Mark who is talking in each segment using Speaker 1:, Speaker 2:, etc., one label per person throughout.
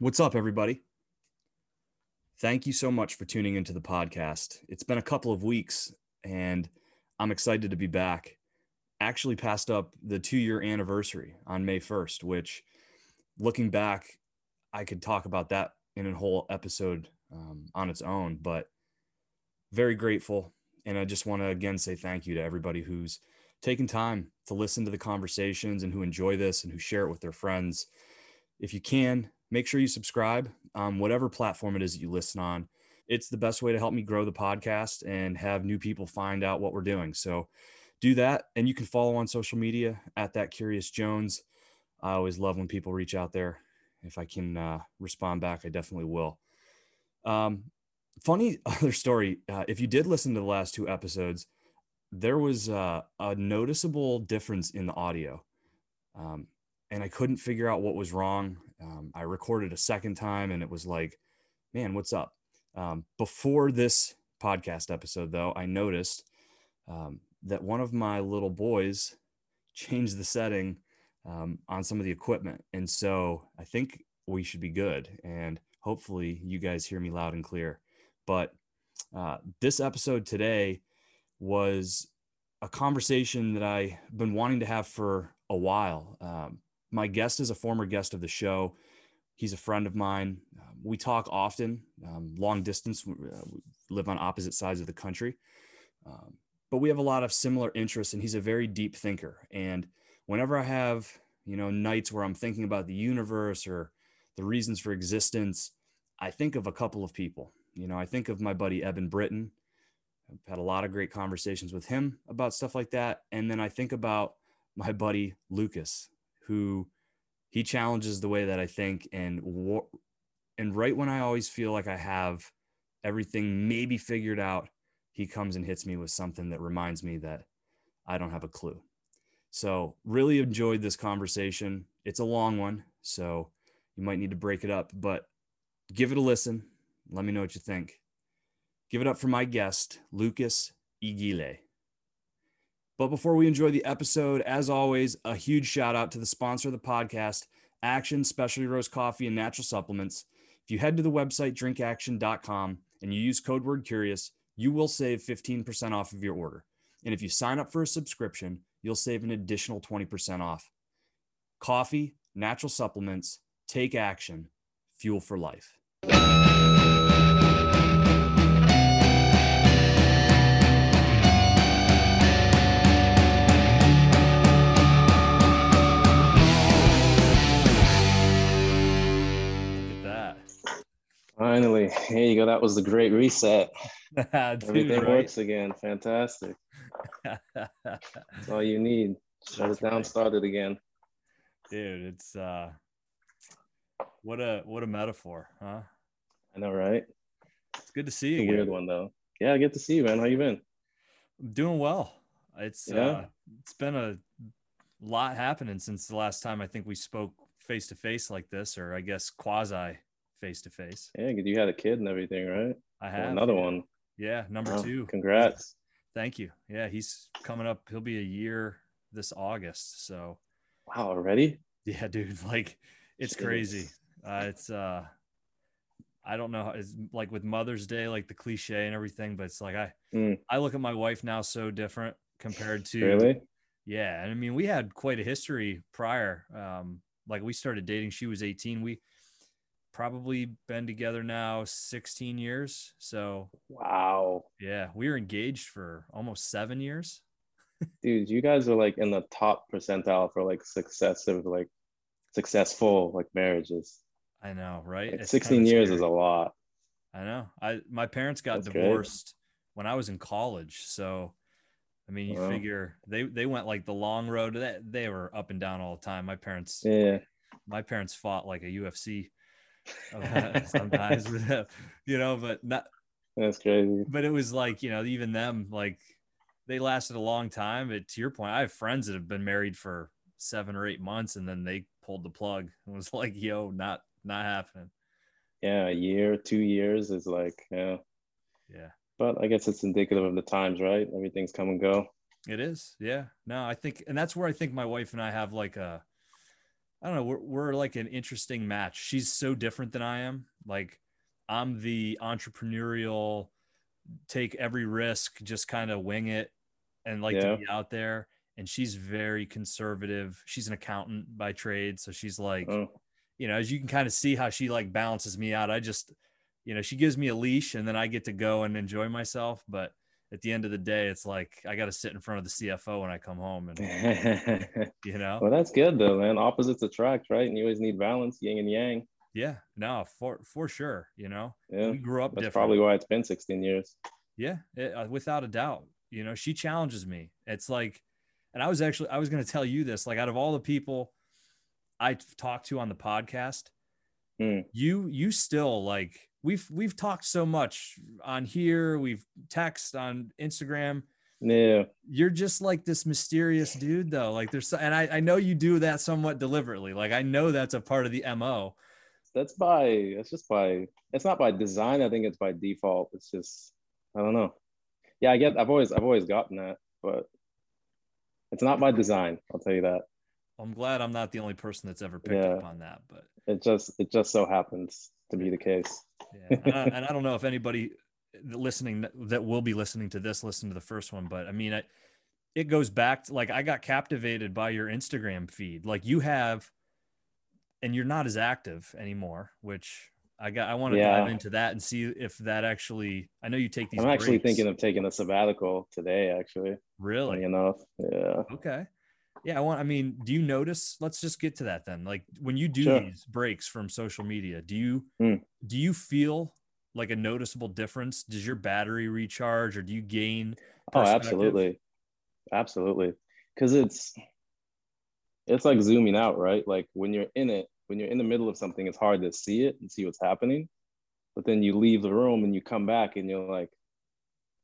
Speaker 1: What's up, everybody? Thank you so much for tuning into the podcast. It's been a couple of weeks and I'm excited to be back. Actually, passed up the two year anniversary on May 1st, which looking back, I could talk about that in a whole episode um, on its own, but very grateful. And I just want to again say thank you to everybody who's taken time to listen to the conversations and who enjoy this and who share it with their friends. If you can, make sure you subscribe on whatever platform it is that you listen on. It's the best way to help me grow the podcast and have new people find out what we're doing. So do that. And you can follow on social media at that curious Jones. I always love when people reach out there. If I can uh, respond back, I definitely will. Um, funny other story. Uh, if you did listen to the last two episodes, there was uh, a noticeable difference in the audio. Um, and I couldn't figure out what was wrong. Um, I recorded a second time and it was like, man, what's up? Um, before this podcast episode, though, I noticed um, that one of my little boys changed the setting um, on some of the equipment. And so I think we should be good. And hopefully you guys hear me loud and clear. But uh, this episode today was a conversation that I've been wanting to have for a while. Um, my guest is a former guest of the show. He's a friend of mine. Um, we talk often, um, long distance. We, uh, live on opposite sides of the country, um, but we have a lot of similar interests. And he's a very deep thinker. And whenever I have, you know, nights where I'm thinking about the universe or the reasons for existence, I think of a couple of people. You know, I think of my buddy Eben Britton. I've had a lot of great conversations with him about stuff like that. And then I think about my buddy Lucas, who he challenges the way that I think and and right when I always feel like I have everything maybe figured out, he comes and hits me with something that reminds me that I don't have a clue. So, really enjoyed this conversation. It's a long one, so you might need to break it up, but give it a listen. Let me know what you think. Give it up for my guest, Lucas Ighile. But before we enjoy the episode, as always, a huge shout out to the sponsor of the podcast, Aktion Specialty Roast Coffee and Natural Supplements. If you head to the website drinkaktion.com and you use code word curious, you will save 15% off of your order. And if you sign up for a subscription, you'll save an additional 20% off. Coffee, natural supplements, take action, fuel for life.
Speaker 2: Finally, here you go. That was the great reset.
Speaker 1: Dude,
Speaker 2: Everything
Speaker 1: right?
Speaker 2: works again. Fantastic. That's all you need. Shut
Speaker 1: That's
Speaker 2: it down.
Speaker 1: right.
Speaker 2: Start it again.
Speaker 1: Dude, it's uh what a what a metaphor, huh?
Speaker 2: I know, right?
Speaker 1: It's good to see you.
Speaker 2: weird one though. Yeah, good to see you, man. How you been?
Speaker 1: I'm doing well. It's
Speaker 2: Yeah.
Speaker 1: uh it's been a lot happening since the last time I think we spoke face to face like this, or I guess quasi face to face.
Speaker 2: Yeah, 'cause you had a kid and everything, right?
Speaker 1: I
Speaker 2: Well,
Speaker 1: have
Speaker 2: another
Speaker 1: yeah.
Speaker 2: one.
Speaker 1: Yeah, number
Speaker 2: Wow,
Speaker 1: two.
Speaker 2: Congrats.
Speaker 1: Thank you. Yeah, he's coming up. He'll be a year this August. So
Speaker 2: Wow, already?
Speaker 1: yeah, dude, like it's
Speaker 2: Jeez.
Speaker 1: crazy. Uh, it's uh, I don't know. how- It's like with Mother's Day, like the cliche and everything, but it's like I
Speaker 2: Mm.
Speaker 1: I look at my wife now so different compared to
Speaker 2: Really?
Speaker 1: yeah. And I mean, we had quite a history prior. Um, like we started dating, she was 18. We probably been together now 16 years. So
Speaker 2: Wow.
Speaker 1: yeah, we were engaged for almost seven years.
Speaker 2: Dude, you guys are like in the top percentile for like successive, like successful like marriages.
Speaker 1: I know, right?
Speaker 2: Like 16
Speaker 1: kinda
Speaker 2: years is a lot.
Speaker 1: I know. I my parents got
Speaker 2: That's
Speaker 1: divorced when I was in college, so I mean, you
Speaker 2: Wow.
Speaker 1: figure they they went like the long road. They, they were up and down all the time. My parents,
Speaker 2: Yeah.
Speaker 1: my parents fought like a UFC sometimes, you know, but not.
Speaker 2: That's crazy.
Speaker 1: But it was like you know, even them like they lasted a long time. But to your point, I have friends that have been married for seven or eight months, and then they pulled the plug. It was like, yo, not not happening.
Speaker 2: Yeah, a year, two years is like, yeah.
Speaker 1: Yeah.
Speaker 2: But I guess it's indicative of the times, right? Everything's come and go.
Speaker 1: It is. Yeah. No, I think, and that's where I think my wife and I have like a,
Speaker 3: I don't know. We're, we're like an interesting match. She's so different than I am. Like, I'm the entrepreneurial, take every risk, just kind of wing it and like
Speaker 2: Yeah.
Speaker 3: to be out there. And she's very conservative. She's an accountant by trade. So she's like,
Speaker 2: Oh,
Speaker 3: you know, as you can kind of see how she like balances me out. I just, you know, she gives me a leash and then I get to go and enjoy myself. But at the end of the day, it's like I got to sit in front of the CFO when I come home and, you know,
Speaker 2: well, that's good though, man. Opposites attract, right? And you always need balance, yin and yang.
Speaker 3: yeah, no, for, for sure. You know,
Speaker 2: Yeah,
Speaker 3: we grew up
Speaker 2: that's
Speaker 3: different.
Speaker 2: probably why it's been 16 years.
Speaker 3: Yeah, it, uh, without a doubt. You know, she challenges me. It's like, and I was actually, I was going to tell you this. Like, out of all the people I talked to on the podcast,
Speaker 2: Hmm.
Speaker 3: you, you still like we've we've talked so much on here. We've text on Instagram.
Speaker 2: Yeah,
Speaker 3: You're just like this mysterious dude, though. Like, there's, and I, I know you do that somewhat deliberately. Like, I know that's a part of the mo.
Speaker 2: that's by it's just by it's not by design. I think it's by default. It's just I don't know. Yeah, I get. I've always I've always gotten that, but it's not by design. I'll tell you that.
Speaker 3: I'm glad I'm not the only person that's ever picked
Speaker 2: Yeah.
Speaker 3: up on that, but
Speaker 2: It just it just so happens to be the case.
Speaker 3: Yeah, and I, and I don't know if anybody listening that will be listening to this listen to the first one, but I mean, I, it goes back to like I got captivated by your Instagram feed. Like you have, and you're not as active anymore, which I got. I want to
Speaker 2: Yeah.
Speaker 3: dive into that and see if that actually. I know you take these.
Speaker 2: I'm actually
Speaker 3: breaks.
Speaker 2: thinking of taking a sabbatical today. Actually,
Speaker 3: really.
Speaker 2: funny enough. Yeah.
Speaker 3: Okay. Yeah, I want. I mean, do you notice? Let's just get to that then. Like when you do
Speaker 2: Sure.
Speaker 3: these breaks from social media, do you
Speaker 2: Hmm.
Speaker 3: do you feel like a noticeable difference? Does your battery recharge, or do you gain?
Speaker 2: Oh, absolutely, absolutely. Because it's it's like zooming out, right? Like when you're in it, when you're in the middle of something, it's hard to see it and see what's happening. But then you leave the room and you come back and you're like,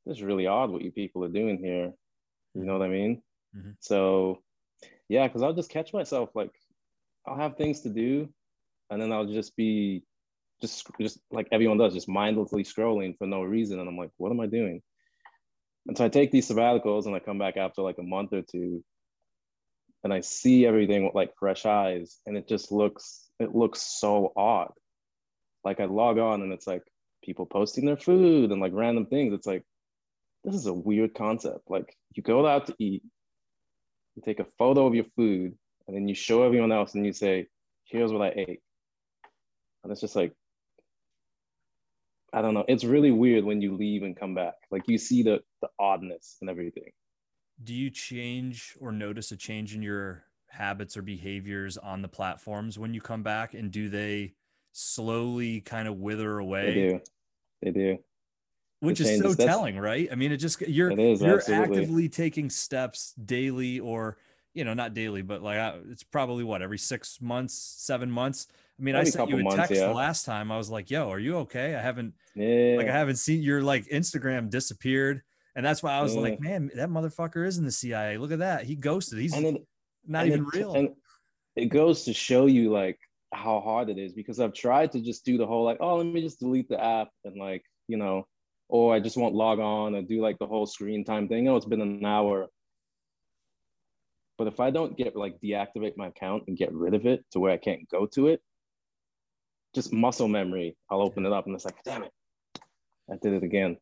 Speaker 2: "This is really odd what you people are doing here." You know what I mean?
Speaker 3: Mhm.
Speaker 2: So, yeah, because I'll just catch myself like I'll have things to do, and then I'll just be just just like everyone does, just mindlessly scrolling for no reason, and I'm like, "What am I doing?" And so I take these sabbaticals and I come back after like a month or two and I see everything with like fresh eyes and it just looks it looks so odd. Like I log on and it's like people posting their food and like random things. It's like this is a weird concept. Like you go out to eat, you take a photo of your food and then you show everyone else and you say, "Here's what I ate." And it's just like I don't know. It's really weird when you leave and come back. Like you see the the oddness and everything.
Speaker 3: Do you change or notice a change in your habits or behaviors on the platforms when you come back, and do they slowly kind of wither away?
Speaker 2: They do. They do.
Speaker 3: Which is so telling, right? I mean, it just you're
Speaker 2: It is,
Speaker 3: you're
Speaker 2: absolutely.
Speaker 3: actively taking steps daily, or you know, not daily, but like uh, it's probably what every six months, seven months. I mean, I
Speaker 2: Probably a
Speaker 3: sent you a
Speaker 2: couple
Speaker 3: text
Speaker 2: yeah.
Speaker 3: last time. I was like, "Yo, are you okay?" I haven't
Speaker 2: Yeah.
Speaker 3: like I haven't seen your like Instagram disappeared, and that's why I was
Speaker 2: Yeah.
Speaker 3: like, "Man, that motherfucker is in the CIA. Look at that. He ghosted. He's
Speaker 2: it,
Speaker 3: not even
Speaker 2: it-
Speaker 3: real."
Speaker 2: And it goes to show you like how hard it is because I've tried to just do the whole like, oh, let me just delete the app and like, you know, or I just won't log on and do like the whole screen time thing. Oh, it's been an hour. But if I don't get like deactivate my account and get rid of it to where I can't go to it, just muscle memory, I'll open it up and it's like, damn it, I did it again.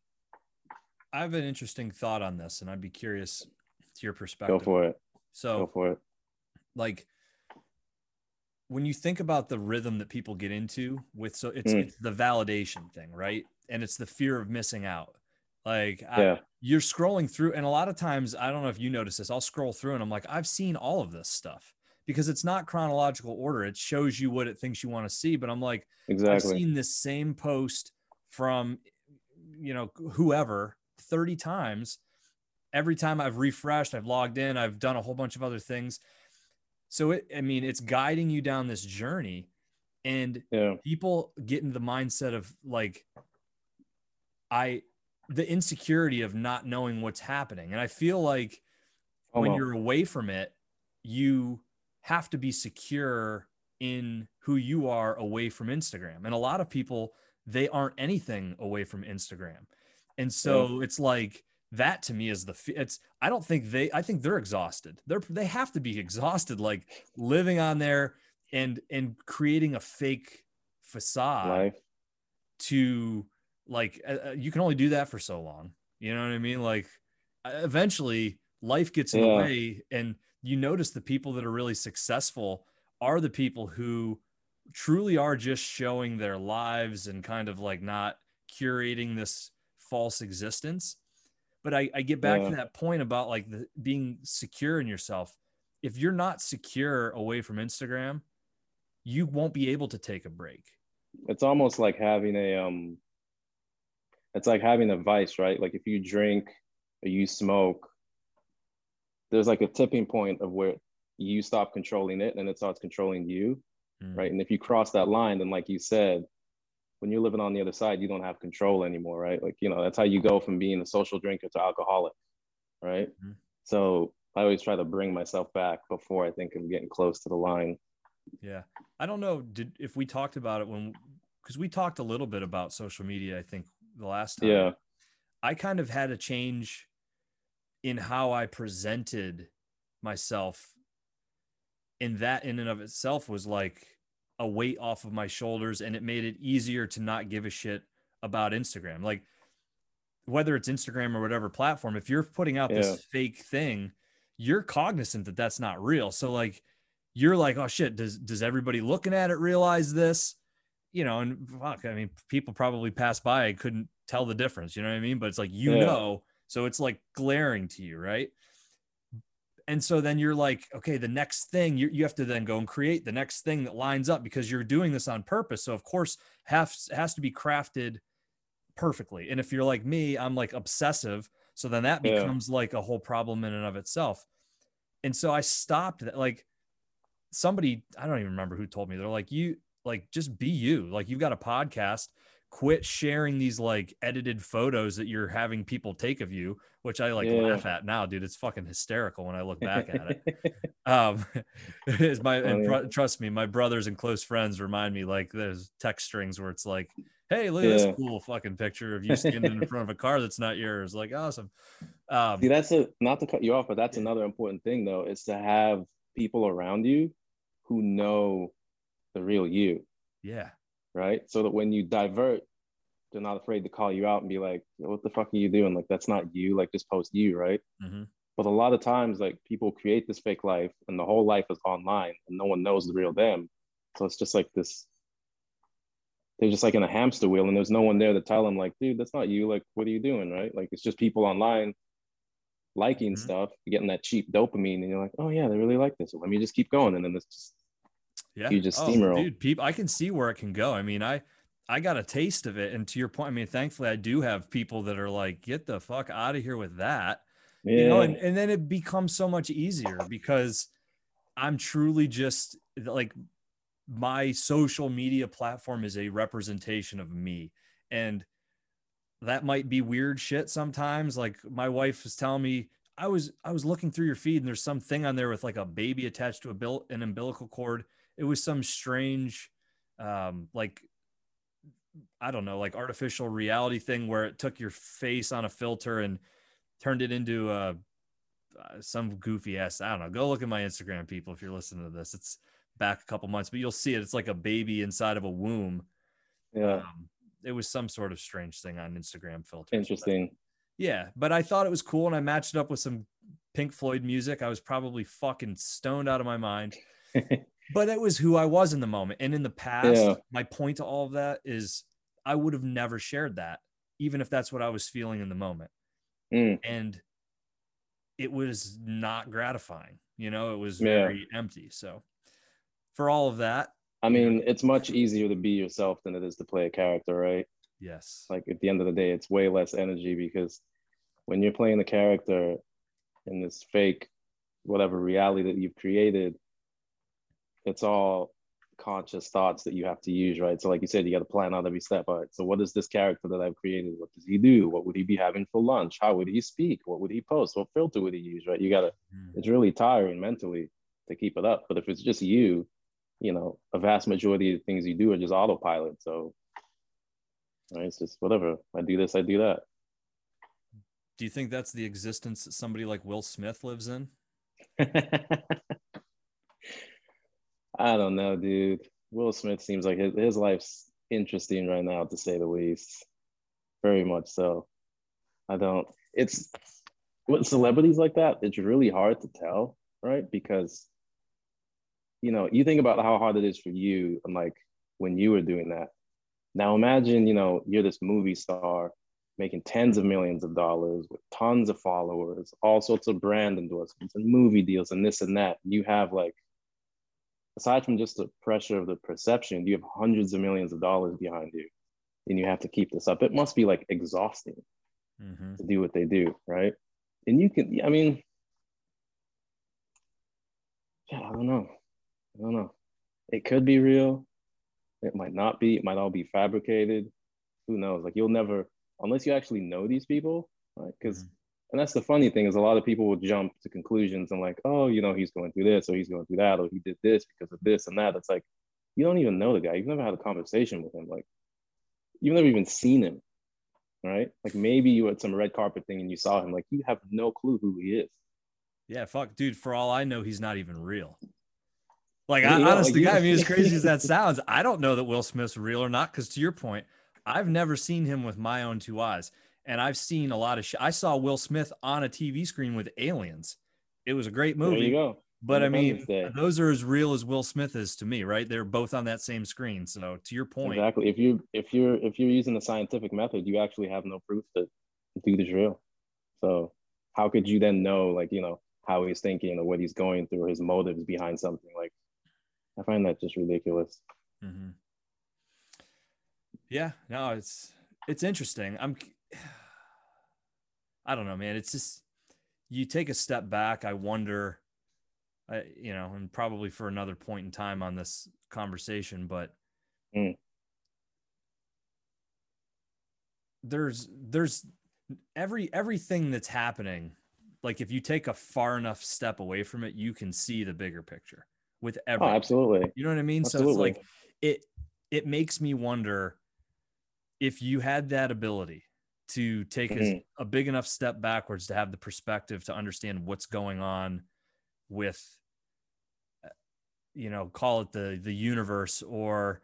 Speaker 3: I have an interesting thought on this, and I'd be curious to your perspective.
Speaker 2: Go for it.
Speaker 3: So,
Speaker 2: Go for it.
Speaker 3: like when you think about the rhythm that people get into with so it's,
Speaker 2: Mm.
Speaker 3: it's the validation thing right and it's the fear of missing out. Like I- you're scrolling through and a lot of times i don't know if you notice this i'll scroll through and i'm like i've seen all of this stuff because it's not chronological order. It shows you what it thinks you want to see but i'm like
Speaker 2: exactly.
Speaker 3: i've seen this same post from you know whoever 30 times. Every time i've refreshed i've logged in i've done a whole bunch of other things. So it i mean it's guiding you down this journey and
Speaker 2: Yeah.
Speaker 3: people get into the mindset of like i the insecurity of not knowing what's happening. And i feel like oh, when
Speaker 2: FOMO.
Speaker 3: you're away from it you have to be secure in who you are away from instagram. And a lot of people they aren't anything away from instagram. And so it's like that to me is the it's i don't think they i think they're exhausted. They're they have to be exhausted like living on there and and creating a fake facade
Speaker 2: Life.
Speaker 3: to like uh, uh, you can only do that for so long you know what i mean like uh, eventually life gets in the way and you notice the people that are really successful are the people who truly are just showing their lives and kind of like not curating this false existence but i, I get back
Speaker 2: Yeah.
Speaker 3: to that point about like the, being secure in yourself if you're not secure away from instagram you won't be able to take a break
Speaker 2: It's almost like having a um. It's like having a vice, right? Like if you drink or you smoke, there's like a tipping point of where you stop controlling it and it starts controlling you,
Speaker 3: Mm.
Speaker 2: right? And if you cross that line, then like you said, when you're living on the other side, you don't have control anymore, right? Like you know that's how you go from being a social drinker to alcoholic, right?
Speaker 3: Mhm.
Speaker 2: So I always try to bring myself back before I think I'm getting close to the line.
Speaker 3: Yeah. I don't know did if we talked about it when because we talked a little bit about social media, I think the last time.
Speaker 2: Yeah,
Speaker 3: I kind of had a change in how I presented myself. And that in and of itself was like a weight off of my shoulders and it made it easier to not give a shit about Instagram. Like whether it's Instagram or whatever platform, if you're putting out
Speaker 2: Yeah.
Speaker 3: this fake thing, you're cognizant that that's not real. So like you're like, oh shit, does does everybody looking at it realize this? You know, and fuck, I mean, people probably pass by, couldn't tell the difference. You know what I mean? But it's like you
Speaker 2: Yeah.
Speaker 3: know, so it's like glaring to you, right? And so then you're like, okay, the next thing you, you have to then go and create the next thing that lines up because you're doing this on purpose. So of course, has has to be crafted perfectly. And if you're like me, I'm like obsessive. So then that
Speaker 2: Yeah.
Speaker 3: becomes like a whole problem in and of itself. And so I stopped that. Like somebody, I don't even remember who told me, they're like, you like just be you. Like you've got a podcast, quit sharing these like edited photos that you're having people take of you, which I like
Speaker 2: Yeah.
Speaker 3: laugh at now, dude. It's fucking hysterical when I look back at it. Um, is my and tr- trust me, my brothers and close friends remind me like there's text strings where it's like, "Hey, look at
Speaker 2: Yeah.
Speaker 3: this cool fucking picture of you standing in front of a car that's not yours." Like, awesome. Um,
Speaker 2: See, that's a not to cut you off, but that's another important thing though, is to have people around you who know the real you,
Speaker 3: yeah,
Speaker 2: right? So that when you divert, they're not afraid to call you out and be like, "What the fuck are you doing? Like that's not you. Like just post you, right?"
Speaker 3: hmm
Speaker 2: But a lot of times, like people create this fake life, and the whole life is online, and no one knows the real them. So it's just like this. They're just like in a hamster wheel, and there's no one there to tell them, like, dude, that's not you. Like, what are you doing, right? Like, it's just people online liking
Speaker 3: Mhm.
Speaker 2: stuff, getting that cheap dopamine, and you're like, oh yeah, they really like this. So let me just keep going, and then it's just
Speaker 3: yeah.
Speaker 2: You just
Speaker 3: Oh,
Speaker 2: steamroll.
Speaker 3: dude. People, I can see where it can go. I mean, I I got a taste of it, and to your point, I mean, thankfully, I do have people that are like, "Get the fuck out of here with that."
Speaker 2: yeah,
Speaker 3: you know and, and then it becomes so much easier because i'm truly just like my social media platform is a representation of me and that might be weird shit sometimes like my wife was telling me i was i was looking through your feed and there's something on there with like a baby attached to a bill an umbilical cord it was some strange um like i don't know like artificial reality thing where it took your face on a filter and turned it into uh, uh, some goofy ass. I don't know. Go look at my Instagram, people, if you're listening to this. It's back a couple months, but you'll see it. It's like a baby inside of a womb.
Speaker 2: yeah,
Speaker 3: Um, it was some sort of strange thing on Instagram filters. but-
Speaker 2: interesting.
Speaker 3: yeah, but I thought it was cool, and I matched it up with some Pink Floyd music. I was probably fucking stoned out of my mind, but it was who I was in the moment. And in the past,
Speaker 2: Yeah.
Speaker 3: my point to all of that is I would have never shared that, even if that's what I was feeling in the moment
Speaker 2: Mm,
Speaker 3: and it was not gratifying you know it was
Speaker 2: Yeah.
Speaker 3: very empty so for all of that
Speaker 2: I mean, it's much easier to be yourself than it is to play a character, right?
Speaker 3: yes
Speaker 2: like at the end of the day it's way less energy because when you're playing the character in this fake whatever reality that you've created it's all conscious thoughts that you have to use right? So like you said you got to plan out every step all right? So what is this character that i've created? What does he do? What would he be having for lunch? How would he speak? What would he post? What filter would he use right? You got to
Speaker 3: Mm.
Speaker 2: it's really tiring mentally to keep it up but if it's just you you know a vast majority of the things you do are just autopilot so right, it's just whatever. I do this i do that.
Speaker 3: Do you think that's the existence that somebody like will smith lives in
Speaker 2: I don't know, dude. Will Smith seems like his, his life's interesting right now, to say the least. Very much so. I don't. It's with celebrities like that. It's really hard to tell, right? Because you know, you think about how hard it is for you, and like when you were doing that. Now imagine, you know, you're this movie star making tens of millions of dollars with tons of followers, all sorts of brand endorsements and movie deals and this and that. You have like, aside from just the pressure of the perception, you have hundreds of millions of dollars behind you and you have to keep this up. It must be like exhausting mm-hmm. to do what they do, right? And you can, I mean, yeah, I don't know. I don't know. It could be real. It might not be. It might all be fabricated. Who knows? Like you'll never unless you actually know these people, right? Because mm-hmm. And that's the funny thing is a lot of people will jump to conclusions and like, oh, you know, he's going through this or he's going through that or he did this because of this and that. It's like you don't even know the guy. You've never had a conversation with him. Like you've never even seen him, right? Like maybe you at some red carpet thing and you saw him. Like you have no clue who he is.
Speaker 3: Yeah, fuck, dude. For all I know, he's not even real. Like, I, honestly, like, I mean, as crazy as that sounds, I don't know that Will Smith's real or not. Because to your point, I've never seen him with my own two eyes. And I've seen a lot of sh- I saw Will Smith on a TV screen with aliens. It was a great movie.
Speaker 2: There you go.
Speaker 3: But I mean, Day. those are as real as Will Smith is to me, right? They're both on that same screen. So to your point,
Speaker 2: exactly. If you if you're if you're using the scientific method, you actually have no proof that dude is real. So how could you then know, like you know, how he's thinking or what he's going through, his motives behind something? Like, I find that just ridiculous. Mm-hmm.
Speaker 3: Yeah, no, it's it's interesting. I'm I don't know, man. It's just you take a step back. I wonder, I, you know, and probably for another point in time on this conversation, but mm. there's there's every everything that's happening. Like if you take a far enough step away from it, you can see the bigger picture with oh, everything.
Speaker 2: Oh, absolutely.
Speaker 3: You know what I mean? Absolutely. So it's like it it makes me wonder if you had that ability to take mm-hmm. a, a, big enough step backwards to have the perspective to understand what's going on with uh, you know call it the the universe or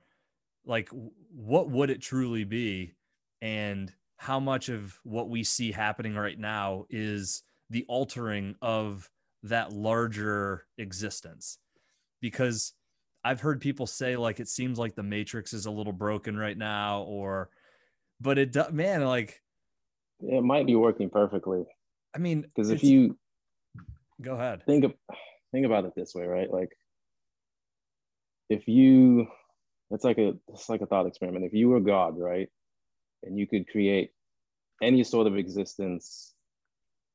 Speaker 3: like what would it truly be and how much of what we see happening right now is the altering of that larger existence because i've heard people say like it seems like the matrix is a little broken right now or but it does, man, like
Speaker 2: it might be working perfectly.
Speaker 3: I mean,
Speaker 2: because if you
Speaker 3: go ahead,
Speaker 2: think of think about it this way, right? Like if you, it's like a it's like a thought experiment. If you were God, right, and you could create any sort of existence,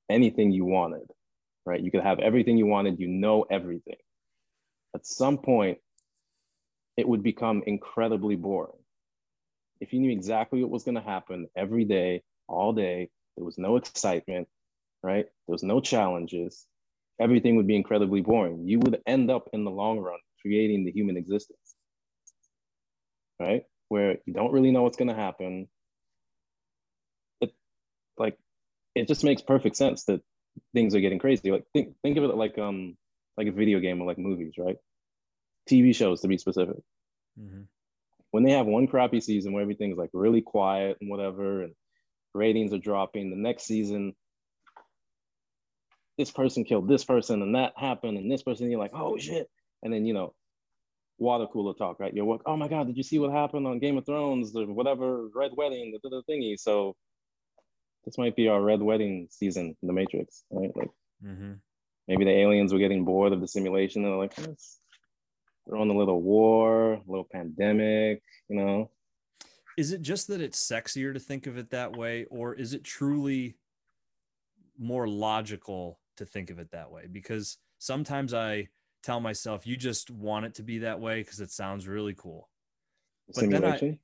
Speaker 2: anything you wanted, right? You could have everything you wanted. You know everything. At some point, it would become incredibly boring if you knew exactly what was going to happen every day, all day, there was no excitement, right? There was no challenges. Everything would be incredibly boring. You would end up in the long run creating the human existence, right? Where you don't really know what's going to happen. It like it just makes perfect sense that things are getting crazy. Like think think of it like um like a video game or like movies, right? TV shows to be specific. Mm-hmm when they have one crappy season where everything's like really quiet and whatever, and ratings are dropping, the next season, this person killed this person and that happened, and this person, you're like, oh shit. And then, you know, water cooler talk, right? You're like, oh my God, did you see what happened on Game of Thrones or whatever, Red Wedding, the, the thingy? So this might be our Red Wedding season in The Matrix, right? Like, mm-hmm. maybe the aliens were getting bored of the simulation and they're like, let's throw in a little war, a little pandemic, you know.
Speaker 3: Is it just that it's sexier to think of it that way, or is it truly more logical to think of it that way? Because sometimes I tell myself, you just want it to be that way because it sounds really cool.
Speaker 2: But then I,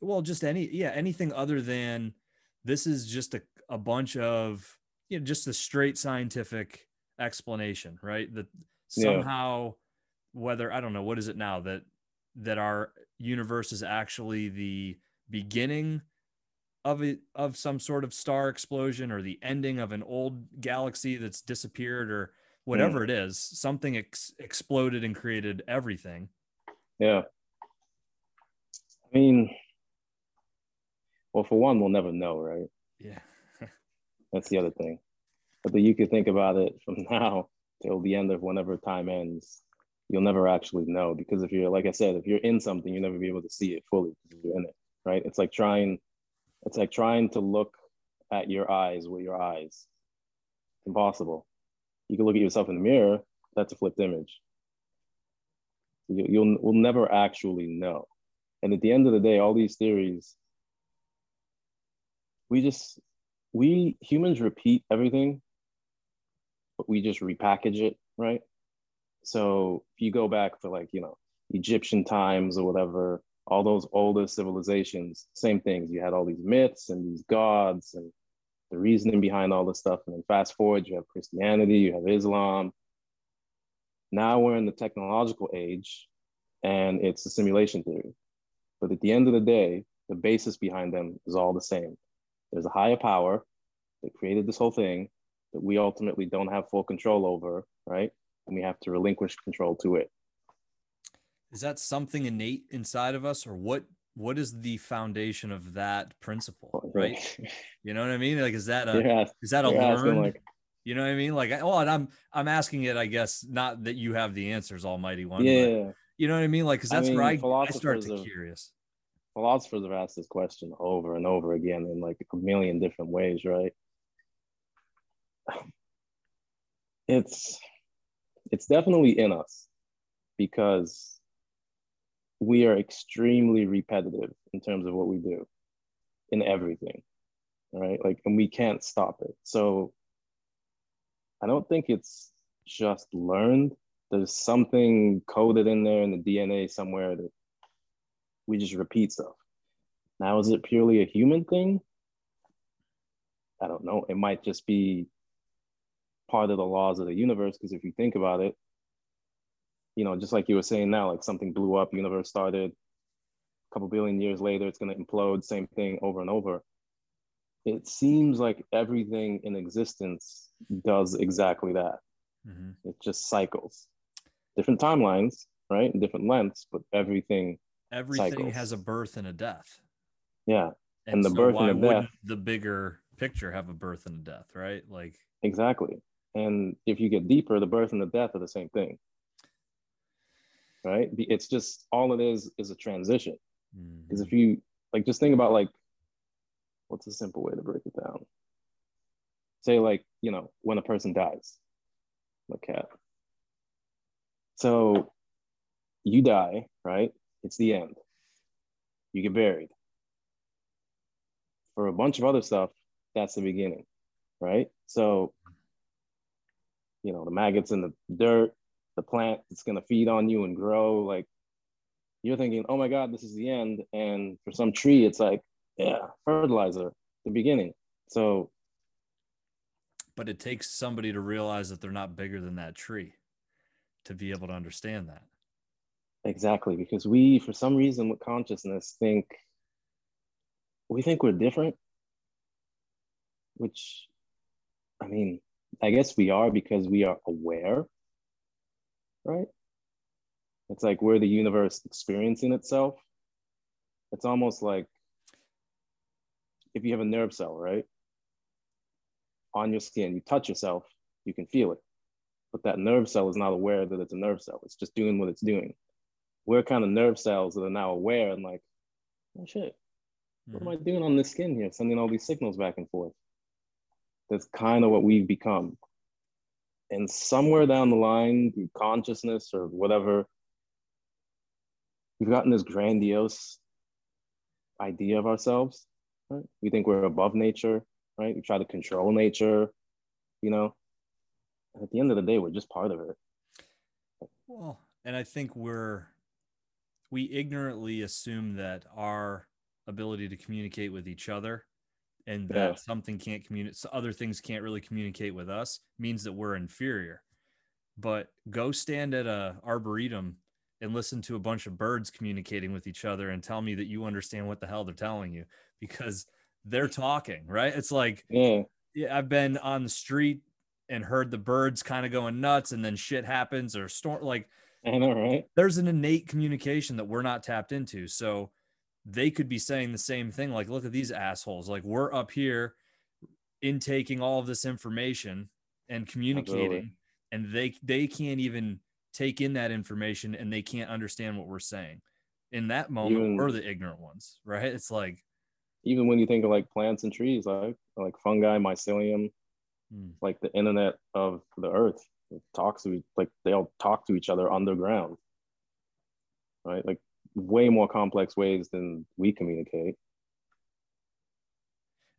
Speaker 3: well, just any, yeah, anything other than this is just a, a bunch of, you know, just a straight scientific explanation, right? That somehow. Yeah whether I don't know what is it now that that our universe is actually the beginning of it of some sort of star explosion or the ending of an old galaxy that's disappeared or whatever mm. it is something ex- exploded and created everything
Speaker 2: Yeah. I mean, well, for one, we'll never know, right?
Speaker 3: Yeah.
Speaker 2: That's the other thing. But then you could think about it from now till the end of whenever time ends. You'll never actually know because if you're, like I said, if you're in something, you'll never be able to see it fully because you're in it, right? It's like trying, it's like trying to look at your eyes with your eyes. It's impossible. You can look at yourself in the mirror. That's a flipped image. You, you'll will never actually know. And at the end of the day, all these theories, we just we humans repeat everything, but we just repackage it, right? So if you go back to like, you know, Egyptian times or whatever, all those older civilizations, same things. You had all these myths and these gods and the reasoning behind all this stuff. And then fast forward, you have Christianity, you have Islam. Now we're in the technological age and it's a simulation theory. But at the end of the day, the basis behind them is all the same. There's a higher power that created this whole thing that we ultimately don't have full control over, right? And we have to relinquish control to it.
Speaker 3: Is that something innate inside of us, or what? What is the foundation of that principle, right? you know what I mean? Like, is that a yeah, is that a learned? Like, you know what I mean? Like, oh, and I'm I'm asking it. I guess not that you have the answers, Almighty One.
Speaker 2: Yeah.
Speaker 3: you know what I mean? Like, because that's I mean, where I, I start to curious
Speaker 2: philosophers have asked this question over and over again in like a million different ways, right? It's it's definitely in us because we are extremely repetitive in terms of what we do in everything. Right? Like and we can't stop it. So I don't think it's just learned. There's something coded in there in the DNA somewhere that we just repeat stuff. Now, is it purely a human thing? I don't know. It might just be part of the laws of the universe. Because if you think about it, you know, just like you were saying now, like something blew up, universe started, a couple billion years later, it's going to implode, same thing over and over. It seems like everything in existence does exactly that. Mm-hmm. It just cycles. Different timelines, right? And different lengths, but everything
Speaker 3: everything cycles. has a birth and a death.
Speaker 2: Yeah.
Speaker 3: And, and the so birth and the death. The bigger picture have a birth and a death, right? Like
Speaker 2: exactly. And if you get deeper, the birth and the death are the same thing. Right? It's just all it is is a transition. Because mm-hmm. if you like just think about like what's a simple way to break it down? Say like, you know, when a person dies, a cat. So you die, right? It's the end. You get buried. For a bunch of other stuff, that's the beginning, right? So, you know, the maggots in the dirt, the plant that's going to feed on you and grow, like you're thinking, oh my God, this is the end. And for some tree, it's like, yeah, fertilizer, the beginning. So,
Speaker 3: but it takes somebody to realize that they're not bigger than that tree to be able to understand that.
Speaker 2: Exactly, because we, for some reason, with consciousness, think we think we're different, which, I mean, I guess we are because we are aware, right? It's like we're the universe experiencing itself. It's almost like if you have a nerve cell, right? On your skin, you touch yourself, you can feel it. But that nerve cell is not aware that it's a nerve cell. It's just doing what it's doing we're kind of nerve cells that are now aware and like, oh shit, what mm-hmm. am I doing on this skin here? Sending all these signals back and forth. That's kind of what we've become. And somewhere down the line, through consciousness or whatever, we've gotten this grandiose idea of ourselves. Right? We think we're above nature, right? We try to control nature, you know. And at the end of the day, we're just part of it.
Speaker 3: Well, and I think we're we ignorantly assume that our ability to communicate with each other and that yeah. something can't communicate so other things can't really communicate with us means that we're inferior but go stand at a arboretum and listen to a bunch of birds communicating with each other and tell me that you understand what the hell they're telling you because they're talking right it's like yeah, yeah i've been on the street and heard the birds kind of going nuts and then shit happens or storm like
Speaker 2: I know, right?
Speaker 3: There's an innate communication that we're not tapped into. So they could be saying the same thing like, look at these assholes. Like, we're up here intaking all of this information and communicating, Absolutely. and they they can't even take in that information and they can't understand what we're saying. In that moment, even, we're the ignorant ones, right? It's like
Speaker 2: even when you think of like plants and trees, like like fungi, mycelium, hmm. like the internet of the earth it talks to like they all talk to each other underground, right? Like way more complex ways than we communicate.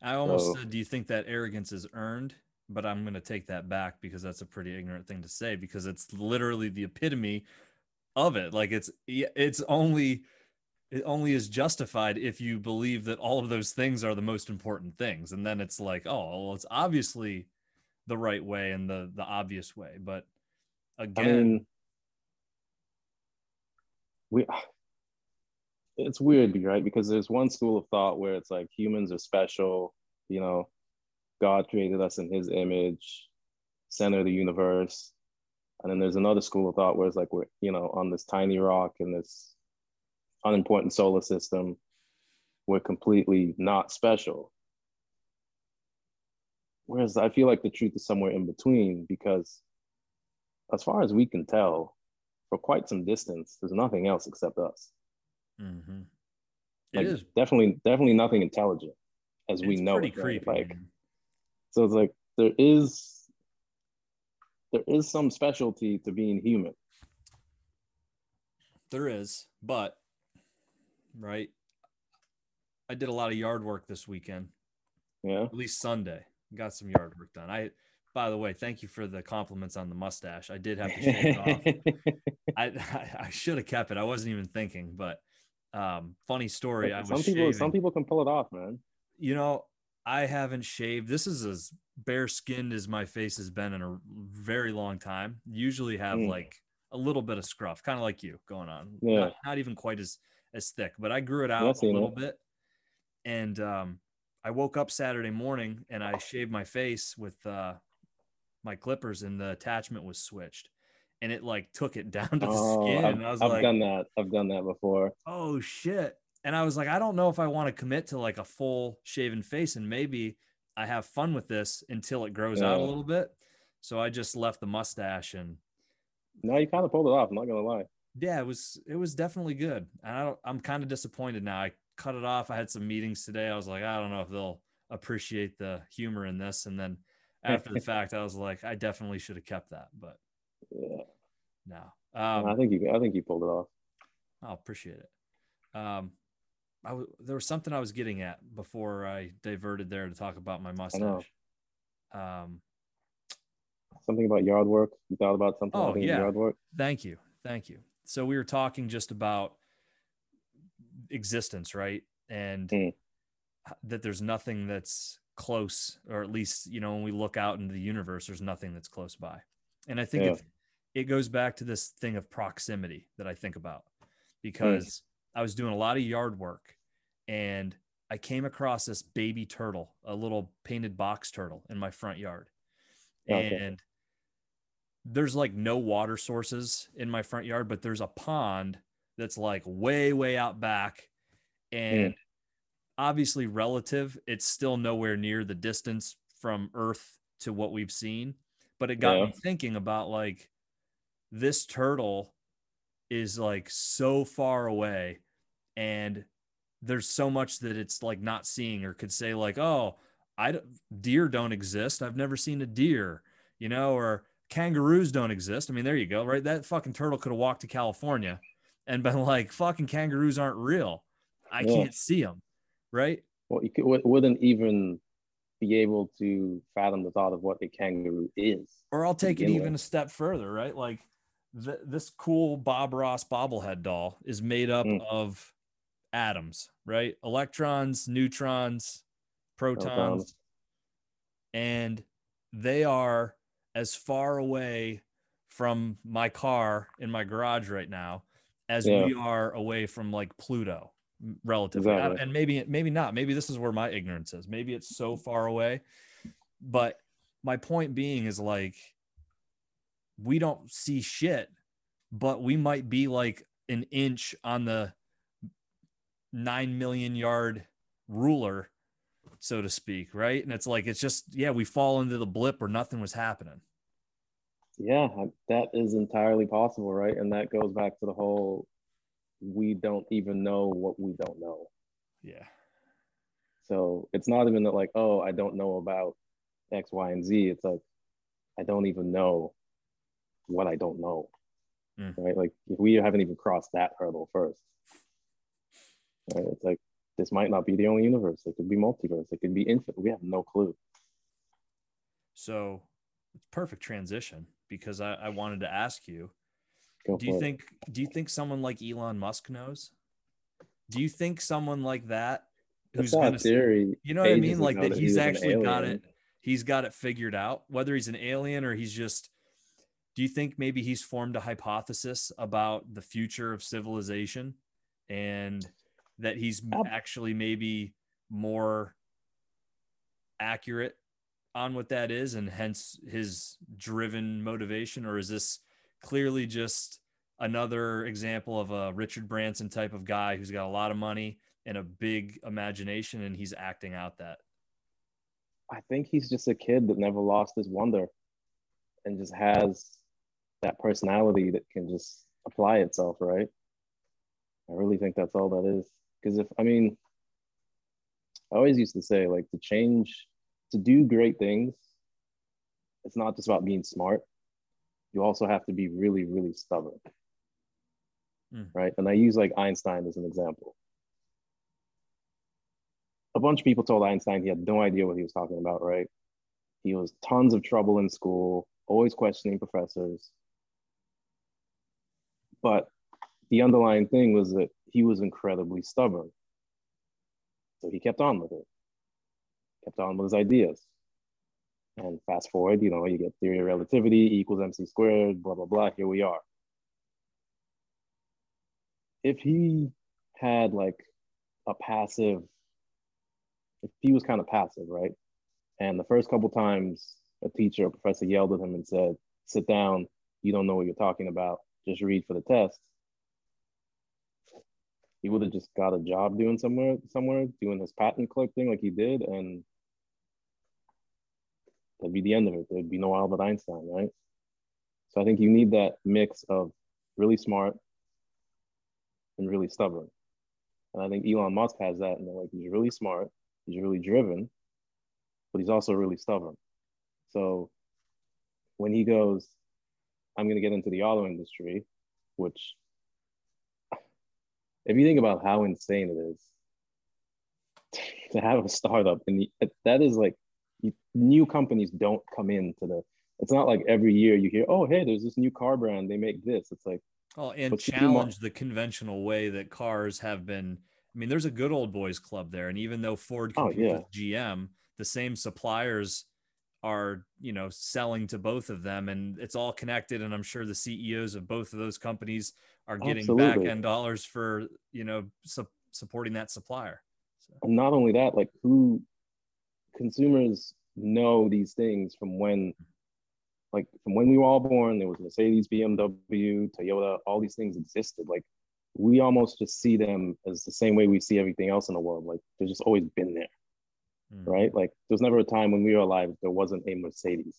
Speaker 3: I almost so, said, do you think that arrogance is earned? But I'm going to take that back because that's a pretty ignorant thing to say because it's literally the epitome of it. Like it's it's only it only is justified if you believe that all of those things are the most important things and then it's like oh well it's obviously the right way and the the obvious way but again I mean,
Speaker 2: we it's weird right because there's one school of thought where it's like humans are special you know god created us in his image center of the universe and then there's another school of thought where it's like we're you know on this tiny rock in this unimportant solar system, we're completely not special. Whereas I feel like the truth is somewhere in between because, as far as we can tell, for quite some distance, there's nothing else except us. Mm-hmm. Like, it is definitely, definitely nothing intelligent as it's we know it. Creepy, like, so it's like there is there is some specialty to being human.
Speaker 3: There is, but right? I did a lot of yard work this weekend.
Speaker 2: Yeah.
Speaker 3: At least Sunday. Got some yard work done. I by the way, thank you for the compliments on the mustache. I did have to shave it off. I, I, I should have kept it. I wasn't even thinking, but um, funny story. I
Speaker 2: some people
Speaker 3: shaving.
Speaker 2: some people can pull it off, man.
Speaker 3: You know, I haven't shaved. This is as bare skinned as my face has been in a very long time. Usually have mm. like a little bit of scruff, kind of like you going on.
Speaker 2: Yeah.
Speaker 3: Not, not even quite as as thick, but I grew it out a little it. bit. And um, I woke up Saturday morning and I shaved my face with uh, my clippers, and the attachment was switched, and it like took it down to the oh, skin.
Speaker 2: I've,
Speaker 3: and I was
Speaker 2: I've
Speaker 3: like,
Speaker 2: done that. I've done that before.
Speaker 3: Oh shit! And I was like, I don't know if I want to commit to like a full shaven face, and maybe I have fun with this until it grows yeah. out a little bit. So I just left the mustache and.
Speaker 2: No, you kind of pulled it off. I'm not gonna lie
Speaker 3: yeah, it was it was definitely good. And I don't, I'm kind of disappointed now. I cut it off. I had some meetings today. I was like, I don't know if they'll appreciate the humor in this. And then after the fact, I was like, I definitely should have kept that. But
Speaker 2: yeah,
Speaker 3: no.
Speaker 2: Um, I think you I think you pulled it off.
Speaker 3: I'll appreciate it. Um, I w- there was something I was getting at before I diverted there to talk about my mustache. Um,
Speaker 2: something about yard work. You thought about something?
Speaker 3: Oh yeah. Yard work. Thank you, thank you. So we were talking just about existence, right? And mm. that there's nothing that's close, or at least, you know, when we look out into the universe, there's nothing that's close by. And I think yeah. it, it goes back to this thing of proximity that I think about because mm. I was doing a lot of yard work and I came across this baby turtle, a little painted box turtle in my front yard. Okay. And there's like no water sources in my front yard, but there's a pond that's like way, way out back. And mm. obviously, relative, it's still nowhere near the distance from Earth to what we've seen. But it got yeah. me thinking about like this turtle is like so far away and there's so much that it's like not seeing or could say like oh i deer don't exist i've never seen a deer you know or kangaroos don't exist. I mean, there you go, right? That fucking turtle could have walked to California and been like, fucking kangaroos aren't real. I yeah. can't see them, right?
Speaker 2: Well, you could, wouldn't even be able to fathom the thought of what a kangaroo is.
Speaker 3: Or I'll take it even with. a step further, right? Like th- this cool Bob Ross bobblehead doll is made up mm. of atoms, right? Electrons, neutrons, protons, protons. and they are as far away from my car in my garage right now as yeah. we are away from like Pluto relatively. Exactly. And maybe maybe not. Maybe this is where my ignorance is. Maybe it's so far away. But my point being is like we don't see shit but we might be like an inch on the 9 million yard ruler so to speak right? And it's like it's just yeah we fall into the blip where nothing was happening.
Speaker 2: Yeah that is entirely possible right? And that goes back to the whole we don't even know what we don't know.
Speaker 3: Yeah.
Speaker 2: So it's not even that like oh i don't know about x y and z. It's like i don't even know what i don't know mm. right? Like if we haven't even crossed that hurdle first right? It's like this might not be the only universe. It could be multiverse. It could be infinite. We have no clue.
Speaker 3: So it's perfect transition because I, I wanted to ask you Go do you it. think do you think someone like Elon Musk knows? Do you think someone like that
Speaker 2: who's gonna theory.
Speaker 3: you know what I mean? like that he's actually got it he's got it figured out whether he's an alien or he's just do you think maybe he's formed a hypothesis about the future of civilization and that he's actually maybe more accurate on what that is and hence his driven motivation? Or is this clearly just another example of a Richard Branson type of guy who's got a lot of money and a big imagination and he's acting out that?
Speaker 2: I think he's just a kid that never lost his wonder and just has that personality that can just apply itself, right? I really think that's all that is. Because if, I mean, I always used to say, like, to change, to do great things, it's not just about being smart. You also have to be really, really stubborn. Mm. Right. And I use like Einstein as an example. A bunch of people told Einstein he had no idea what he was talking about, right? He was tons of trouble in school, always questioning professors. But the underlying thing was that he was incredibly stubborn. So he kept on with it, kept on with his ideas. And fast forward, you know, you get theory of relativity equals mc squared, blah, blah, blah. Here we are. If he had like a passive, if he was kind of passive, right? And the first couple times a teacher or professor yelled at him and said, sit down, you don't know what you're talking about, just read for the test. He would have just got a job doing somewhere somewhere doing his patent clerk thing like he did and that'd be the end of it. There'd be no albert einstein right? So i think you need that mix of really smart and really stubborn. And i think elon musk has that and like he's really smart he's really driven but he's also really stubborn. So when he goes i'm going to get into the auto industry which if you think about how insane it is to have a startup and that is like new companies don't come into the it's not like every year you hear oh hey there's this new car brand they make this it's like
Speaker 3: oh and challenge the conventional way that cars have been i mean there's a good old boys club there and even though ford oh, competes oh, yeah. with gm the same suppliers are you know selling to both of them and it's all connected and i'm sure the ceos of both of those companies are getting Absolutely. back end dollars for you know su- supporting that supplier
Speaker 2: so. and not only that like who consumers know these things from when like from when we were all born there was mercedes bmw toyota all these things existed like we almost just see them as the same way we see everything else in the world like they've just always been there mm. right? Like there's never a time when we were alive there wasn't a Mercedes.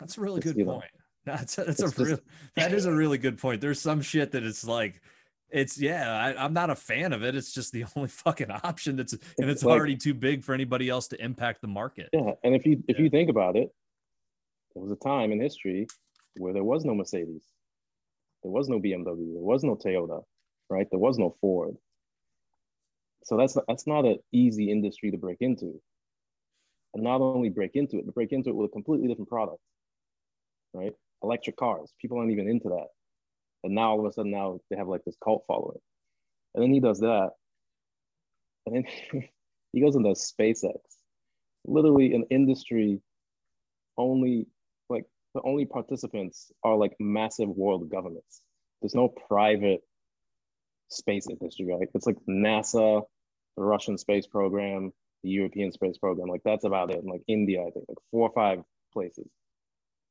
Speaker 3: That's a really good point. Know, that's a, that's a just, real that is a really good point. There's some shit that it's like it's yeah, I, am not a fan of it. It's just the only fucking option that's and it's, like, already too big for anybody else to impact the market.
Speaker 2: Yeah, and if you if yeah. you think about it, there was a time in history where there was no Mercedes, there was no BMW, there was no Toyota, right? There was no Ford. So that's that's not an easy industry to break into and not only break into it, but break into it with a completely different product, right? Electric cars. People aren't even into that. And now all of a sudden now they have like this cult following. And then he does that. And then he goes into SpaceX, literally an industry only like the only participants are like massive world governments. There's no private space industry, right? It's like NASA, the Russian space program, the European space program. Like that's about it. And like India, I think like four or five places.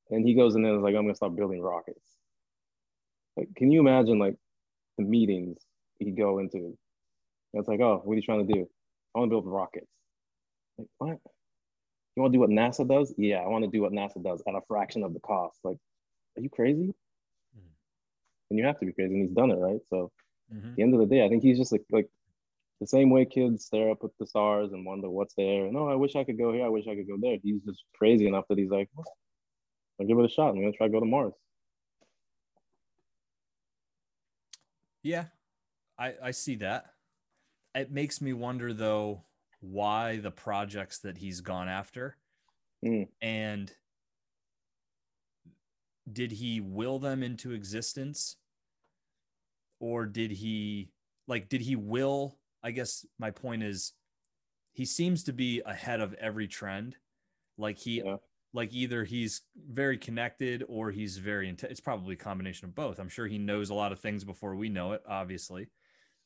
Speaker 2: And he goes in there and is like, I'm gonna start building rockets. Like, can you imagine like the meetings he'd go into? It's like, oh, what are you trying to do? I want to build rockets. Like, what? You want to do what NASA does? Yeah, I want to do what NASA does at a fraction of the cost. Like, are you crazy? Mm. And you have to be crazy, and he's done it, right? So, mm-hmm. at the end of the day, I think he's just like like the same way kids stare up at the stars and wonder what's there. And oh, I wish I could go here. I wish I could go there. He's just crazy enough that he's like, I'll give it a shot. I'm gonna try to go to Mars.
Speaker 3: Yeah, I I see that. It makes me wonder though why the projects that he's gone after mm. and did he will them into existence or did he like did he will i guess my point is he seems to be ahead of every trend like he yeah. like either he's very connected or he's very int- it's probably a combination of both i'm sure he knows a lot of things before we know it obviously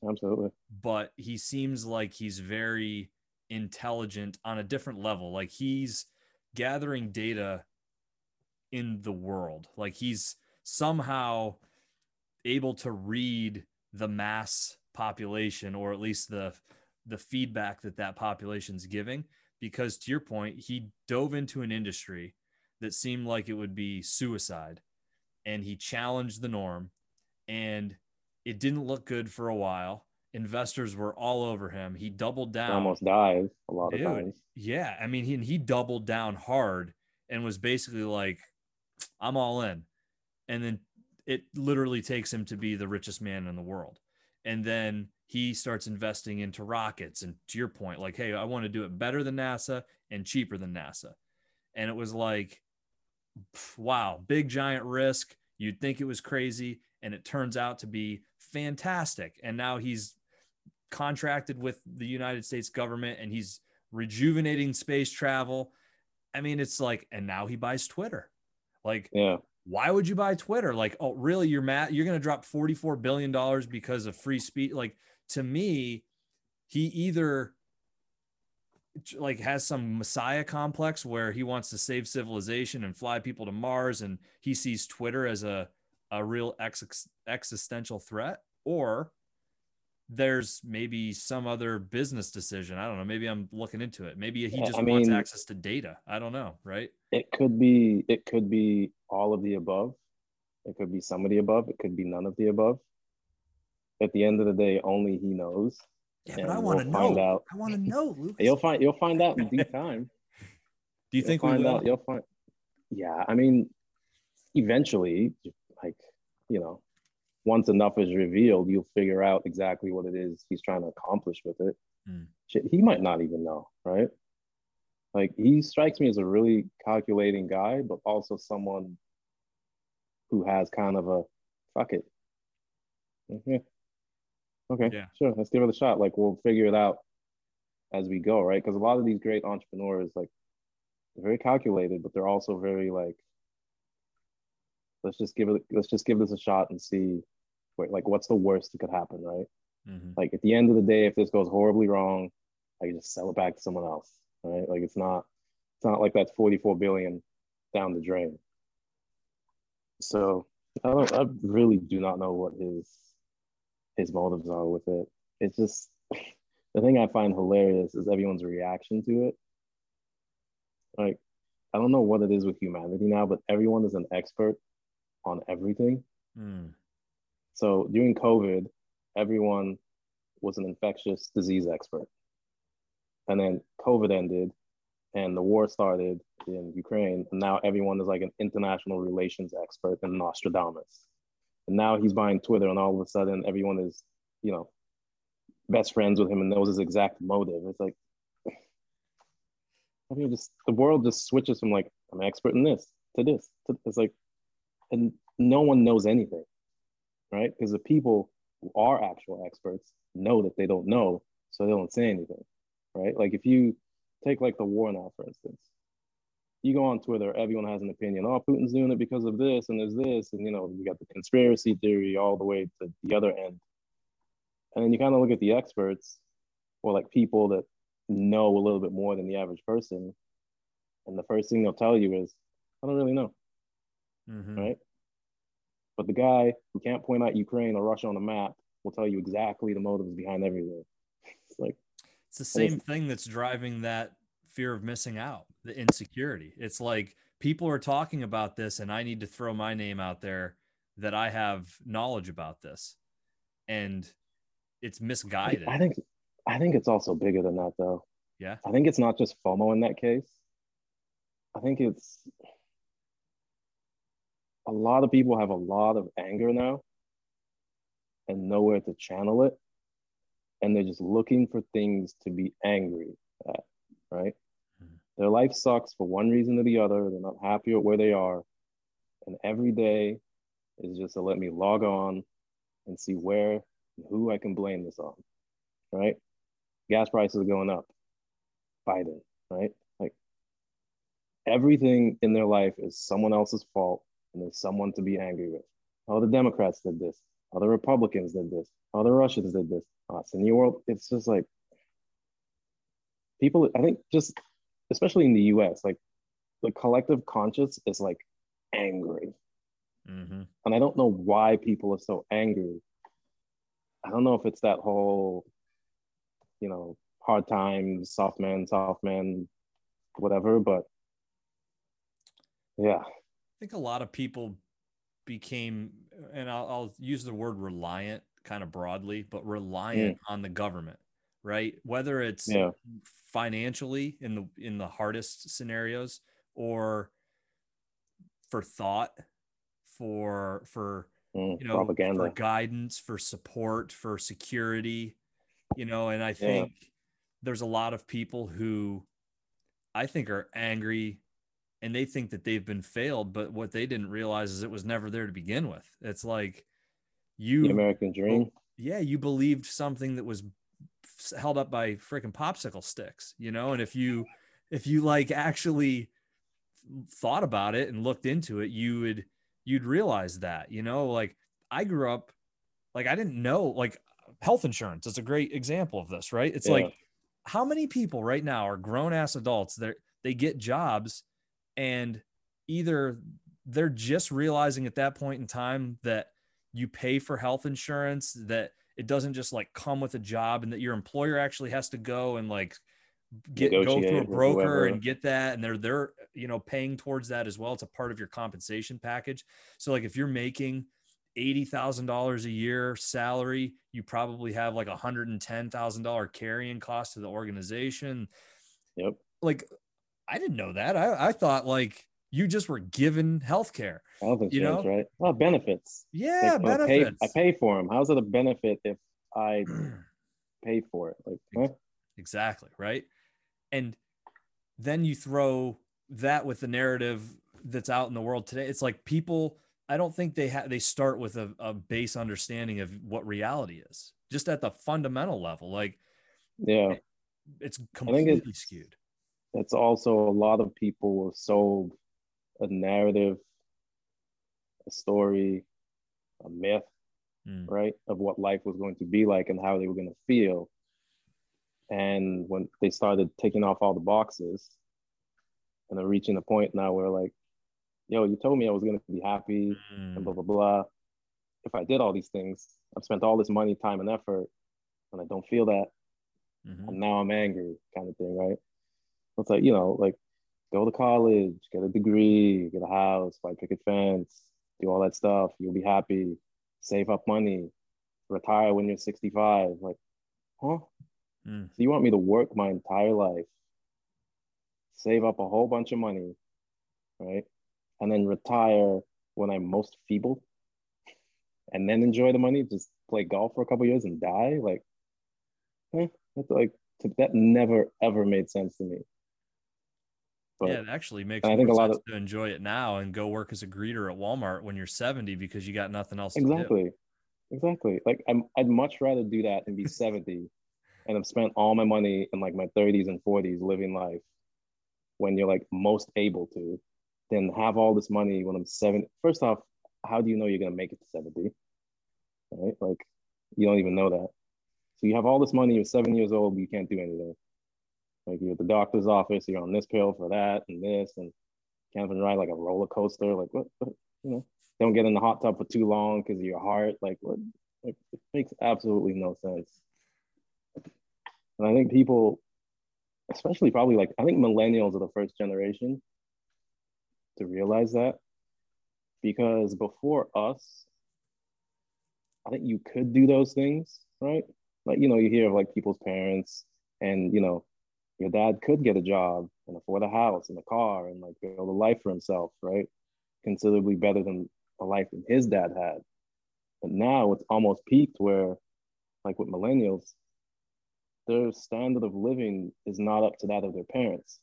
Speaker 2: absolutely
Speaker 3: but he seems like he's very intelligent on a different level. Like he's gathering data in the world. Like he's somehow able to read the mass population or at least the the feedback that that population's giving because to your point he dove into an industry that seemed like it would be suicide and he challenged the norm and it didn't look good for a while investors were all over him. He doubled down.
Speaker 2: Almost died a lot Dude, of times.
Speaker 3: Yeah, I mean, he he doubled down hard and was basically like, "I'm all in," and then it literally takes him to be the richest man in the world. And then he starts investing into rockets. And to your point, like, hey, I want to do it better than NASA and cheaper than NASA. And it was like, wow, big giant risk. You'd think it was crazy, and it turns out to be fantastic. And now he's contracted with the United States government and he's rejuvenating space travel. I mean, it's like, and now he buys Twitter. Like,
Speaker 2: yeah.
Speaker 3: Why would you buy Twitter? Like, oh, really? You're mad? You're going to drop $44 billion because of free speech? Like, to me, he either like has some messiah complex where he wants to save civilization and fly people to Mars and he sees Twitter as a a real ex- existential threat or there's maybe some other business decision. I don't know. Maybe I'm looking into it. Maybe he just I wants mean, access to data. I don't know. Right.
Speaker 2: It could be, it could be all of the above. It could be some of the above. It could be none of the above. At the end of the day, only he knows.
Speaker 3: Yeah, but I want to we'll know. Out. I want to know, Lucas.
Speaker 2: You'll find, you'll find out in due time.
Speaker 3: Do you you'll think we will?
Speaker 2: out? You'll find. Yeah. I mean, eventually, like, you know, once enough is revealed, you'll figure out exactly what it is he's trying to accomplish with it. Mm. Shit, he might not even know, right? Like he strikes me as a really calculating guy, but also someone who has kind of a fuck it. Okay. Okay, yeah. sure. Let's give it a shot. Like we'll figure it out as we go, right? Because a lot of these great entrepreneurs, like, very calculated, but they're also very like, let's just give it, let's just give this a shot and see like what's the worst that could happen, right? Mm-hmm. Like at the end of the day, if this goes horribly wrong, I can just sell it back to someone else, right? Like it's not, it's not like that's 44 billion down the drain. So I don't, I really do not know what his his motives are with it. It's just the thing I find hilarious is everyone's reaction to it. Like, I don't know what it is with humanity now, but everyone is an expert on everything. Mm. So during COVID, everyone was an infectious disease expert. And then COVID ended and the war started in Ukraine. And now everyone is like an international relations expert and Nostradamus. And now he's buying Twitter, and all of a sudden everyone is, you know, best friends with him and knows his exact motive. It's like, I mean, just the world just switches from like, I'm an expert in this to this. To, it's like, and no one knows anything right? Because the people who are actual experts know that they don't know, so they don't say anything, right? Like if you take like the war now, for instance, you go on Twitter, everyone has an opinion. Oh, Putin's doing it because of this, and there's this, and you know, you got the conspiracy theory all the way to the other end. And then you kind of look at the experts, or like people that know a little bit more than the average person, and the first thing they'll tell you is, "I don't really know," mm-hmm. right? But the guy who can't point out Ukraine or Russia on the map will tell you exactly the motives behind everything. It's like
Speaker 3: it's the same thing that's driving that fear of missing out, the insecurity. It's like people are talking about this, and I need to throw my name out there that I have knowledge about this, and it's misguided.
Speaker 2: I think I think it's also bigger than that, though.
Speaker 3: Yeah,
Speaker 2: I think it's not just FOMO in that case. I think it's a lot of people have a lot of anger now and nowhere to channel it. And they're just looking for things to be angry at, right? Mm-hmm. Their life sucks for one reason or the other. They're not happy with where they are. And every day is just to let me log on and see where and who I can blame this on, right? Gas prices are going up. Biden, right? Like everything in their life is someone else's fault and there's someone to be angry with. Oh, the Democrats did this. Other Republicans did this. Other Russians did this. Oh, it's the new world. It's just like people, I think just especially in the US, like the collective conscience is like angry. Mm-hmm. And I don't know why people are so angry. I don't know if it's that whole, you know, hard times, soft man, soft man, whatever, but yeah.
Speaker 3: Think a lot of people became, and I'll, I'll use the word reliant kind of broadly, but reliant mm. on the government, right? Whether it's yeah. financially in the in the hardest scenarios or for thought, for for mm, you know propaganda. for guidance, for support, for security, you know, and I think yeah. there's a lot of people who I think are angry and they think that they've been failed but what they didn't realize is it was never there to begin with. It's like you
Speaker 2: the american dream.
Speaker 3: yeah you believed something that was held up by freaking popsicle sticks you know and if you if you like actually thought about it and looked into it you would you'd realize that you know? Like i grew up like i didn't know like health insurance is a great example of this right? It's yeah. like how many people right now are grown ass adults that they get jobs and either they're just realizing at that point in time that you pay for health insurance that it doesn't just like come with a job and that your employer actually has to go and like get go through a broker and get that and they're they're you know paying towards that as well. It's a part of your compensation package. So like if you're making $80,000 a year salary you probably have like a $110,000 carrying cost to the organization.
Speaker 2: Yep.
Speaker 3: Like I didn't know that. I, I thought like you just were given health care.
Speaker 2: Health insurance, you know? right? Well, benefits.
Speaker 3: Yeah,
Speaker 2: like,
Speaker 3: benefits.
Speaker 2: I pay, I pay, for them. How's it a benefit if I pay for it? Like, huh?
Speaker 3: exactly, right? And then you throw that with the narrative that's out in the world today. It's like people. I don't think they have. They start with a, a base understanding of what reality is, just at the fundamental level. Like,
Speaker 2: yeah,
Speaker 3: it, it's completely it's, skewed
Speaker 2: it's also a lot of people were sold a narrative, a story, a myth, mm. right, of what life was going to be like and how they were going to feel. And when they started taking off all the boxes and they're reaching a point now where like, yo, you told me I was going to be happy mm. and blah, blah, blah. If I did all these things, I've spent all this money, time, and effort, and I don't feel that. Mm-hmm. And now I'm angry, kind of thing, right? It's like, you know, like go to college, get a degree, get a house, buy a picket fence, do all that stuff. You'll be happy, save up money, retire when you're 65. Like, huh? Mm. So you want me to work my entire life, save up a whole bunch of money, right? And then retire when I'm most feeble and then enjoy the money, just play golf for a couple years and die? Like, eh, that's like, that never ever made sense to me.
Speaker 3: But yeah, it actually makes I think a lot of to enjoy it now and go work as a greeter at Walmart when you're 70 because you got nothing else to do.
Speaker 2: exactly. Exactly. Like I'm, I'd much rather do that and be 70 and have spent all my money in like my 30s and 40s living life when you're like most able to than have all this money when I'm 70. First off, how do you know you're going to make it to 70? Right? Like you don't even know that. So you have all this money, you're seven years old, but you can't do anything. Like you're at the doctor's office, you're on this pill for that and this, and can't even ride like a roller coaster. Like what, what you know? don't get in the hot tub for too long because of your heart. Like what? Like, it makes absolutely no sense. And I think people, especially probably like I think millennials are the first generation to realize that because before us, I think you could do those things, right? Like you know, you hear of like people's parents, and you know, your dad could get a job and afford a house and a car and like build a life for himself, right? Considerably better than a life that his dad had. But now it's almost peaked where, like with millennials, their standard of living is not up to that of their parents.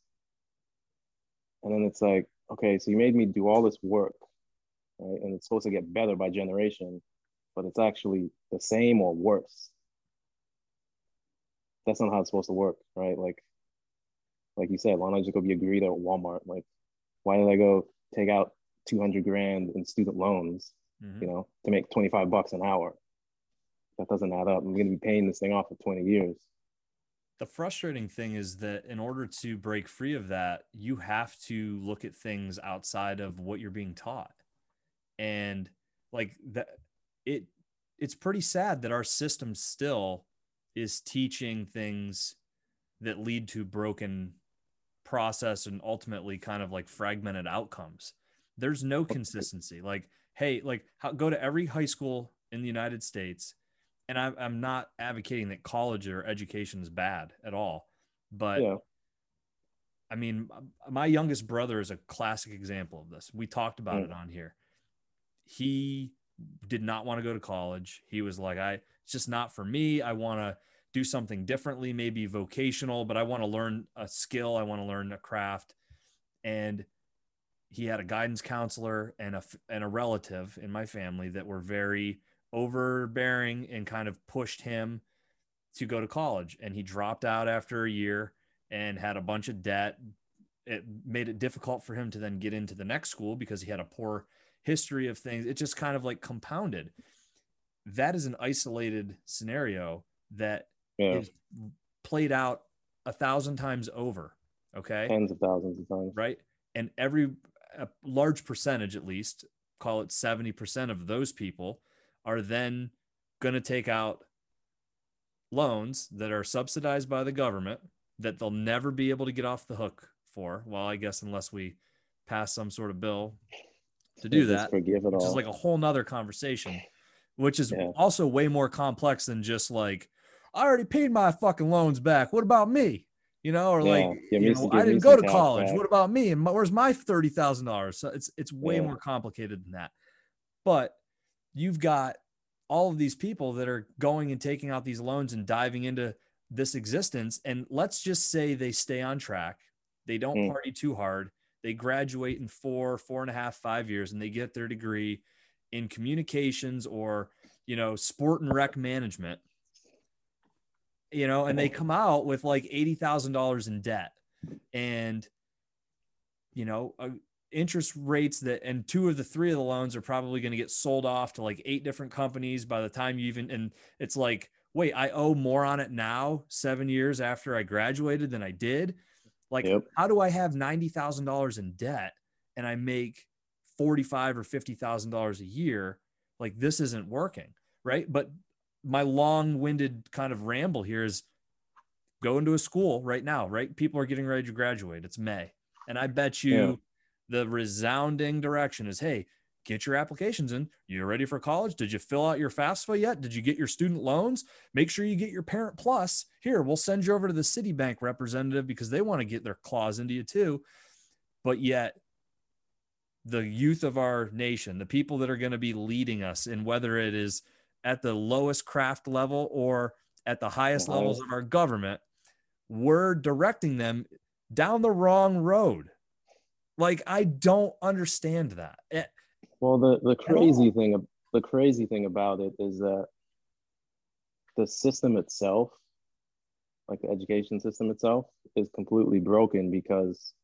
Speaker 2: And then it's like, okay, so you made me do all this work, right? And it's supposed to get better by generation, but it's actually the same or worse. That's not how it's supposed to work, right? Like, like you said, why don't I just go be a greeter at Walmart? Like, why did I go take out 200 grand in student loans, mm-hmm. you know, to make 25 bucks an hour? That doesn't add up. I'm going to be paying this thing off for 20 years.
Speaker 3: The frustrating thing is that in order to break free of that, you have to look at things outside of what you're being taught. And like that, it, it's pretty sad that our system still is teaching things that lead to broken process and ultimately kind of like fragmented outcomes. There's no consistency. Like, hey, like how, go to every high school in the United States, and I'm, I'm not advocating that college or education is bad at all, but yeah. I mean, my youngest brother is a classic example of this. We talked about mm. it on here. He did not want to go to college. He was like, I, it's just not for me. I want to do something differently, maybe vocational, but I want to learn a skill. I want to learn a craft. And he had a guidance counselor and a, and a relative in my family that were very overbearing and kind of pushed him to go to college. And he dropped out after a year and had a bunch of debt. It made it difficult for him to then get into the next school because he had a poor history of things. It just kind of like compounded. That is an isolated scenario that yeah. is played out a thousand times over. Okay.
Speaker 2: Tens of thousands of times.
Speaker 3: Right. And every a large percentage, at least, call it 70% of those people are then going to take out loans that are subsidized by the government that they'll never be able to get off the hook for. Well, I guess unless we pass some sort of bill to do that,
Speaker 2: forgive it
Speaker 3: which
Speaker 2: all.
Speaker 3: is like a whole nother conversation, which is yeah. also way more complex than just like, I already paid my fucking loans back. What about me? You know, or yeah, like, you know, I didn't go to college. Back. What about me? And where's my thirty thousand dollars? So it's it's way yeah. more complicated than that. But you've got all of these people that are going and taking out these loans and diving into this existence. And let's just say they stay on track. They don't mm. party too hard. They graduate in four, four and a half, five years, and they get their degree in communications or you know sport and rec management you know, and they come out with like $80,000 in debt and, you know, uh, interest rates that, and two of the three of the loans are probably going to get sold off to like eight different companies by the time you even, and it's like, wait, I owe more on it now, seven years after I graduated than I did. Like, yep. how do I have $90,000 in debt and I make 45 or $50,000 a year? Like, this isn't working. Right. But my long-winded kind of ramble here is go into a school right now, right? People are getting ready to graduate. It's May. And I bet you yeah. the resounding direction is, hey, get your applications in. You're ready for college? Did you fill out your FAFSA yet? Did you get your student loans? Make sure you get your parent plus. Here, we'll send you over to the Citibank representative because they want to get their claws into you too. But yet, the youth of our nation, the people that are going to be leading us, and whether it is at the lowest craft level or at the highest wow. levels of our government, we're directing them down the wrong road. Like I don't understand that. It, eh,
Speaker 2: well, the the crazy thing the crazy thing about it is that the system itself, like the education system itself, is completely broken because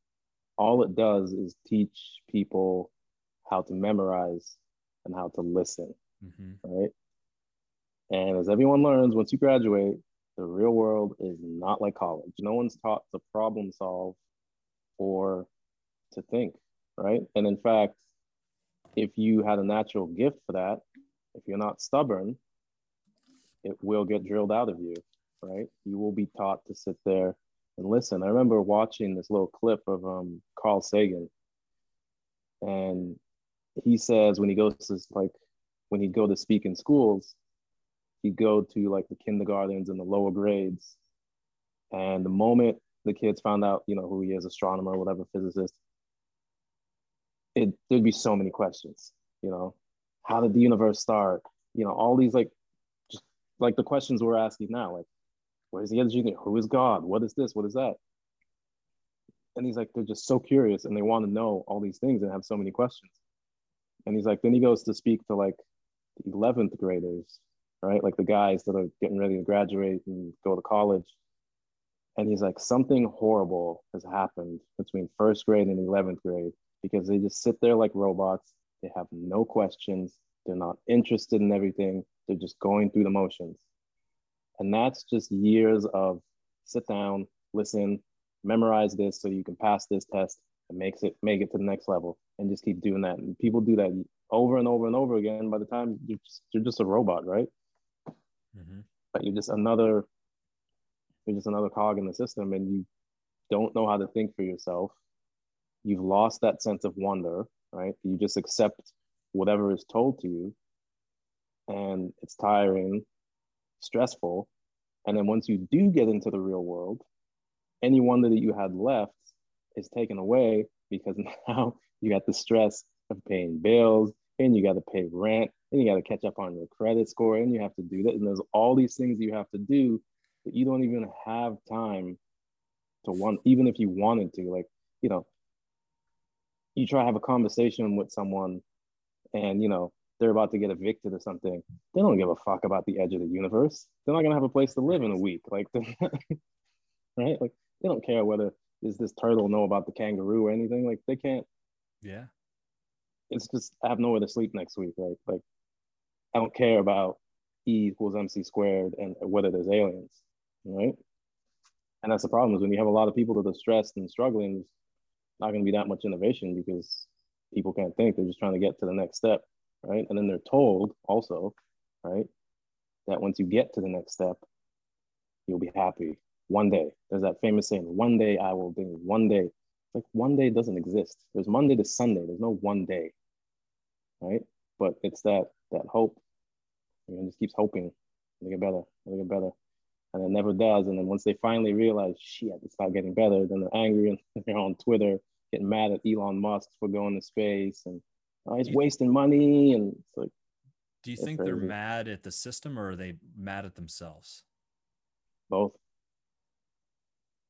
Speaker 2: all it does is teach people how to memorize and how to listen, mm-hmm. right? And as everyone learns, once you graduate, the real world is not like college. No one's taught to problem solve or to think, right? And in fact, if you had a natural gift for that, if you're not stubborn, it will get drilled out of you, right? You will be taught to sit there and listen. I remember watching this little clip of um, Carl Sagan, and he says when he goes to like when he'd go to speak in schools, he'd go to like the kindergartens and the lower grades, and the moment the kids found out, you know, who he is, astronomer, whatever, physicist, it there'd be so many questions. You know, how did the universe start? You know, all these like, just like the questions we're asking now, like, where's the energy? Who is God? What is this? What is that? And he's like, they're just so curious and they want to know all these things and have so many questions. And he's like, then he goes to speak to like the 11th graders, right? Like the guys that are getting ready to graduate and go to college. And he's like, something horrible has happened between first grade and 11th grade because they just sit there like robots. They have no questions. They're not interested in everything. They're just going through the motions. And that's just years of sit down, listen, memorize this so you can pass this test and makes it make it to the next level and just keep doing that. And people do that over and over and over again. By the time you're just, you're just a robot, right? Mm-hmm. But you're just another you're just another cog in the system and you don't know how to think for yourself you've lost that sense of wonder, right? You just accept whatever is told to you, and it's tiring, stressful. And then once you do get into the real world, any wonder that you had left is taken away because now you got the stress of paying bills and you got to pay rent and you got to catch up on your credit score and you have to do that. And there's all these things you have to do that you don't even have time to want, even if you wanted to. Like, you know, you try to have a conversation with someone and you know they're about to get evicted or something they don't give a fuck about the edge of the universe they're not going to have a place to live in a week like right like they don't care whether does this turtle know about the kangaroo or anything like they can't
Speaker 3: yeah
Speaker 2: it's just i have nowhere to sleep next week right like i don't care about e equals mc squared and whether there's aliens right and that's the problem is when you have a lot of people that are stressed and struggling not going to be that much innovation because people can't think. They're just trying to get to the next step, right? And then they're told also, right, that once you get to the next step, you'll be happy one day. There's that famous saying, one day I will be, one day. It's Like one day doesn't exist. There's Monday to Sunday. There's no one day, right? But it's that that hope. And just keeps hoping to get better, to get better and it never does. And then once they finally realize, shit, it's not getting better, then they're angry and they're on Twitter getting mad at Elon Musk for going to space and oh, he's wasting money. And it's like,
Speaker 3: do you think crazy. they're mad at the system or are they mad at themselves?
Speaker 2: Both.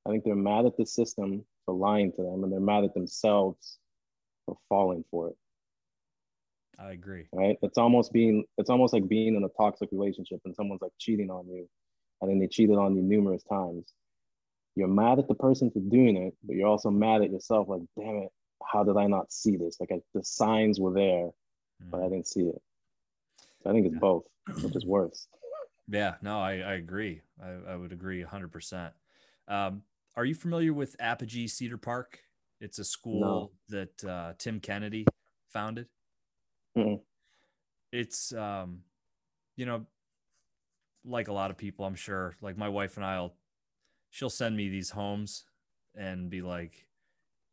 Speaker 2: I think they're mad at the system for lying to them and they're mad at themselves for falling for it.
Speaker 3: I agree.
Speaker 2: Right? It's almost being it's almost like being in a toxic relationship and someone's like cheating on you and then they cheated on you numerous times. You're mad at the person for doing it, but you're also mad at yourself, like, damn it, how did I not see this? Like I, the signs were there, mm. but I didn't see it. So I think it's yeah. both, which is worse.
Speaker 3: Yeah, no, I, I agree. I, I would agree 100%. Um, are you familiar with Apogee Cedar Park? It's a school no. that uh, Tim Kennedy founded. Mm-mm. It's, um, you know, like a lot of people, I'm sure, like my wife and I'll, she'll send me these homes and be like,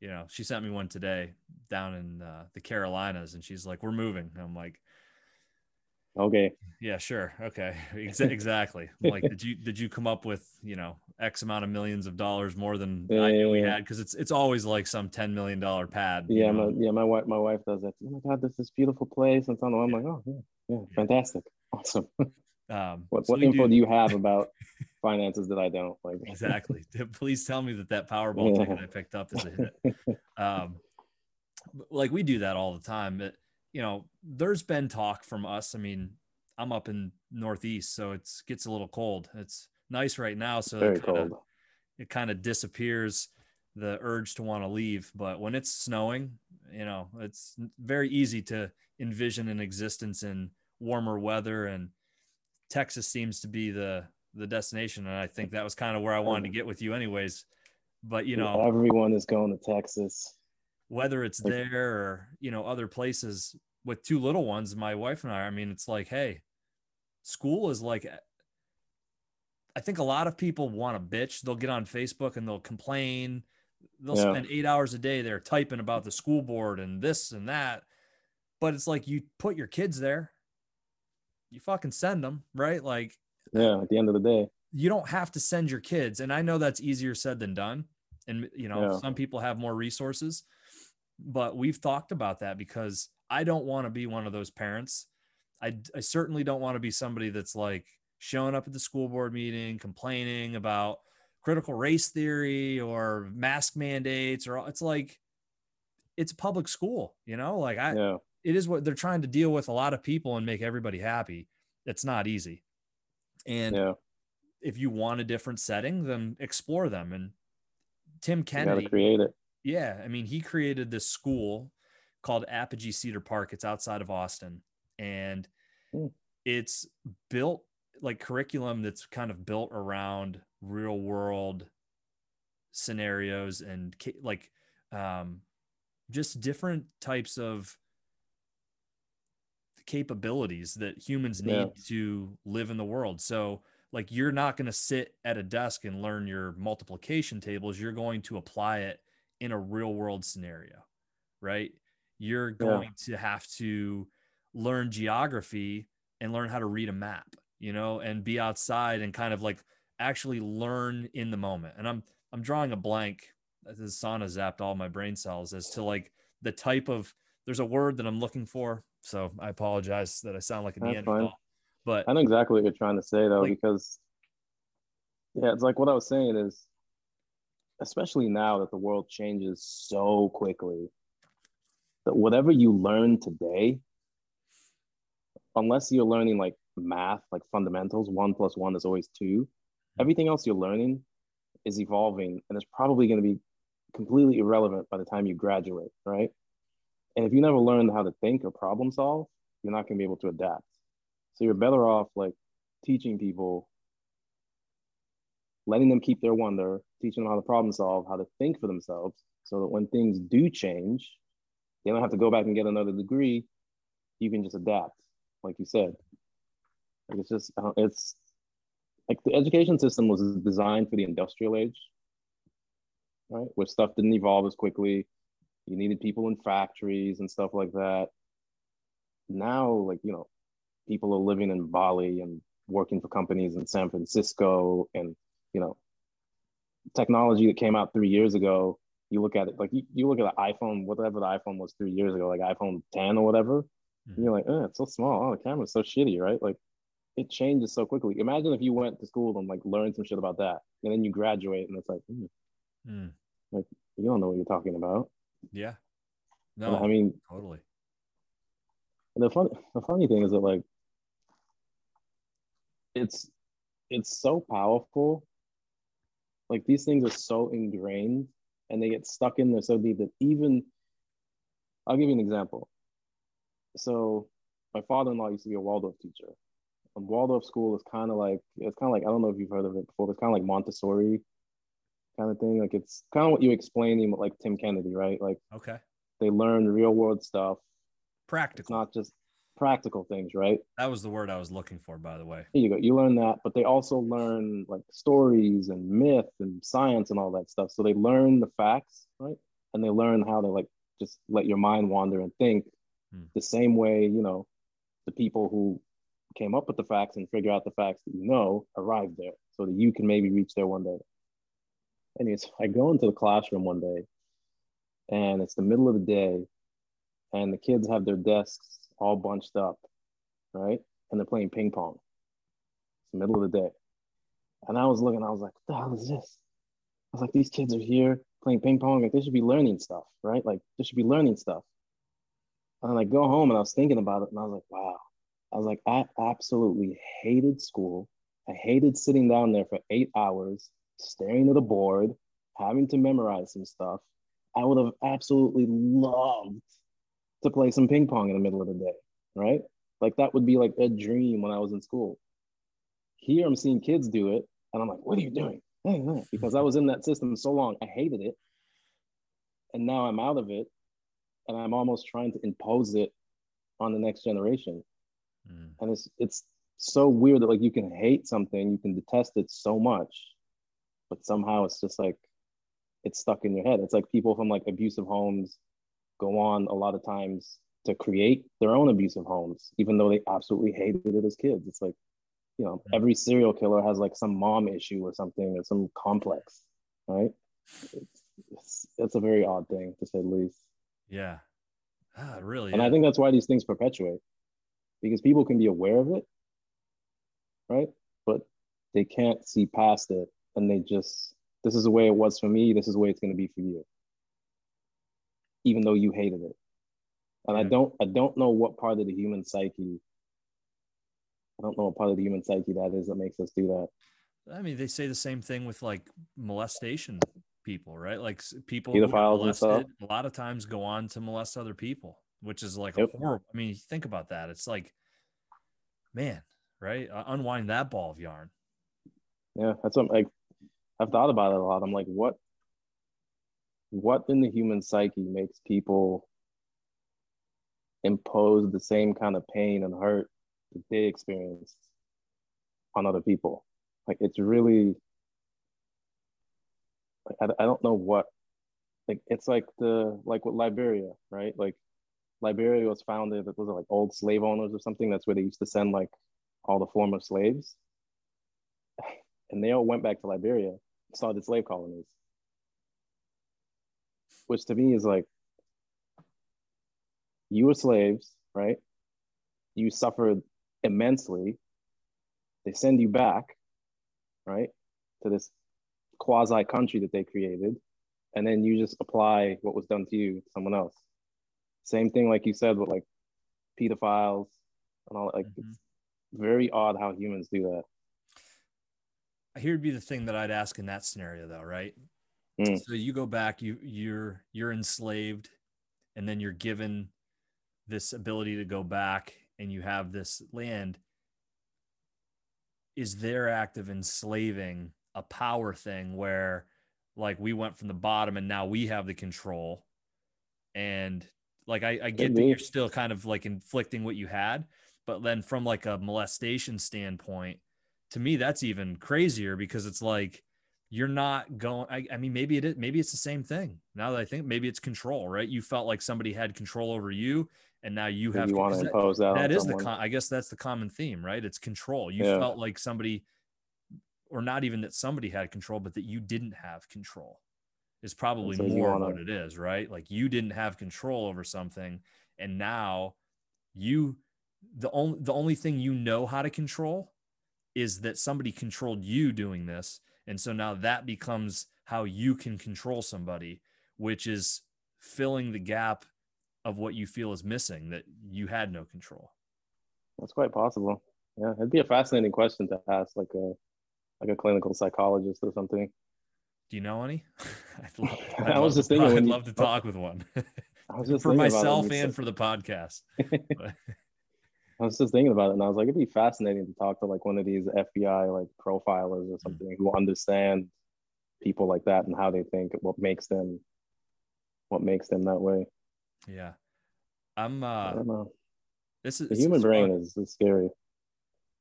Speaker 3: you know, she sent me one today down in uh, the Carolinas, and she's like, "We're moving." And I'm like,
Speaker 2: "Okay,
Speaker 3: yeah, sure, okay, exactly." like, did you did you come up with you know X amount of millions of dollars more than yeah, I knew we had? Because it's it's always like some ten million dollar pad.
Speaker 2: Yeah, my, yeah, my wife my wife does that. Oh my god, this is beautiful place, and so I'm like, oh yeah, yeah, fantastic, awesome. Um, what, so what info do... do... you have about finances that I don't like?
Speaker 3: exactly. Please tell me that that Powerball yeah. ticket I picked up is a hit. um, like we do that all the time. But you know, there's been talk from us. I mean, I'm up in Northeast, so it gets a little cold. It's nice right now, so
Speaker 2: Very
Speaker 3: it kind of it kind of disappears the urge to want to leave. But when it's snowing, you know, it's very easy to envision an existence in warmer weather and Texas seems to be the the destination, and I think that was kind of where I wanted to get with you, anyways. But you know,
Speaker 2: everyone is going to Texas.
Speaker 3: Whether it's there or you know other places, with two little ones, my wife and I, I mean, it's like, hey, school is like eh, I think a lot of people want to bitch. They'll get on Facebook and they'll complain. They'll yeah. spend eight hours a day there typing about the school board and this and that. But it's like you put your kids there, you fucking send them, right? Like,
Speaker 2: yeah, at the end of the day,
Speaker 3: you don't have to send your kids. And I know that's easier said than done. And, you know, yeah. some people have more resources, but we've talked about that because I don't want to be one of those parents. I, I certainly don't want to be somebody that's like, showing up at the school board meeting, complaining about critical race theory or mask mandates, or it's like it's a public school, you know, like I, yeah. it is what they're trying to deal with a lot of people and make everybody happy. It's not easy. And yeah. if you want a different setting, then explore them. And Tim Kennedy
Speaker 2: create it.
Speaker 3: Yeah. I mean, he created this school called Apogee Cedar Park. It's outside of Austin. And mm. it's built like curriculum that's kind of built around real world scenarios and like um, just different types of capabilities that humans need yeah. to live in the world. So, like, you're not going to sit at a desk and learn your multiplication tables. You're going to apply it in a real world scenario, right? You're going yeah. to have to learn geography and learn how to read a map you know, and be outside and kind of like actually learn in the moment. And I'm I'm drawing a blank. The sauna zapped all my brain cells as to like the type of there's a word that I'm looking for. So I apologize that I sound like a Neanderthal. But
Speaker 2: I know exactly what you're trying to say though, like, because yeah, it's like what I was saying is especially now that the world changes so quickly that whatever you learn today unless you're learning like math, like fundamentals, one plus one is always two. Hmm. Everything else you're learning is evolving and it's probably going to be completely irrelevant by the time you graduate, right? And if you never learn how to think or problem solve, you're not going to be able to adapt. So you're better off like teaching people, letting them keep their wonder, teaching them how to problem solve, how to think for themselves, so that when things do change, they don't have to go back and get another degree. You can just adapt, like you said. Like it's just uh, it's like the education system was designed for the industrial age, right? Where stuff didn't evolve as quickly. You needed people in factories and stuff like that. Now, like you know, people are living in Bali and working for companies in San Francisco, and you know, technology that came out three years ago. You look at it like you, you look at the iPhone, whatever the iPhone was three years ago, like iPhone 10 or whatever. Mm-hmm. And you're like, oh, it's so small. Oh, the camera's so shitty, right? Like it changes so quickly. Imagine if you went to school and like learned some shit about that, and then you graduate, and it's like, mm. Mm. like you don't know what you're talking about.
Speaker 3: Yeah. No,
Speaker 2: I mean
Speaker 3: totally.
Speaker 2: The funny, the funny thing is that like, it's, it's so powerful. Like these things are so ingrained, and they get stuck in there so deep that even, I'll give you an example. So, my father-in-law used to be a Waldorf teacher, And Waldorf school is kind of like it's kind of like I don't know if you've heard of it before. But it's kind of like Montessori kind of thing. Like it's kind of what you explaining, like Tim Kennedy, right? Like
Speaker 3: okay,
Speaker 2: they learn real world stuff,
Speaker 3: practical,
Speaker 2: it's not just practical things, right?
Speaker 3: That was the word I was looking for, by the way.
Speaker 2: Here you go. You learn that, but they also learn like stories and myth and science and all that stuff. So they learn the facts, right? And they learn how to like just let your mind wander and think hmm. the same way, you know, the people who came up with the facts and figure out the facts that you know, arrive there so that you can maybe reach there one day. Anyways, I go into the classroom one day and it's the middle of the day and the kids have their desks all bunched up, right? And they're playing ping pong. It's the middle of the day. And I was looking, I was like, what the hell is this? I was like, these kids are here playing ping pong. Like they should be learning stuff, right? Like they should be learning stuff. And I go home and I was thinking about it and I was like, wow, I was like, I absolutely hated school. I hated sitting down there for eight hours, staring at a board, having to memorize some stuff. I would have absolutely loved to play some ping pong in the middle of the day, right? Like that would be like a dream when I was in school. Here I'm seeing kids do it, and I'm like, what are you doing? Because I was in that system so long, I hated it. And now I'm out of it, and I'm almost trying to impose it on the next generation. Mm. And it's it's so weird that like you can hate something, you can detest it so much, but somehow it's just like it's stuck in your head. It's like people from like abusive homes go on a lot of times to create their own abusive homes, even though they absolutely hated it as kids. It's like, you know, every serial killer has like some mom issue or something or some complex, right? It's, it's, it's a very odd thing to say the least.
Speaker 3: Yeah. Ah, really.
Speaker 2: And I think that's why these things perpetuate because people can be aware of it, right? But they can't see past it and they just, this is the way it was for me. This is the way it's going to be for you. Even though you hated it. And I don't, I don't know what part of the human psyche, I don't know what part of the human psyche that is that makes us do that.
Speaker 3: I mean, they say the same thing with like molestation people, right? Like people
Speaker 2: pedophiles molested,
Speaker 3: a lot of times go on to molest other people, which is like yep. a horrible. I mean, think about that. It's like, man, right? Uh, unwind that ball of yarn.
Speaker 2: Yeah, that's what like I've thought about it a lot. I'm like, what, what in the human psyche makes people impose the same kind of pain and hurt that they experience on other people? Like, it's really like I, I don't know what like it's like the like with Liberia, right? Like Liberia was founded, it was like old slave owners or something? That's where they used to send like all the former slaves. And they all went back to Liberia, started slave colonies. Which to me is like you were slaves, right? You suffered immensely. They send you back, right? To this quasi country that they created, and then you just apply what was done to you to someone else. Same thing, like you said, with like pedophiles and all. Like mm-hmm. it's very odd how humans do that.
Speaker 3: Here'd be the thing that I'd ask in that scenario, though, right? Mm. So you go back, you you're you're enslaved, and then you're given this ability to go back, and you have this land. Is their act of enslaving a power thing where like we went from the bottom and now we have the control and like i, I get that you're still kind of like inflicting what you had but then from like a molestation standpoint to me that's even crazier because it's like you're not going I, I, mean maybe it is maybe it's the same thing now that i think maybe it's control right you felt like somebody had control over you and now you have
Speaker 2: you want to impose that,
Speaker 3: that is someone. the i guess that's the common theme right it's control you yeah. felt like somebody or not even that somebody had control, but that you didn't have control is probably more wanna... what it is, right? Like you didn't have control over something, and now you the only the only thing you know how to control is that somebody controlled you doing this, and so now that becomes how you can control somebody, which is filling the gap of what you feel is missing that you had no control.
Speaker 2: That's quite possible. Yeah, it'd be a fascinating question to ask, like a like a clinical psychologist or something.
Speaker 3: Do you know any?
Speaker 2: I'd love, I was just thinking,
Speaker 3: I'd love to talk with one. I was just for myself and for the podcast.
Speaker 2: I was just thinking about it, and I was like, it'd be fascinating to talk to like one of these FBI like profilers or something mm-hmm. who understand people like that and how they think, what makes them, what makes them that way.
Speaker 3: Yeah, I'm. uh I
Speaker 2: don't know. This is the human brain is, is scary.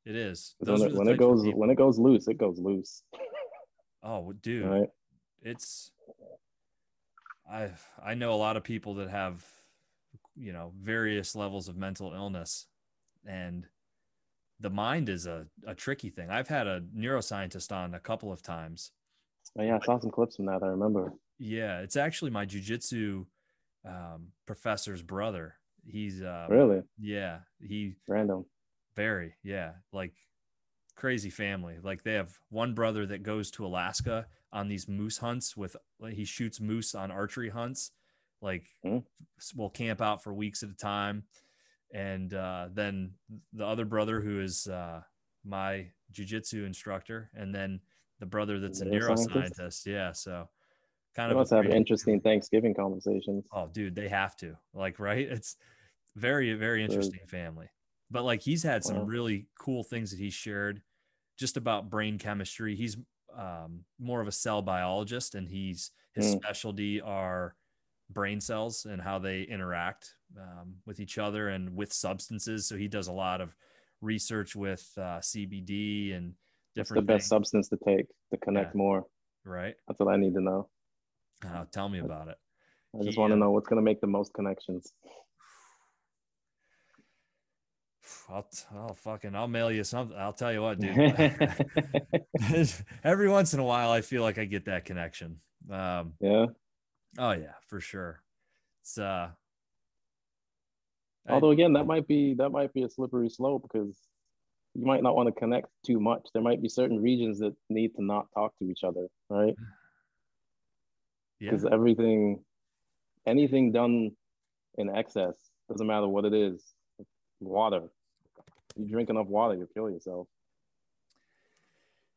Speaker 3: It is.
Speaker 2: Those when it, when it goes when it goes loose, it goes loose.
Speaker 3: oh, dude, right? it's. I I know a lot of people that have, you know, various levels of mental illness, and the mind is a, a tricky thing. I've had a neuroscientist on a couple of times.
Speaker 2: Oh, yeah, I saw some clips from that. I remember.
Speaker 3: Yeah, it's actually my jujitsu um, professor's brother. He's uh,
Speaker 2: really
Speaker 3: yeah he
Speaker 2: random
Speaker 3: very, yeah. Like crazy family. Like they have one brother that goes to Alaska on these moose hunts with like, he shoots moose on archery hunts. Like mm. will camp out for weeks at a time. And uh, then the other brother who is uh, my jujitsu instructor, and then the brother that's a neuroscientist. Yeah, so
Speaker 2: kind they of must have interesting Thanksgiving conversations.
Speaker 3: Oh, dude, they have to. Like, right? It's very, very interesting family but like he's had some really cool things that he shared just about brain chemistry. He's um, more of a cell biologist, and he's his mm. specialty are brain cells and how they interact um, with each other and with substances. So he does a lot of research with uh, CBD and different.
Speaker 2: What's the best substance to take to connect yeah. more?
Speaker 3: Right.
Speaker 2: That's what I need to know.
Speaker 3: Uh, tell me about it.
Speaker 2: I just want to know what's going to make the most connections.
Speaker 3: I'll, I'll fucking, I'll mail you something. I'll tell you what, dude. Every once in a while, I feel like I get that connection. Um,
Speaker 2: yeah.
Speaker 3: Oh yeah, for sure. It's uh.
Speaker 2: Although again, that might be that might be a slippery slope because you might not want to connect too much. There might be certain regions that need to not talk to each other, right? Because yeah. everything, anything done in excess doesn't matter what it is. Water, you drink enough water, you'll kill yourself.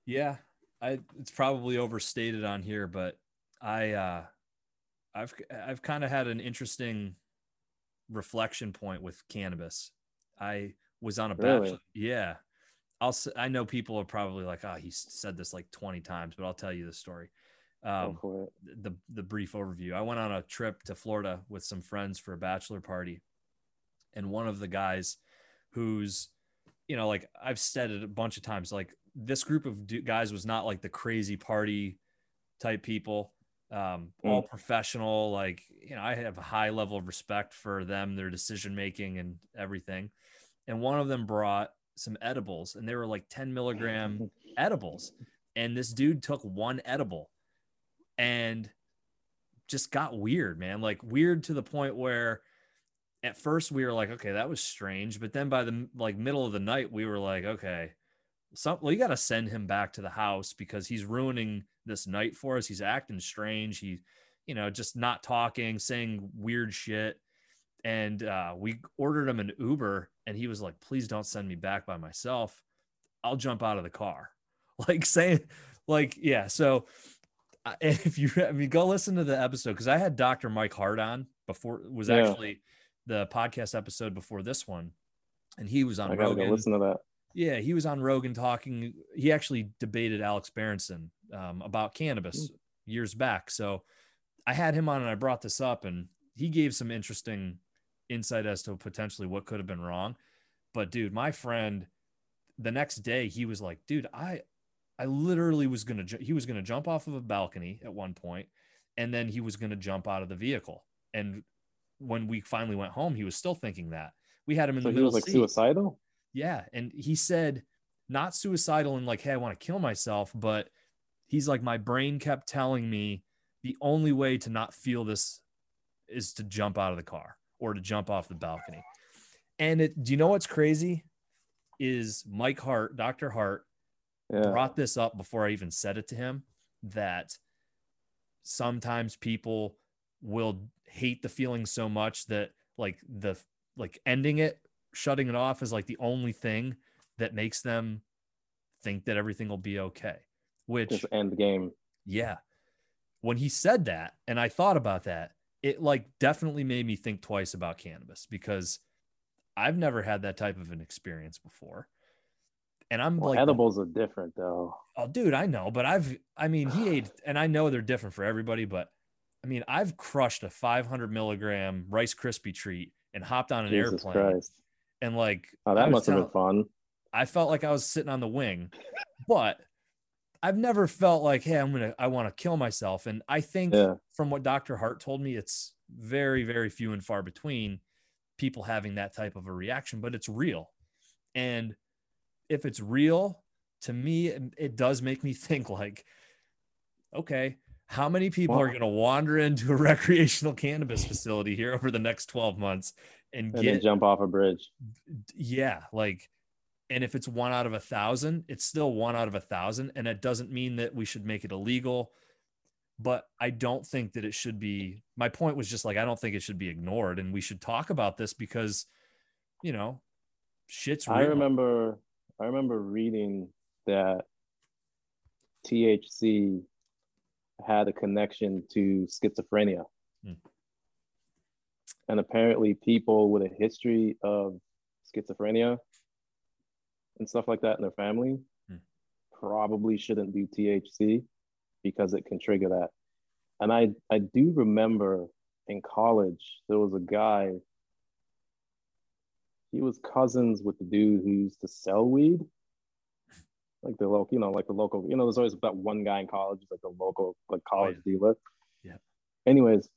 Speaker 3: Yeah, I it's probably overstated on here, but I uh I've I've kind of had an interesting reflection point with cannabis. I was on a really? bachelor. Yeah. I'll I know people are probably like, "Oh, he said this like 20 times," but I'll tell you the story. Um, the the brief overview. I went on a trip to Florida with some friends for a bachelor party, and one of the guys, who's, you know, like I've said it a bunch of times, like this group of guys was not like the crazy party type people um, mm. all professional. Like, you know, I have a high level of respect for them, their decision making, and everything. And one of them brought some edibles, and they were like 10 milligram edibles. And this dude took one edible and just got weird, man. Like, weird to the point where at first we were like, okay, that was strange. But then by the like middle of the night, we were like, okay, some, well, you got to send him back to the house because he's ruining this night for us. He's acting strange. He, you know, just not talking, saying weird shit. And uh, we ordered him an Uber, and he was like, "Please don't send me back by myself. I'll jump out of the car." Like saying, like, yeah. So if you, I mean, go listen to the episode because I had Dr. Mike Hart on before. Was yeah. actually the podcast episode before this one, and he was on.
Speaker 2: I gotta Rogan. go listen to that.
Speaker 3: Yeah, he was on Rogan talking. He actually debated Alex Berenson um, about cannabis mm. years back. So I had him on and I brought this up, and he gave some interesting insight as to potentially what could have been wrong. But dude, my friend, the next day he was like, dude, I, I literally was gonna. He was gonna jump off of a balcony at one point, and then he was gonna jump out of the vehicle. And when we finally went home, he was still thinking that. We had him in so the middle.
Speaker 2: He was like seat. suicidal.
Speaker 3: Yeah. And he said, not suicidal and like, hey, I want to kill myself, but he's like, my brain kept telling me the only way to not feel this is to jump out of the car or to jump off the balcony. And it, do you know what's crazy? Is Mike Hart, Dr. Hart, yeah. brought this up before I even said it to him that sometimes people will hate the feeling so much that like the like ending it shutting it off is like the only thing that makes them think that everything will be okay. Which
Speaker 2: Just end game.
Speaker 3: Yeah. When he said that, and I thought about that, it like definitely made me think twice about cannabis because I've never had that type of an experience before. And I'm well, like
Speaker 2: edibles are different though.
Speaker 3: Oh, dude, I know, but I've I mean he ate and I know they're different for everybody, but I mean I've crushed a 500 milligram Rice Krispie treat and hopped on an Jesus airplane Christ and like
Speaker 2: oh that must have been fun.
Speaker 3: I felt like i was sitting on the wing but i've never felt like hey i'm gonna i want to kill myself. And i think yeah. from what dr hart told me it's very very few and far between people having that type of a reaction but it's real. And if it's real to me it, does make me think like okay how many people well, are going to wander into a recreational cannabis facility here over the next 12 months and, and get
Speaker 2: jump off a bridge.
Speaker 3: Yeah, like and if it's one out of a thousand, it's still one out of a thousand. And it doesn't mean that we should make it illegal. But I don't think that it should be. My point was just like, I don't think it should be ignored. And we should talk about this because, you know, shit's real.
Speaker 2: I remember, I remember reading that THC had a connection to schizophrenia. Hmm and apparently people with a history of schizophrenia and stuff like that in their family hmm. probably shouldn't do THC because it can trigger that. And I I do remember in college, there was a guy. He was cousins with the dude who used to sell weed. Like the local, you know, like the local, you know, there's always that one guy in college, like the local, like college oh, yeah. dealer.
Speaker 3: Yeah.
Speaker 2: Anyways,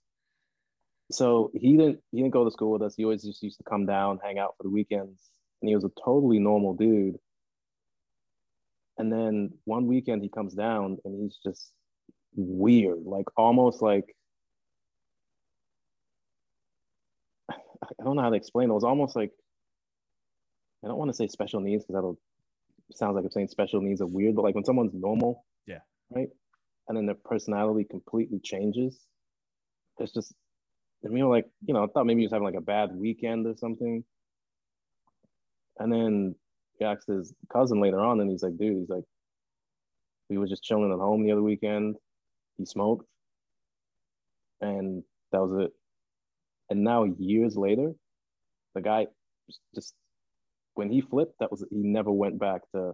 Speaker 2: so he didn't he didn't go to school with us. He always just used to come down, hang out for the weekends, and he was a totally normal dude. And then one weekend he comes down and he's just weird, like almost like I don't know how to explain. It It was almost like I don't want to say special needs because that'll sounds like I'm saying special needs are weird, but like when someone's normal,
Speaker 3: yeah,
Speaker 2: right, and then their personality completely changes, it's just I were like you know, I thought maybe he was having like a bad weekend or something, and then he asked his cousin later on, and he's like, dude, he's like, we were just chilling at home the other weekend. He smoked, and that was it. And now years later, the guy just when he flipped, that was he never went back to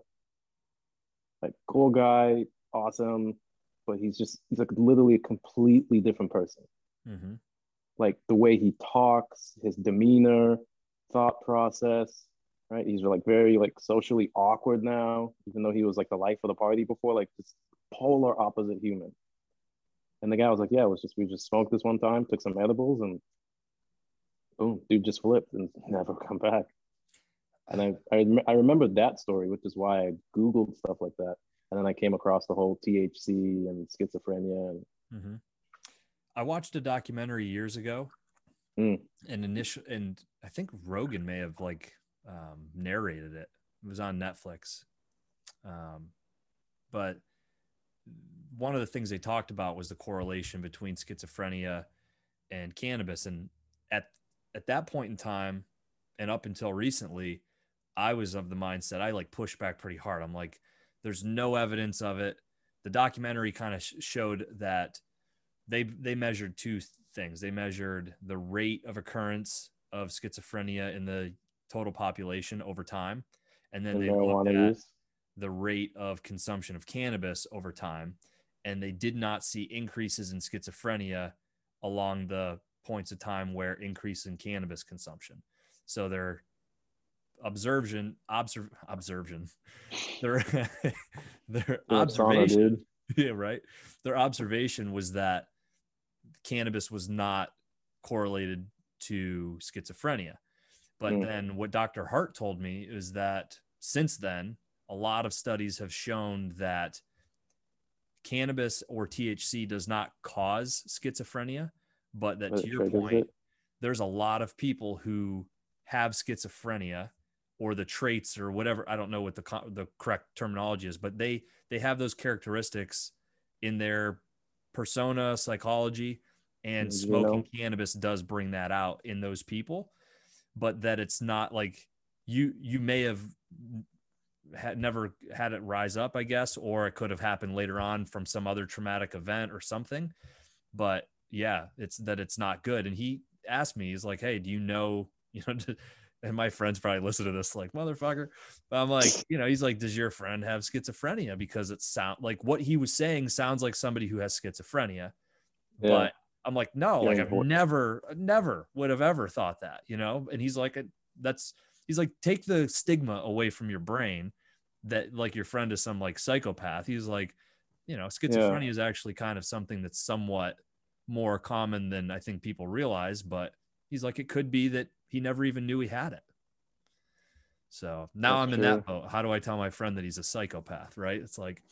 Speaker 2: like cool guy, awesome, but he's just he's like literally a completely different person.
Speaker 3: Mm-hmm.
Speaker 2: Like the way he talks, his demeanor, thought process, right? He's like very like socially awkward now, even though he was like the life of the party before, like this polar opposite human. And the guy was like, "Yeah, it was just we just smoked this one time, took some edibles, and boom, dude just flipped and never come back." And I I, I remember that story, which is why I googled stuff like that, and then I came across the whole THC and schizophrenia. And...
Speaker 3: Mm-hmm. I watched a documentary years ago,
Speaker 2: mm.
Speaker 3: and initial and I think Rogan may have like um, narrated it. It was on Netflix, um, but one of the things they talked about was the correlation between schizophrenia and cannabis. And at at that point in time and up until recently i was of the mindset i like pushed back pretty hard. I'm like there's no evidence of it. The documentary kind of sh- showed that they they measured two things they measured the rate of occurrence of schizophrenia in the total population over time and then they looked at use. the rate of consumption of cannabis over time and they did not see increases in schizophrenia along the points of time where increase in cannabis consumption. So their observation, observation, their their observation, yeah, right. Their observation was that cannabis was not correlated to schizophrenia. But mm. then what Dr. Hart told me is that since then, a lot of studies have shown that cannabis or THC does not cause schizophrenia, but that to your point, there's a lot of people who have schizophrenia or the traits or whatever. I don't know what the the correct terminology is, but they they have those characteristics in their persona, psychology, and smoking know. cannabis does bring that out in those people. But that it's not like you you may have had never had it rise up, I guess, or it could have happened later on from some other traumatic event or something. But yeah, it's that it's not good. And he asked me, he's like, Hey, do you know, you know, and my friends probably listen to this like motherfucker. But I'm like, you know, he's like, does your friend have schizophrenia? Because it sound like what he was saying sounds like somebody who has schizophrenia. Yeah. But I'm like, no, yeah, like I've never, never would have ever thought that, you know? And he's like, uh, that's he's like take the stigma away from your brain that like your friend is some like psychopath. He's like you know schizophrenia yeah. is actually kind of something that's somewhat more common than i think people realize but he's like it could be that he never even knew he had it. So now that's i'm in that boat. How do i tell my friend that he's a psychopath right? It's like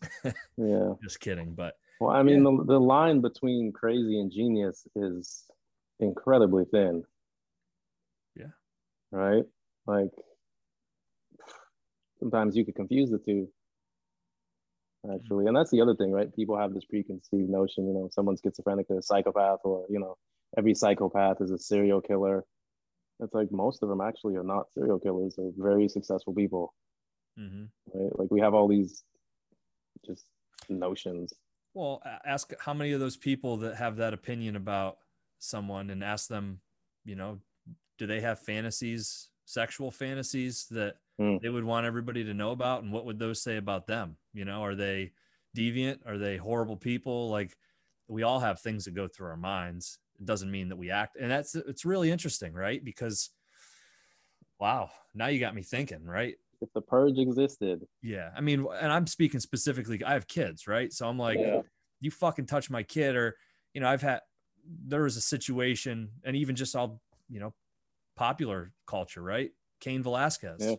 Speaker 2: yeah.
Speaker 3: just kidding but
Speaker 2: well i mean yeah. the, the line between crazy and genius is incredibly thin Yeah. right? Like sometimes you could confuse the two actually and that's the other thing right people have this preconceived notion you know someone's schizophrenic or a psychopath or you know every psychopath is a serial killer it's like most of them actually are not serial killers they're very successful people
Speaker 3: mm-hmm.
Speaker 2: right like we have all these just notions
Speaker 3: well ask how many of those people that have that opinion about someone and ask them you know do they have fantasies, sexual fantasies that mm. they would want everybody to know about? And what would those say about them? You know, are they deviant? Are they horrible people? Like we all have things that go through our minds. it doesn't mean that we act. And that's it's really interesting, right? Because wow, now you got me thinking, right?
Speaker 2: If the purge existed.
Speaker 3: Yeah. I mean, and I'm speaking specifically, I have kids, right? So I'm like, yeah. you fucking touch my kid, or you know, I've had there was a situation, and even just all, you know, popular culture, right? Cain Velasquez. Yeah.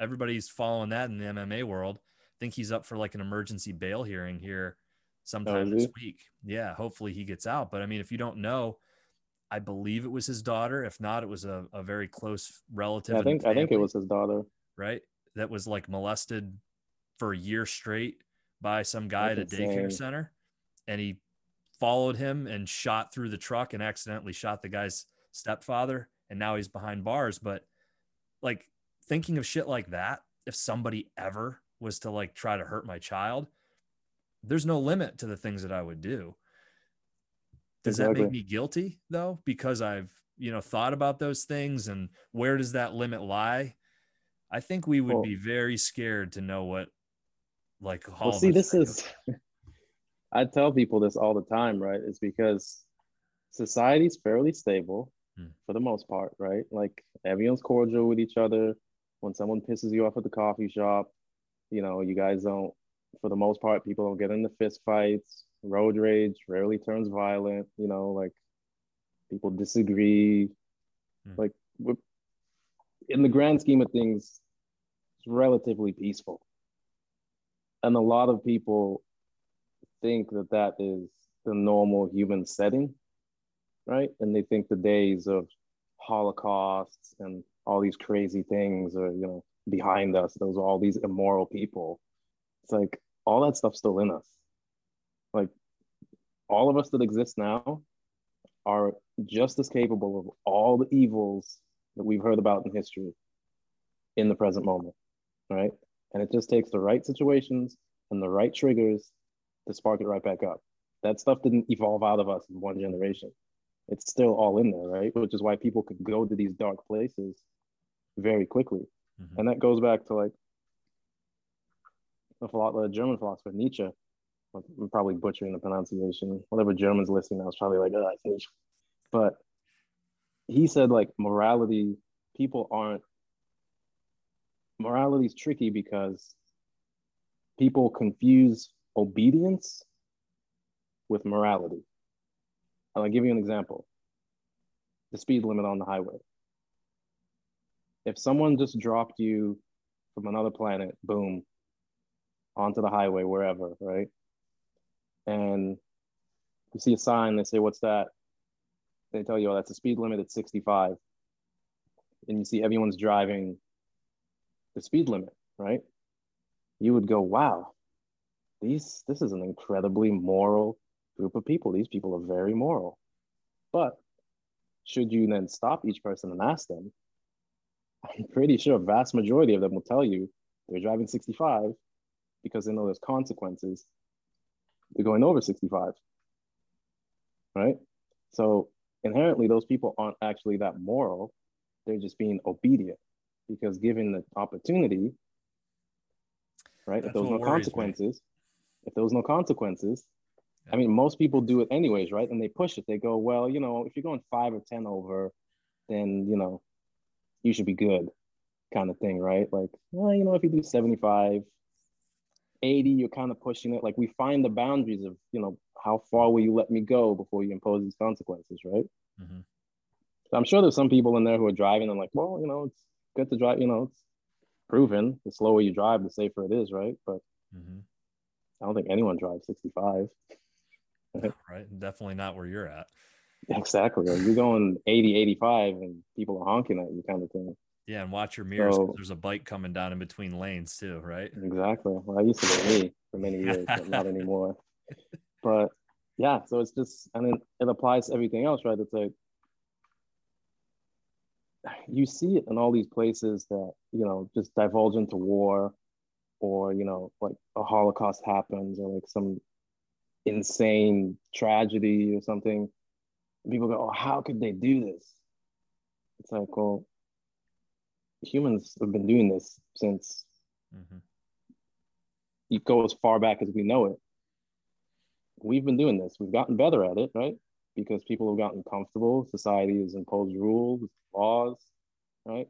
Speaker 3: Everybody's following that in the MMA world. I think he's up for like an emergency bail hearing here sometime this week. Yeah, hopefully he gets out. But I mean, if you don't know, I believe it was his daughter. If not, it was a, a very close relative.
Speaker 2: I think I think it was his daughter.
Speaker 3: Right. That was like molested for a year straight by some guy That's at a daycare center. And he followed him and shot through the truck and accidentally shot the guy's stepfather. And now he's behind bars. But like thinking of shit like that, if somebody ever was to like try to hurt my child, there's no limit to the things that I would do. Does exactly. that make me guilty though? Because I've, you know, thought about those things and where does that limit lie? I think we would well, be very scared to know what like
Speaker 2: well, see this is I tell people this all the time, right? It's because society's fairly stable hmm. for the most part, right? Like everyone's cordial with each other. When someone pisses you off at the coffee shop, you know, you guys don't for the most part, people don't get into fist fights. Road rage rarely turns violent. You know, like people disagree. Mm. Like in the grand scheme of things, it's relatively peaceful. And a lot of people think that that is the normal human setting, right? And they think the days of holocausts and all these crazy things are, you know, behind us. Those are all these immoral people. It's like all that stuff's still in us. Like all of us that exist now are just as capable of all the evils that we've heard about in history in the present moment, right? And it just takes the right situations and the right triggers to spark it right back up. That stuff didn't evolve out of us in one generation. It's still all in there, right? Which is why people could go to these dark places very quickly. Mm-hmm. And that goes back to like the German philosopher Nietzsche. I'm probably butchering the pronunciation. Whatever German's listening, I was probably like, oh, it's Nietzsche. But he said like morality, people aren't morality is tricky because people confuse obedience with morality. I'll give you an example. The speed limit on the highway. If someone just dropped you from another planet, boom, onto the highway, wherever, right? And you see a sign, they say, What's that? They tell you, Oh, that's a speed limit at 65. And you see everyone's driving the speed limit, right? You would go, Wow, these this is an incredibly moral group of people. These people are very moral. But should you then stop each person and ask them, I'm pretty sure a vast majority of them will tell you they're driving 65 because they know there's consequences They're going over 65. Right? So inherently, those people aren't actually that moral. They're just being obedient because given the opportunity, right? That's if there was no consequences, me. if there was no consequences, yeah. I mean, most people do it anyways, right? And they push it. They go, well, you know, if you're going five or 10 over, then, you know, you should be good kind of thing, right? Like, well, you know, if you do 75, 80 you're kind of pushing it like we find the boundaries of you know how far will you let me go before you impose these consequences right mm-hmm. so i'm sure there's some people in there who are driving and like well you know it's good to drive you know it's proven the slower you drive the safer it is right but mm-hmm. i don't think anyone drives 65
Speaker 3: right? right definitely not where you're at
Speaker 2: exactly you're going 80 85 and people are honking at you kind of thing
Speaker 3: yeah, and watch your mirrors. So, there's a bike coming down in between lanes too, right?
Speaker 2: Exactly. Well, I used to be me for many years, but not anymore. But yeah, so it's just, and then it applies to everything else, right? It's like you see it in all these places that you know just divulge into war, or you know, like a Holocaust happens, or like some insane tragedy or something. People go, "Oh, how could they do this?" It's like, well, humans have been doing this since mm-hmm. you go as far back as we know it. We've been doing this. We've gotten better at it, right? Because people have gotten comfortable. Society has imposed rules, laws, right?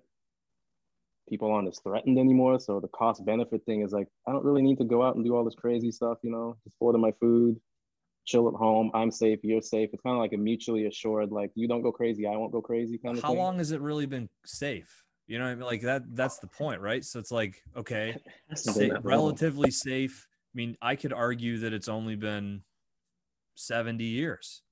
Speaker 2: People aren't as threatened anymore. So the cost benefit thing is like, I don't really need to go out and do all this crazy stuff, you know, just order my food, chill at home. I'm safe, you're safe. It's kind of like a mutually assured, like you don't go crazy, I won't go crazy kind of
Speaker 3: How
Speaker 2: thing.
Speaker 3: long has it really been safe? You know, I mean? like that. That's the point, right? So it's like, okay, sa- relatively safe. I mean, I could argue that it's only been 70 years.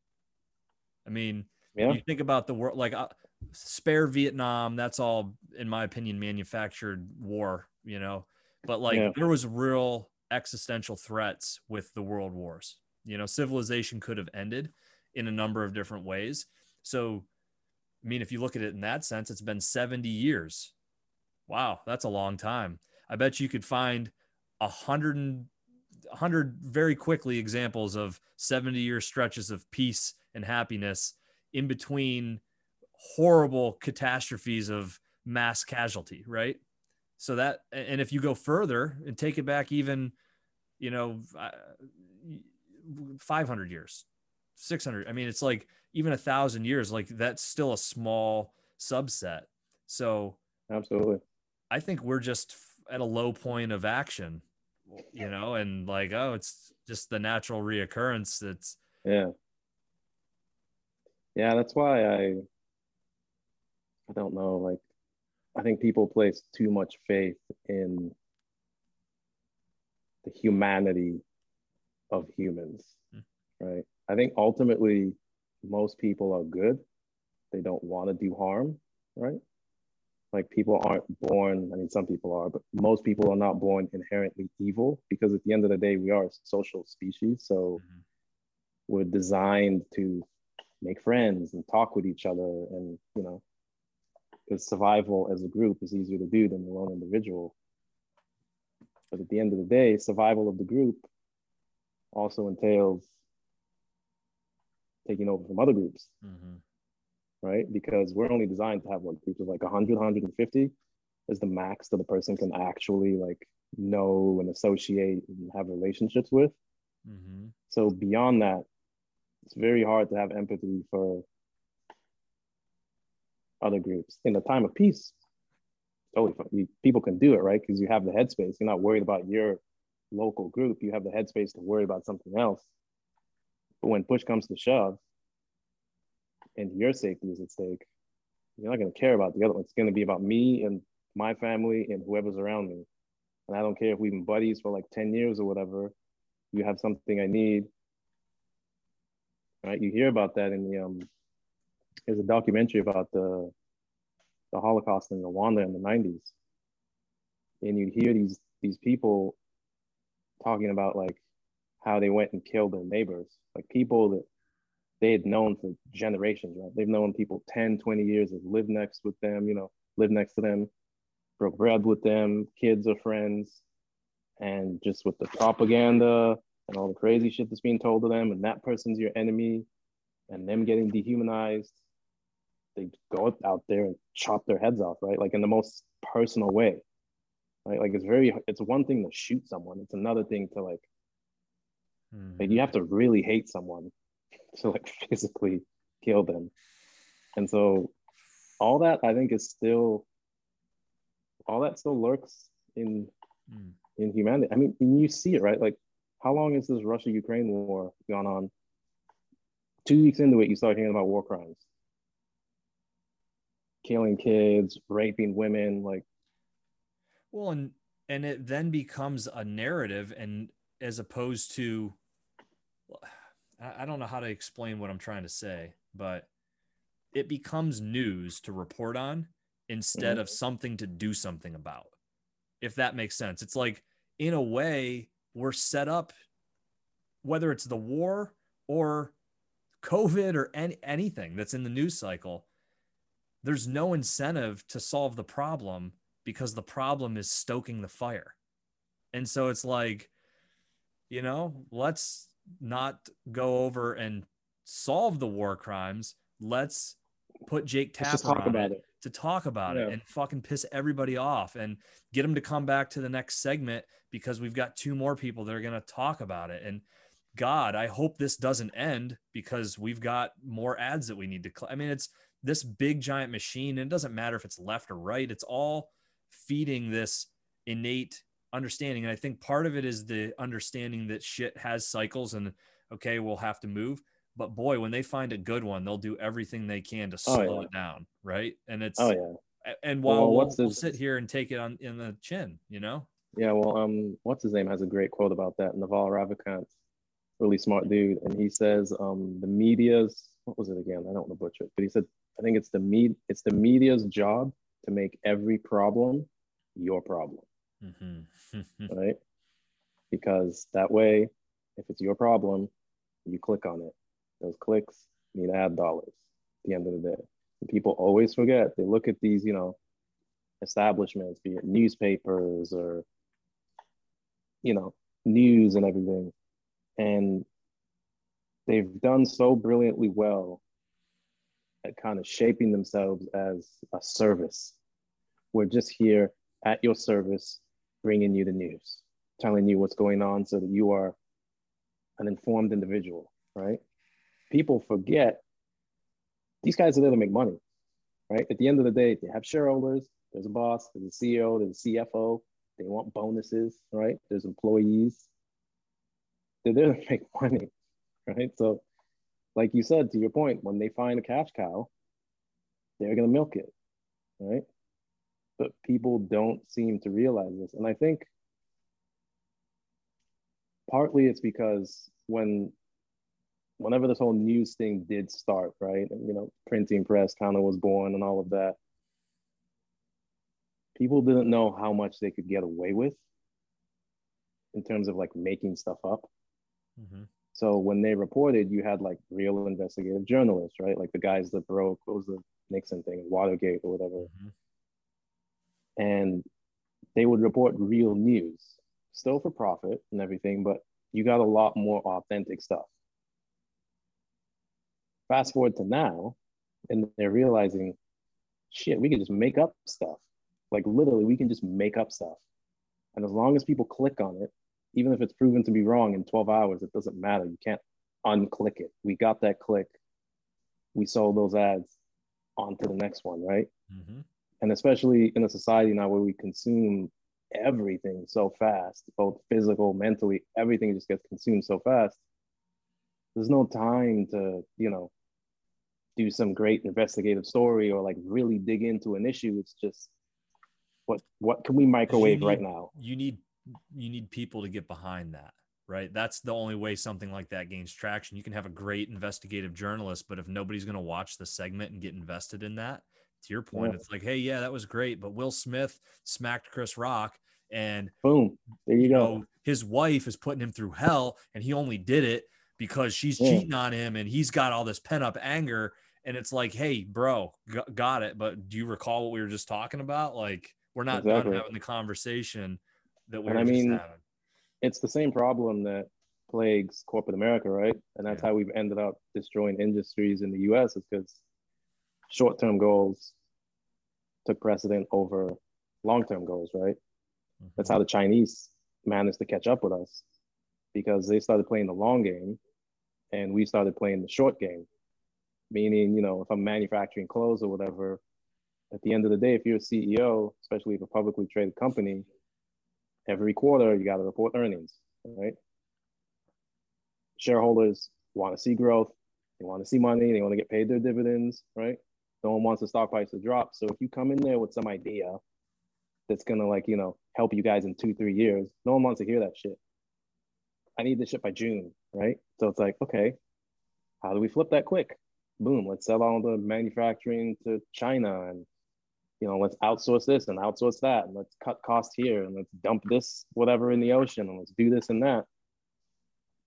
Speaker 3: I mean, yeah. you think about the world, like uh, spare Vietnam, that's all, in my opinion, manufactured war, you know, but like yeah. there was real existential threats with the world wars. You know, civilization could have ended in a number of different ways. So, I mean, if you look at it in that sense, it's been 70 years. Wow, that's a long time. I bet you could find a hundred very quickly examples of 70 year stretches of peace and happiness in between horrible catastrophes of mass casualty, right? So that, and if you go further and take it back even, you know, uh, 500 years, 600, I mean, it's like even a thousand years, like that's still a small subset. So,
Speaker 2: absolutely.
Speaker 3: I think we're just at a low point of action you know, and like, oh, it's just the natural reoccurrence. That's
Speaker 2: yeah. Yeah, that's why I I don't know, like I think people place too much faith in the humanity of humans, mm. right? I think ultimately most people are good. They don't want to do harm, right? Like people aren't born i mean some people are but most people are not born inherently evil because at the end of the day we are a social species. So mm-hmm. we're designed to make friends and talk with each other and you know because survival as a group is easier to do than the lone individual. But at the end of the day survival of the group also entails taking over from other groups. Mm-hmm right? Because we're only designed to have what groups of like 100, 150 is the max that a person can actually like know and associate and have relationships with. Mm-hmm. So beyond that, it's very hard to have empathy for other groups in a time of peace. Totally, you, people can do it, right? Because you have the headspace. You're not worried about your local group. You have the headspace to worry about something else. But when push comes to shove, and your safety is at stake, you're not going to care about the other one. It's going to be about me and my family and whoever's around me. And I don't care if we've been buddies for like 10 years or whatever. You have something I need. Right? You hear about that in the um there's a documentary about the the Holocaust in Rwanda in the 90s. And you hear these these people talking about like how they went and killed their neighbors, like people that they had known for generations, right? They've known people 10, 20 years, have lived next with them, you know, lived next to them, broke bread with them, kids or friends. And just with the propaganda and all the crazy shit that's being told to them, and that person's your enemy, and them getting dehumanized, they go out there and chop their heads off, right? Like in the most personal way, right? Like it's very, it's one thing to shoot someone, it's another thing to like, mm-hmm. like you have to really hate someone to like physically kill them. And so all that I think is still all that still lurks in mm. in humanity. I mean, you see it, right? Like how long has this Russia Ukraine war gone on? Two weeks into it, you start hearing about war crimes. Killing kids, raping women, like
Speaker 3: well, and and it then becomes a narrative and as opposed to I don't know how to explain what I'm trying to say, but it becomes news to report on instead mm-hmm. of something to do something about. If that makes sense. It's like in a way we're set up whether it's the war or COVID or any, anything that's in the news cycle, there's no incentive to solve the problem because the problem is stoking the fire. And so it's like, you know, let's not go over and solve the war crimes. Let's put Jake Tapper on it, it, to talk about yeah. it and fucking piss everybody off and get them to come back to the next segment because we've got two more people that are going to talk about it. And God, I hope this doesn't end because we've got more ads that we need to. Cl-. I mean, it's this big giant machine, and it doesn't matter if it's left or right. It's all feeding this innate understanding. And I think part of it is the understanding that shit has cycles and okay, we'll have to move. But boy, when they find a good one, they'll do everything they can to oh, slow oh, yeah. it down, right? And it's
Speaker 2: oh yeah.
Speaker 3: And while well, we'll, we'll sit here and take it on in the chin, you know.
Speaker 2: Yeah, well, um, what's his name has a great quote about that. Naval Ravikant, really smart dude, and he says, um, the media's what was it again? I don't want to butcher it, but he said, I think it's the med it's the media's job to make every problem your problem, mm-hmm. right? Because that way, if it's your problem, you click on it. Those clicks mean ad dollars at the end of the day. And people always forget. They look at these, you know, establishments, be it newspapers or you know, news and everything. And they've done so brilliantly well at kind of shaping themselves as a service. We're just here at your service, bringing you the news, telling you what's going on so that you are an informed individual, right? People forget these guys are there to make money, right? At the end of the day, they have shareholders, there's a boss, there's a CEO, there's a CFO, they want bonuses, right? There's employees. They're there to make money, right? So, like you said, to your point, when they find a cash cow, they're going to milk it, right? But people don't seem to realize this. And I think partly it's because when whenever this whole news thing did start, right? And you know, printing press kind of was born and all of that people didn't know how much they could get away with in terms of like making stuff up. Mm-hmm. So when they reported, you had like real investigative journalists, right? Like the guys that broke, what was the Nixon thing, Watergate or whatever. Mm-hmm. And they would report real news, still for profit and everything, but you got a lot more authentic stuff. Fast forward to now, and they're realizing, shit, we can just make up stuff. Like literally, we can just make up stuff. And as long as people click on it, even if it's proven to be wrong in 12 hours, it doesn't matter. You can't unclick it. We got that click. We sold those ads on to the next one, right? Mm-hmm. And especially in a society now where we consume everything so fast, both physical, mentally, everything just gets consumed so fast. There's no time to, you know, do some great investigative story or like really dig into an issue. It's just what what can we microwave need, right now?
Speaker 3: You need you need people to get behind that, right? That's the only way something like that gains traction. You can have a great investigative journalist, but if nobody's going to watch the segment and get invested in that, to your point, yeah. it's like, hey, yeah, that was great, but Will Smith smacked Chris Rock and
Speaker 2: boom, there you, you go.
Speaker 3: Know, his wife is putting him through hell, and he only did it because she's yeah. cheating on him, and he's got all this pent up anger. And it's like, hey, bro, got it. But do you recall what we were just talking about? Like, we're not exactly. done having the conversation that we're I mean, having.
Speaker 2: It's the same problem that plagues corporate America, right? And that's yeah. how we've ended up destroying industries in the US is because short-term goals took precedent over long-term goals, right? Mm-hmm. That's how the Chinese managed to catch up with us because they started playing the long game and we started playing the short game. Meaning, you know, if I'm manufacturing clothes or whatever, at the end of the day, if you're a CEO, especially if a publicly traded company, every quarter you got to report earnings, right? Shareholders want to see growth, they want to see money, they want to get paid their dividends, right? No one wants the stock price to drop. So if you come in there with some idea that's gonna like, you know, help you guys in two, three years, no one wants to hear that shit. I need this shit by June, right? So it's like, okay, how do we flip that quick? Boom, let's sell all the manufacturing to China and you know, let's outsource this and outsource that, and let's cut costs here, and let's dump this whatever in the ocean, and let's do this and that,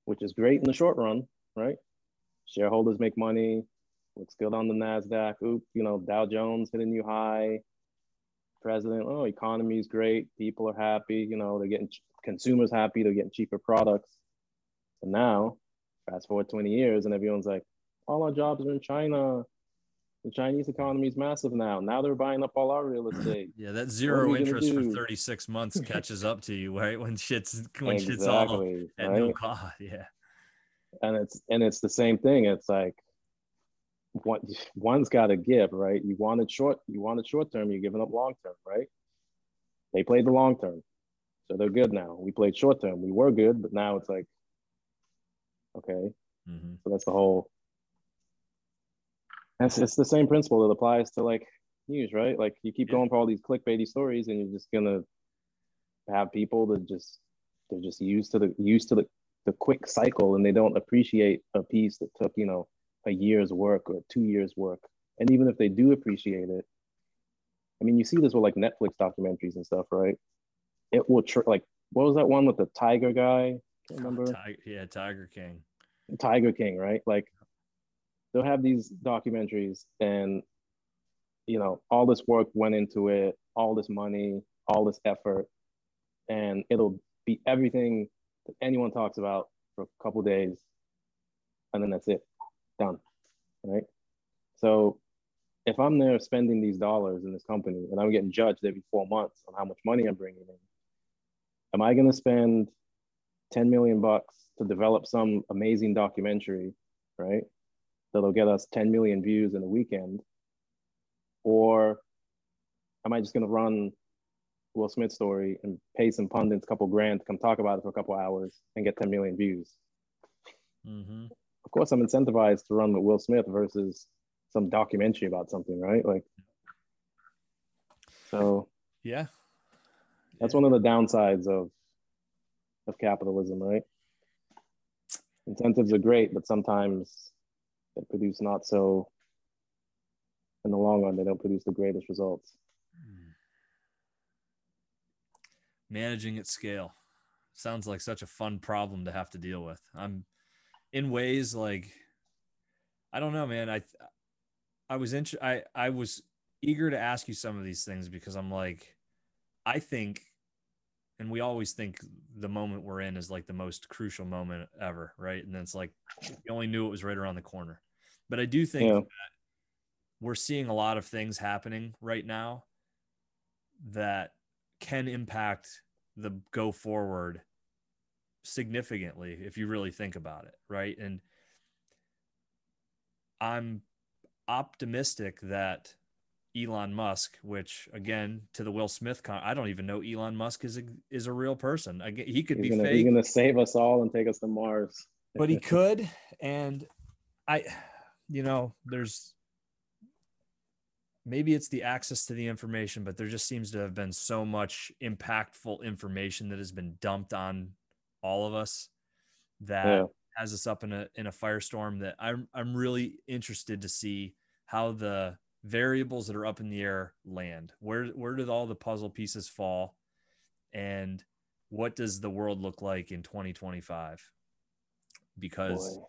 Speaker 2: which is great in the short run, right? Shareholders make money, looks good on the Nasdaq. Oop, you know, Dow Jones hit a new high. President, oh, economy is great. People are happy. You know, they're getting consumers happy. They're getting cheaper products. And now, fast forward 20 years, and everyone's like, all our jobs are in China the Chinese economy is massive now. Now they're buying up all our real estate.
Speaker 3: yeah, that zero interest for 36 months catches up to you, right? When shit's when exactly, shit's all at right? no cost. Yeah.
Speaker 2: and it's and it's the same thing. It's like one one's got to give, right? You wanted short, you wanted short term, you're giving up long term, right? They played the long term, so they're good now. We played short term, we were good, but now it's like, okay, mm-hmm. so that's the whole. It's, it's the same principle that applies to like news, right? Like you keep going for all these clickbaity stories, and you're just gonna have people that just they're just used to the used to the, the quick cycle, and they don't appreciate a piece that took you know a year's work or two years work. And even if they do appreciate it, I mean, you see this with like Netflix documentaries and stuff, right? It will tr- like what was that one with the tiger guy?
Speaker 3: Can't remember. Tiger, yeah, Tiger King.
Speaker 2: Tiger King, right? Like they'll have these documentaries and you know all this work went into it all this money all this effort and it'll be everything that anyone talks about for a couple days and then that's it done right so if i'm there spending these dollars in this company and i'm getting judged every four months on how much money i'm bringing in am i going to spend 10 million bucks to develop some amazing documentary right that'll get us 10 million views in a weekend or am I just going to run Will Smith story and pay some pundits a couple grand to come talk about it for a couple hours and get 10 million views? Mm-hmm. Of course, I'm incentivized to run with Will Smith versus some documentary about something, right? Like, so
Speaker 3: yeah,
Speaker 2: that's one of the downsides of of capitalism, right? Incentives are great, but sometimes they produce not so in the long run, they don't produce the greatest results. Hmm.
Speaker 3: Managing at scale sounds like such a fun problem to have to deal with. I'm in ways like I don't know, man. I I was int- I I was eager to ask you some of these things because I'm like I think and we always think the moment we're in is like the most crucial moment ever, right? And then it's like you only knew it was right around the corner. But I do think yeah. that we're seeing a lot of things happening right now that can impact the go forward significantly if you really think about it, right? And I'm optimistic that Elon Musk, which again to the Will Smith con, I don't even know Elon Musk is a, is a real person. Again, he could
Speaker 2: he's
Speaker 3: be
Speaker 2: gonna,
Speaker 3: fake.
Speaker 2: He's gonna save us all and take us to Mars.
Speaker 3: but he could, and I, you know, there's maybe it's the access to the information, but there just seems to have been so much impactful information that has been dumped on all of us that yeah. has us up in a in a firestorm that I'm I'm really interested to see how the variables that are up in the air land. Where where did all the puzzle pieces fall? And what does the world look like in 2025? Because Boy.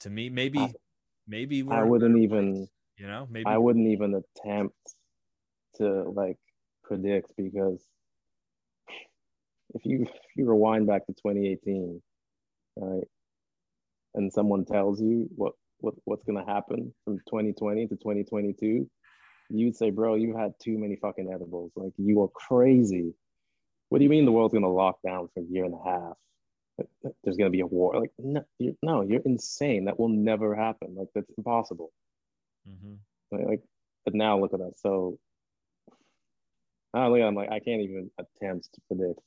Speaker 3: to me, maybe I, maybe
Speaker 2: I wouldn't even
Speaker 3: you know, maybe
Speaker 2: I wouldn't even attempt to like predict because if you if you rewind back to 2018, right, and someone tells you what what what's gonna happen from 2020 to 2022, you'd say, bro, you had too many fucking edibles. Like you are crazy. What do you mean the world's gonna lock down for a year and a half? There's gonna be a war. Like no, you're, no, you're insane. That will never happen. Like that's impossible. Mm-hmm. Like, but now look at us. So I look at I'm like, I can't even attempt to predict.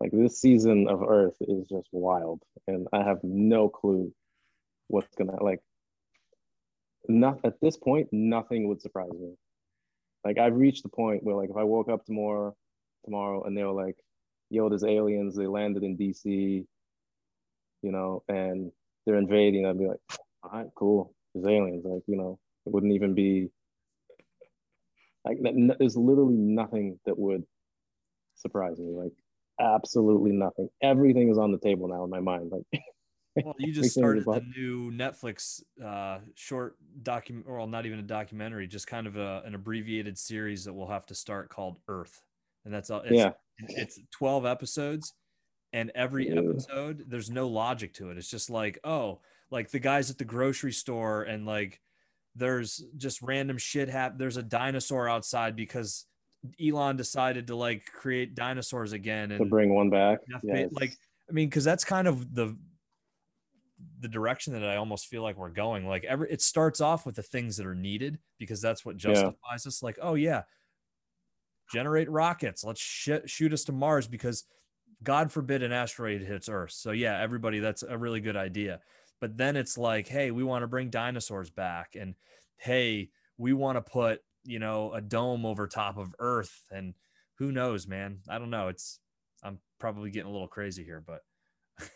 Speaker 2: Like this season of Earth is just wild, and I have no clue what's gonna like. Not at this point, nothing would surprise me. Like I've reached the point where, like, if I woke up tomorrow, tomorrow, and they were like, "Yo, there's aliens. They landed in DC," you know, and they're invading, I'd be like, "All right, cool. There's aliens." Like, you know, it wouldn't even be like there's literally nothing that would surprise me. Like absolutely nothing. Everything is on the table now in my mind. Like
Speaker 3: well, you just started the new Netflix uh, short document, well, not even a documentary, just kind of a, an abbreviated series that we'll have to start called Earth, and that's all. It's,
Speaker 2: yeah,
Speaker 3: it's twelve episodes, and every episode there's no logic to it. It's just like, oh, like the guys at the grocery store, and like there's just random shit happen. There's a dinosaur outside because Elon decided to like create dinosaurs again and
Speaker 2: to bring one back.
Speaker 3: Yes. Like, I mean, because that's kind of the the direction that I almost feel like we're going. Like every it starts off with the things that are needed because that's what justifies yeah. us. Like, oh yeah, generate rockets. Let's sh- shoot us to Mars because God forbid an asteroid hits Earth. So yeah, everybody, that's a really good idea. But then it's like, hey, we want to bring dinosaurs back, and hey, we want to put you know a dome over top of Earth, and who knows, man? I don't know. It's I'm probably getting a little crazy here, but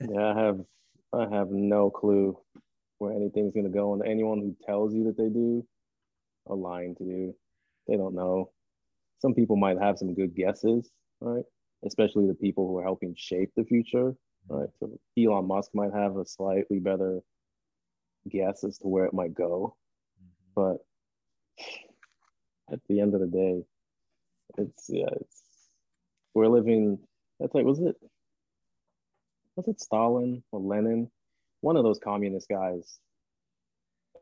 Speaker 2: yeah, I have I have no clue where anything's gonna go, and anyone who tells you that they do are lying to you. They don't know. Some people might have some good guesses, right? Especially the people who are helping shape the future, mm-hmm. right? So Elon Musk might have a slightly better guess as to where it might go, mm-hmm. but at the end of the day, it's yeah, it's we're living. That's like, was it was it Stalin or Lenin? One of those communist guys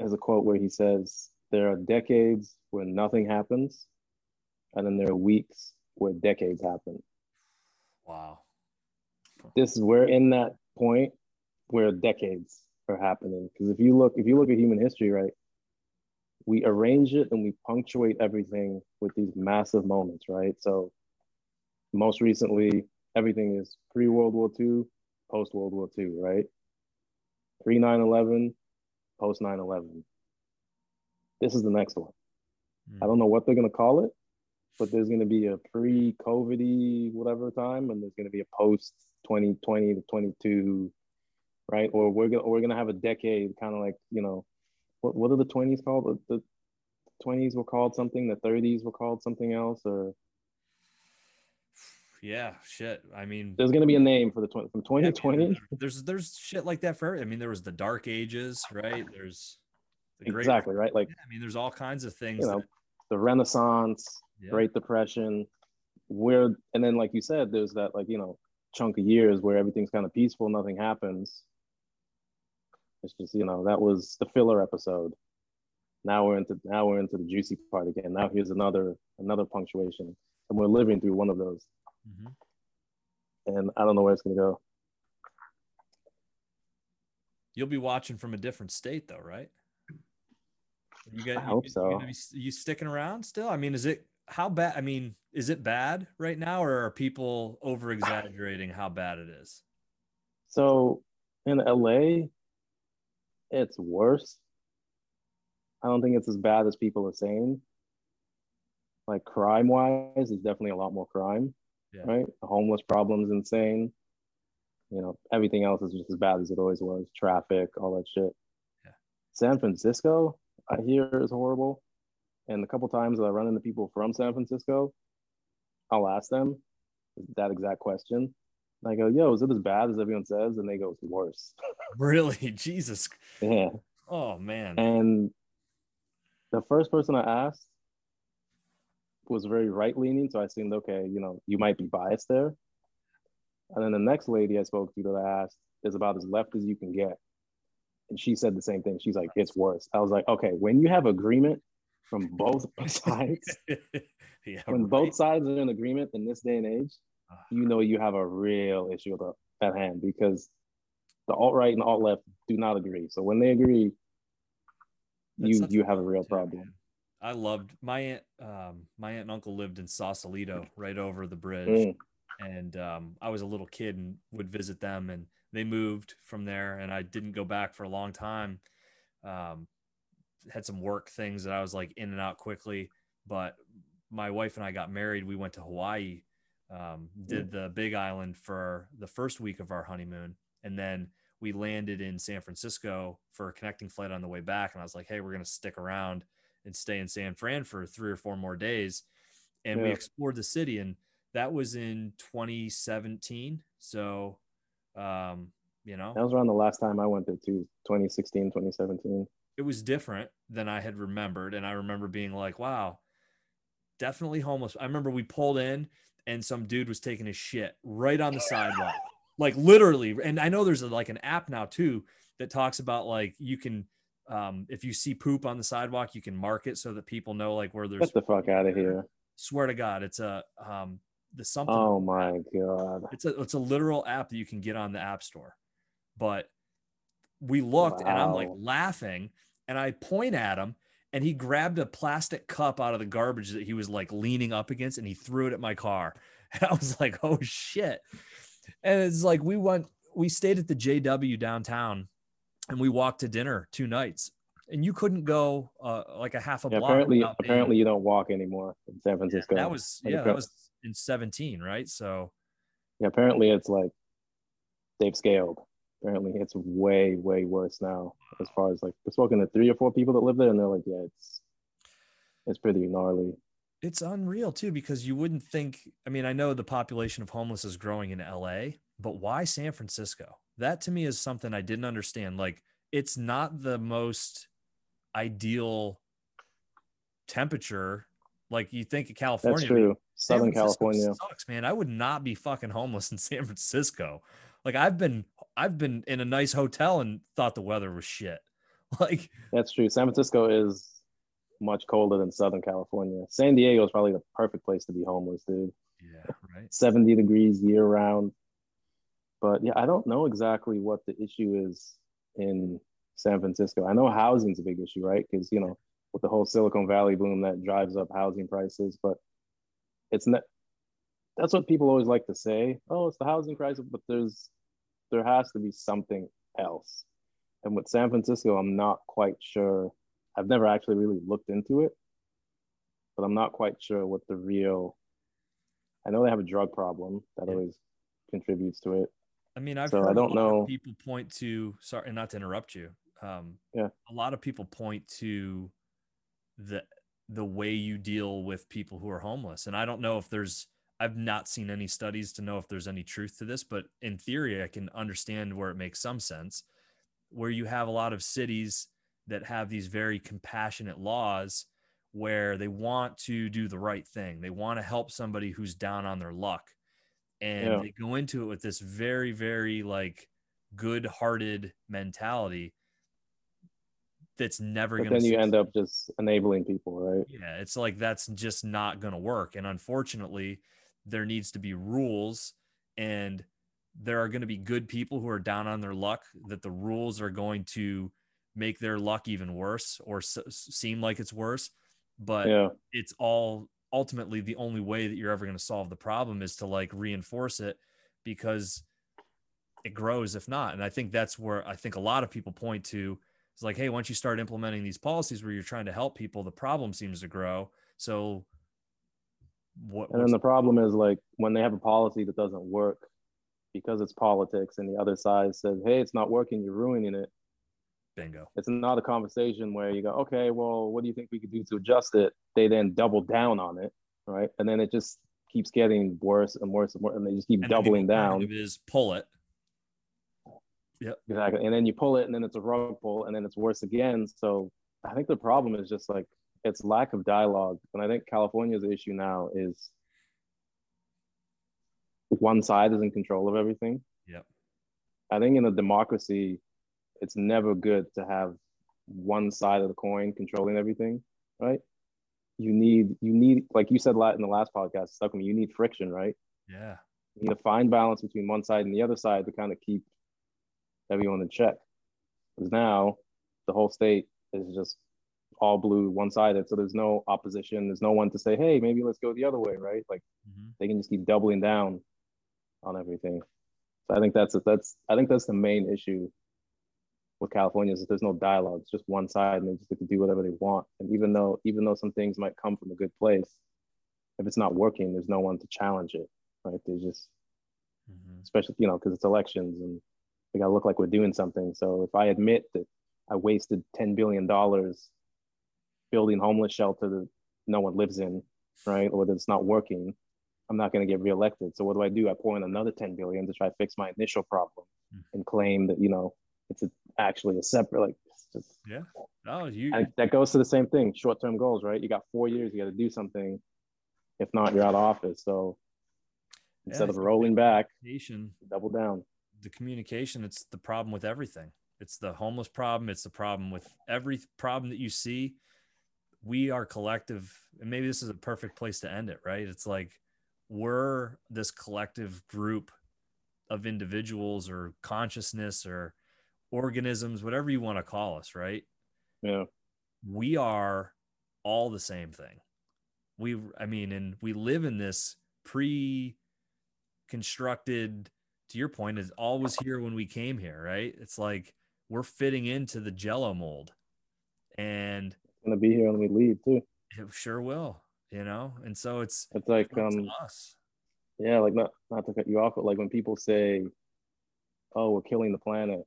Speaker 2: has a quote where he says, There are decades where nothing happens, and then there are weeks where decades happen.
Speaker 3: Wow.
Speaker 2: This is we're in that point where decades are happening. Because if you look, if you look at human history, right, we arrange it and we punctuate everything with these massive moments, right? So most recently, everything is pre World War II, post World War II, right? Pre 9 11, post 9 11. This is the next one. Mm. I don't know what they're going to call it, but there's going to be a pre COVID whatever time, and there's going to be a post 2020 to 22, right? Or we're going to we're gonna have a decade, kind of like, you know, what, what are the 20s called? The, the 20s were called something, the 30s were called something else, or
Speaker 3: yeah, shit. I mean,
Speaker 2: there's gonna be a name for the 20 from 2020.
Speaker 3: Yeah, there's there's shit like that for. I mean, there was the Dark Ages, right? There's
Speaker 2: the great, exactly right. Like,
Speaker 3: yeah, I mean, there's all kinds of things.
Speaker 2: You know, that, the Renaissance, yeah. Great Depression, where, and then like you said, there's that like you know chunk of years where everything's kind of peaceful, nothing happens. It's just you know that was the filler episode. Now we're into now we're into the juicy part again. Now here's another another punctuation, and we're living through one of those. Mm-hmm. And I don't know where it's going to go.
Speaker 3: You'll be watching from a different state, though, right?
Speaker 2: You get, I hope you, so.
Speaker 3: You, you sticking around still? I mean, is it how bad? I mean, is it bad right now, or are people over exaggerating how bad it is?
Speaker 2: So in LA, it's worse. I don't think it's as bad as people are saying. Like crime wise, there's definitely a lot more crime yeah. right? The homeless problem's insane. You know, everything else is just as bad as it always was. Traffic, all that shit. Yeah. San Francisco, I hear is horrible. And a couple times that I run into people from San Francisco, I'll ask them that exact question. And I go, yo, is it as bad as everyone says? And they go, it's worse.
Speaker 3: Really? Jesus.
Speaker 2: Yeah.
Speaker 3: Oh man.
Speaker 2: And the first person I asked was very right leaning, so I assumed, okay, you know, you might be biased there. And then the next lady I spoke to that I asked is about as left as you can get. And she said the same thing. She's like, it's worse. I was like, okay, when you have agreement from both sides, yeah, when right. both sides are in agreement in this day and age. You know you have a real issue with at hand because the alt right and alt left do not agree. So when they agree, That's you you have a real problem.
Speaker 3: I loved my aunt. Um, my aunt and uncle lived in Sausalito, right over the bridge, mm. and um, I was a little kid and would visit them. And they moved from there, and I didn't go back for a long time. Um, had some work things that I was like in and out quickly, but my wife and I got married. We went to Hawaii, um, did the Big Island for the first week of our honeymoon, and then we landed in San Francisco for a connecting flight on the way back. And I was like, "Hey, we're gonna stick around." and stay in San Fran for three or four more days. And yeah. we explored the city, and that was in 2017. So, um, you know,
Speaker 2: that was around the last time I went there too, 2016, 2017.
Speaker 3: It was different than I had remembered. And I remember being like, wow, definitely homeless. I remember we pulled in and some dude was taking his shit right on the sidewalk, like literally. And I know there's a, like an app now too that talks about like you can um, if you see poop on the sidewalk, you can mark it so that people know like where there's.
Speaker 2: Get the fuck out of here!
Speaker 3: Swear to God, it's a um, the something.
Speaker 2: Oh my god!
Speaker 3: It's a it's a literal app that you can get on the app store, but we looked wow. and I'm like laughing and I point at him and he grabbed a plastic cup out of the garbage that he was like leaning up against and he threw it at my car. And I was like, oh shit. And it's like we went, we stayed at the JW downtown and we walked to dinner two nights. And you couldn't go uh, like a half a
Speaker 2: yeah,
Speaker 3: block.
Speaker 2: Apparently, apparently you don't walk anymore in San Francisco.
Speaker 3: Yeah, that was yeah, that was in 17, right? So
Speaker 2: yeah, apparently it's like they've scaled apparently it's way way worse now as far as like we're spoken to three or four people that live there and they're like yeah it's it's pretty gnarly.
Speaker 3: It's unreal too because you wouldn't think i mean i know the population of homeless is growing in la but why san francisco? That to me is something i didn't understand. Like it's not the most ideal temperature. Like you think of california
Speaker 2: that's true. Southern california.
Speaker 3: sucks man. I would not be fucking homeless in san francisco like I've been I've been in a nice hotel and thought the weather was shit. Like
Speaker 2: that's true. San Francisco is much colder than Southern California. San Diego is probably the perfect place to be homeless, dude.
Speaker 3: Yeah, right.
Speaker 2: 70 degrees year round. But yeah, I don't know exactly what the issue is in San Francisco. I know housing's a big issue, right? Because you know, with the whole Silicon Valley boom that drives up housing prices, but it's not that's what people always like to say. Oh, it's the housing crisis, but there's there has to be something else. And with San Francisco, I'm not quite sure. I've never actually really looked into it, but I'm not quite sure what the real. I know they have a drug problem that yeah. always contributes to it.
Speaker 3: I mean, I've so heard I don't know. people point to sorry, not to interrupt you. Um,
Speaker 2: yeah,
Speaker 3: a lot of people point to the the way you deal with people who are homeless, and I don't know if there's I've not seen any studies to know if there's any truth to this, but in theory, I can understand where it makes some sense. Where you have a lot of cities that have these very compassionate laws where they want to do the right thing, they want to help somebody who's down on their luck. And yeah. they go into it with this very, very like good hearted mentality that's never
Speaker 2: going to. Then you end up just enabling people, right?
Speaker 3: Yeah, it's like that's just not going to work. And unfortunately, there needs to be rules and there are going to be good people who are down on their luck that the rules are going to make their luck even worse or s- seem like it's worse. But yeah. it's all ultimately the only way that you're ever going to solve the problem is to like reinforce it because it grows if not. And i think that's where i think a lot of people point to it's like hey once you start implementing these policies where you're trying to help people? The problem seems to grow. So
Speaker 2: what, and then the problem is like when they have a policy that doesn't work because it's politics and the other side says, hey, it's not working, you're ruining it.
Speaker 3: Bingo.
Speaker 2: It's not a conversation where you go, okay, well, what do you think we could do to adjust it? They then double down on it, right? And then it just keeps getting worse and worse and worse, and they just keep and doubling down.
Speaker 3: Is pull it.
Speaker 2: Yep. Exactly. And then you pull it, and then it's a rug pull, and then it's worse again. So I think the problem is just like it's lack of dialogue. And I think California's issue now is one side is in control of everything.
Speaker 3: Yep.
Speaker 2: I think in a democracy, it's never good to have one side of the coin controlling everything, right? You need you need like you said in the last podcast, stuck me. You need friction, right?
Speaker 3: Yeah.
Speaker 2: You need a fine balance between one side and the other side to kind of keep everyone in check. Because now the whole state is just all blue, one sided. So there's no opposition. There's no one to say, hey, maybe let's go the other way, right? Like mm-hmm. they can just keep doubling down on everything. So I think that's that's I think that's the main issue with California is that there's no dialogue. It's just one side, and they just get to do whatever they want. And even though even though some things might come from a good place, if it's not working, there's no one to challenge it, right? There's just, mm-hmm. especially you know, because it's elections and we gotta look like we're doing something. So if I admit that I wasted ten billion dollars building homeless shelter that no one lives in, right? Or that it's not working, I'm not going to get reelected. So what do I do? I pour in another 10 billion to try to fix my initial problem mm. and claim that, you know, it's a, actually a separate, like, just,
Speaker 3: yeah. Oh, you,
Speaker 2: that goes to the same thing. Short-term goals, right? You got four years, you got to do something. If not, you're out of office. So instead yeah, of rolling back, double down.
Speaker 3: The communication, it's the problem with everything. It's the homeless problem. It's the problem with every problem that you see we are collective and maybe this is a perfect place to end it right it's like we're this collective group of individuals or consciousness or organisms, whatever you want to call us, right?
Speaker 2: Yeah.
Speaker 3: We are all the same thing. We, I mean, and we live in this pre constructed, to your point, is always here when we came here, right? It's like we're fitting into the jello mold. And
Speaker 2: it's gonna be here when we leave too.
Speaker 3: It sure will, you know. And so it's
Speaker 2: it's like um us. Yeah, like not not to cut you off, but like when people say, Oh, we're killing the planet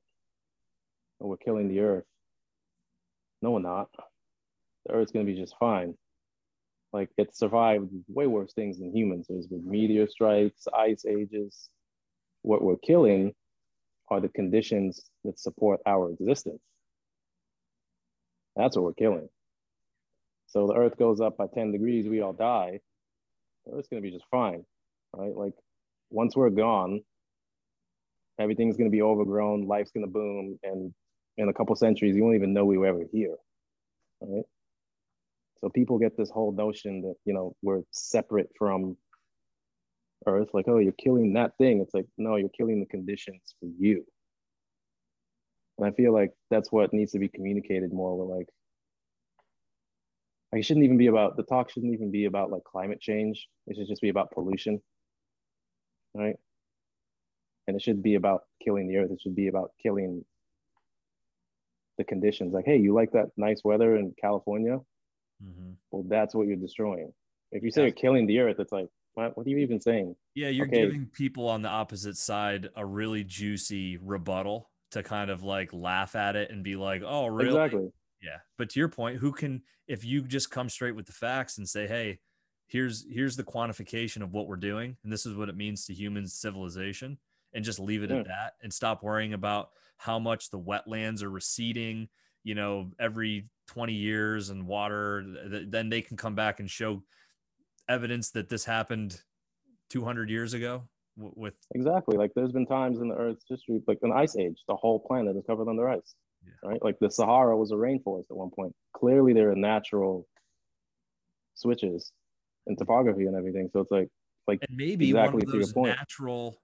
Speaker 2: or we're killing the earth. No, we're not. The earth's gonna be just fine. Like it survived way worse things than humans. There's been meteor strikes, ice ages. What we're killing are the conditions that support our existence. That's what we're killing. So the earth goes up by 10 degrees, we all die. The earth's gonna be just fine, right? Like once we're gone, everything's gonna be overgrown, life's gonna boom, and in a couple centuries, you won't even know we were ever here, right? So people get this whole notion that you know we're separate from Earth, like oh you're killing that thing. It's like no, you're killing the conditions for you. And I feel like that's what needs to be communicated more. With like, like it shouldn't even be about the talk. Shouldn't even be about like climate change. It should just be about pollution, right? And it should be about killing the Earth. It should be about killing the conditions. Like, hey, you like that nice weather in California? Mm-hmm. Well, that's what you're destroying. If you say you're killing the earth, it's like, what, what are you even saying?
Speaker 3: Yeah, you're okay. giving people on the opposite side a really juicy rebuttal to kind of like laugh at it and be like, oh, really?
Speaker 2: Exactly.
Speaker 3: Yeah. But to your point, who can, if you just come straight with the facts and say, hey, here's here's the quantification of what we're doing and this is what it means to human civilization and just leave it yeah. at hmm. that and stop worrying about how much the wetlands are receding you know every 20 years and water then they can come back and show evidence that this happened 200 years ago with
Speaker 2: exactly like there's been times in the earth's history like an ice age the whole planet is covered under ice yeah. right like the sahara was a rainforest at one point clearly there are natural switches in topography and everything so it's like like
Speaker 3: and maybe exactly one of those natural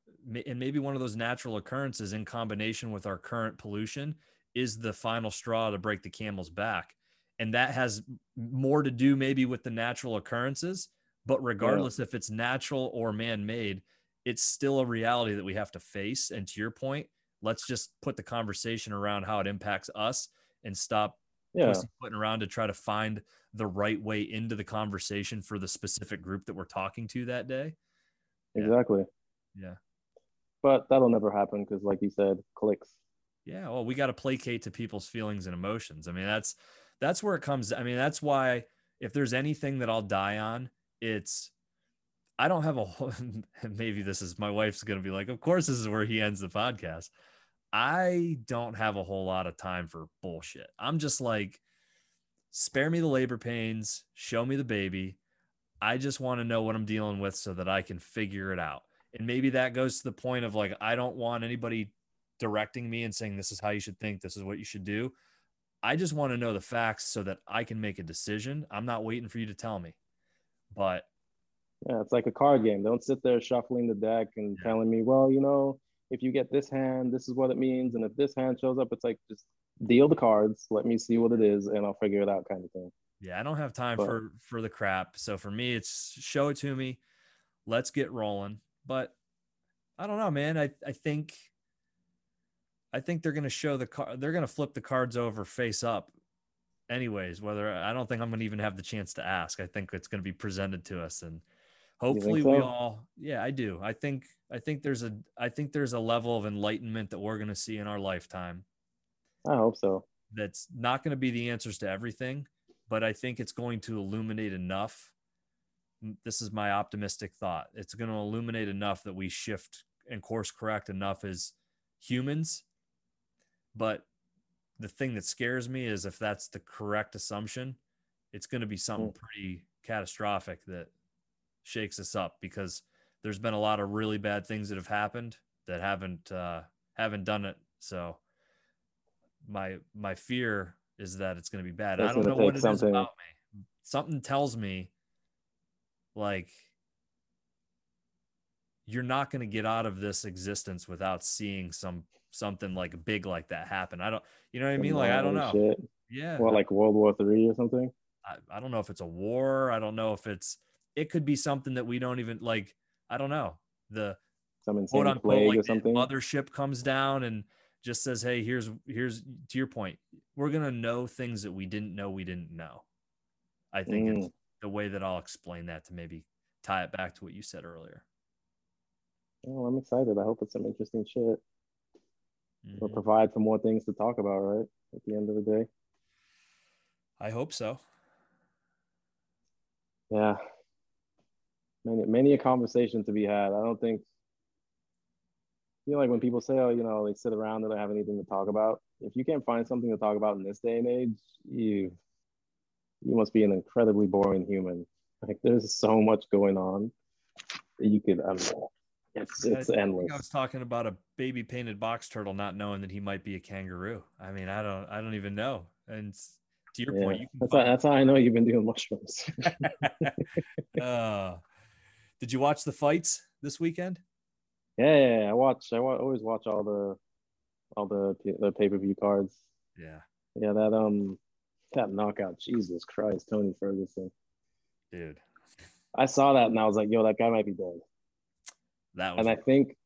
Speaker 3: and maybe one of those natural occurrences in combination with our current pollution is the final straw to break the camel's back. And that has more to do maybe with the natural occurrences, but regardless yeah. if it's natural or man made, it's still a reality that we have to face. And to your point, let's just put the conversation around how it impacts us and stop
Speaker 2: yeah.
Speaker 3: putting around to try to find the right way into the conversation for the specific group that we're talking to that day.
Speaker 2: Exactly.
Speaker 3: Yeah.
Speaker 2: But that'll never happen because, like you said, clicks.
Speaker 3: Yeah, well, we got to placate to people's feelings and emotions. I mean, that's that's where it comes. I mean, that's why if there's anything that I'll die on, it's I don't have a whole, maybe this is my wife's going to be like, of course, this is where he ends the podcast. I don't have a whole lot of time for bullshit. I'm just like, spare me the labor pains, show me the baby. I just want to know what I'm dealing with so that I can figure it out. And maybe that goes to the point of like, I don't want anybody directing me and saying this is how you should think, this is what you should do. I just want to know the facts so that I can make a decision. I'm not waiting for you to tell me. But
Speaker 2: yeah, it's like a card game. Don't sit there shuffling the deck and yeah. telling me, well, you know, if you get this hand, this is what it means. And if this hand shows up, it's like just deal the cards, let me see what it is, and I'll figure it out kind of thing.
Speaker 3: Yeah, I don't have time but, for for the crap. So for me, it's show it to me. Let's get rolling. But I don't know, man. I, I think I think they're going to show the card. They're to flip the cards over face up, anyways. Whether I don't think I'm going to even have the chance to ask. I think it's going to be presented to us, and hopefully so? we all. Yeah, I do. I think. I think there's a. I think there's a level of enlightenment that we're going to see in our lifetime.
Speaker 2: I hope so.
Speaker 3: That's not going to be the answers to everything, but I think it's going to illuminate enough. This is my optimistic thought. It's going to illuminate enough that we shift and course correct enough as humans but the thing that scares me is if that's the correct assumption, it's going to be something mm. pretty catastrophic that shakes us up because there's been a lot of really bad things that have happened that haven't uh, haven't done it. So my my fear is that it's going to be bad. I don't know what it something. is about me. Something tells me like you're not going to get out of this existence without seeing some something like big like that happen. I don't, you know what I mean? Like I don't know. Shit. Yeah.
Speaker 2: What like World War Three or something?
Speaker 3: I, I don't know if it's a war. I don't know if it's. It could be something that we don't even like. I don't know. The
Speaker 2: some insane quote plague like or something.
Speaker 3: Mothership comes down and just says, "Hey, here's here's to your point. We're gonna know things that we didn't know we didn't know." I think mm. it's the way that I'll explain that to maybe tie it back to what you said earlier.
Speaker 2: Oh, I'm excited. I hope it's some interesting shit. Mm-hmm. Provide for more things to talk about, right? At the end of the day.
Speaker 3: I hope so.
Speaker 2: Yeah. Many many a conversation to be had. I don't think you know, like when people say, oh, you know, they sit around, they don't have anything to talk about. If you can't find something to talk about in this day and age, you you must be an incredibly boring human. Like there's so much going on that you could, I don't know. It's it's I endless.
Speaker 3: I was talking about a baby painted box turtle not knowing that he might be a kangaroo. I mean, I don't I don't even know. And to your yeah, point, you
Speaker 2: that's, how, that's how I know you've been doing mushrooms.
Speaker 3: uh, did you watch the fights this weekend?
Speaker 2: Yeah, yeah, yeah. I watch. I always watch all the all the the pay per view cards.
Speaker 3: Yeah,
Speaker 2: yeah. That um that knockout, Jesus Christ, Tony Ferguson,
Speaker 3: dude.
Speaker 2: I saw that and I was like, yo, that guy might be dead.
Speaker 3: That
Speaker 2: was and I think,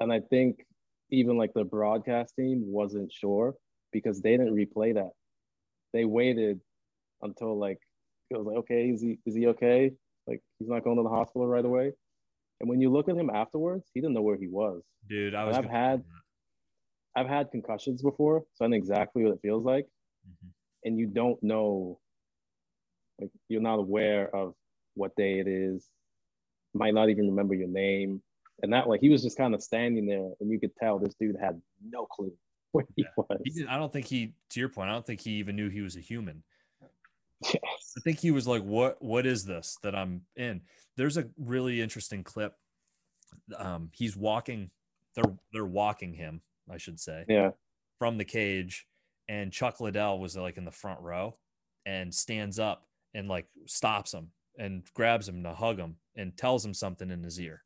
Speaker 2: and I think even like the broadcast team wasn't sure because they didn't replay that. They waited until like it was like, okay, is he is he okay? Like he's not going to the hospital right away. And when you look at him afterwards, he didn't know where he was.
Speaker 3: Dude, I was.
Speaker 2: I've had, I've had concussions before, so I know exactly what it feels like. Mm-hmm. And you don't know, like you're not aware of what day it is. Might not even remember your name and that like he was just kind of standing there, and you could tell this dude had no clue where he yeah. was.
Speaker 3: He I don't think he, to your point, I don't think he even knew he was a human. Yes. I think he was like, "What? What is this that I'm in?" There's a really interesting clip. Um, he's walking. They're they're walking him, I should say.
Speaker 2: Yeah.
Speaker 3: From the cage, and Chuck Liddell was like in the front row, and stands up and like stops him and grabs him to hug him and tells him something in his ear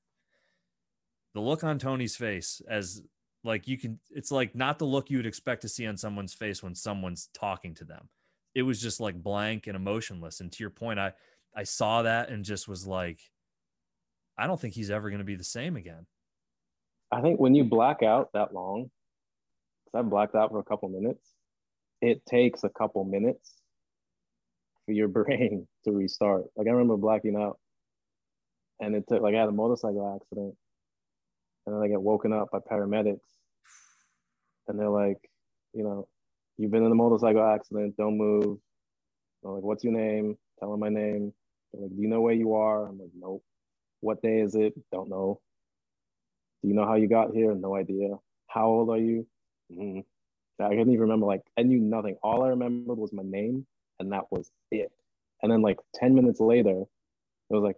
Speaker 3: the look on Tony's face as like you can it's like not the look you would expect to see on someone's face when someone's talking to them. It was just like blank and emotionless. And to your point, I I saw that and just was like, I don't think he's ever going to be the same again.
Speaker 2: I think when you black out that long, because I blacked out for a couple minutes, it takes a couple minutes for your brain to restart. Like I remember blacking out, and it took like I had a motorcycle accident, and then I get woken up by paramedics, and they're like, you know, you've been in a motorcycle accident, don't move. Like, what's your name? Tell them my name. They're like, do you know where you are? I'm like, nope. What day is it? Don't know. Do you know how you got here? No idea. How old are you? Mm-hmm. I couldn't even remember. Like, I knew nothing. All I remembered was my name, and that was it. And then, like, 10 minutes later, it was like,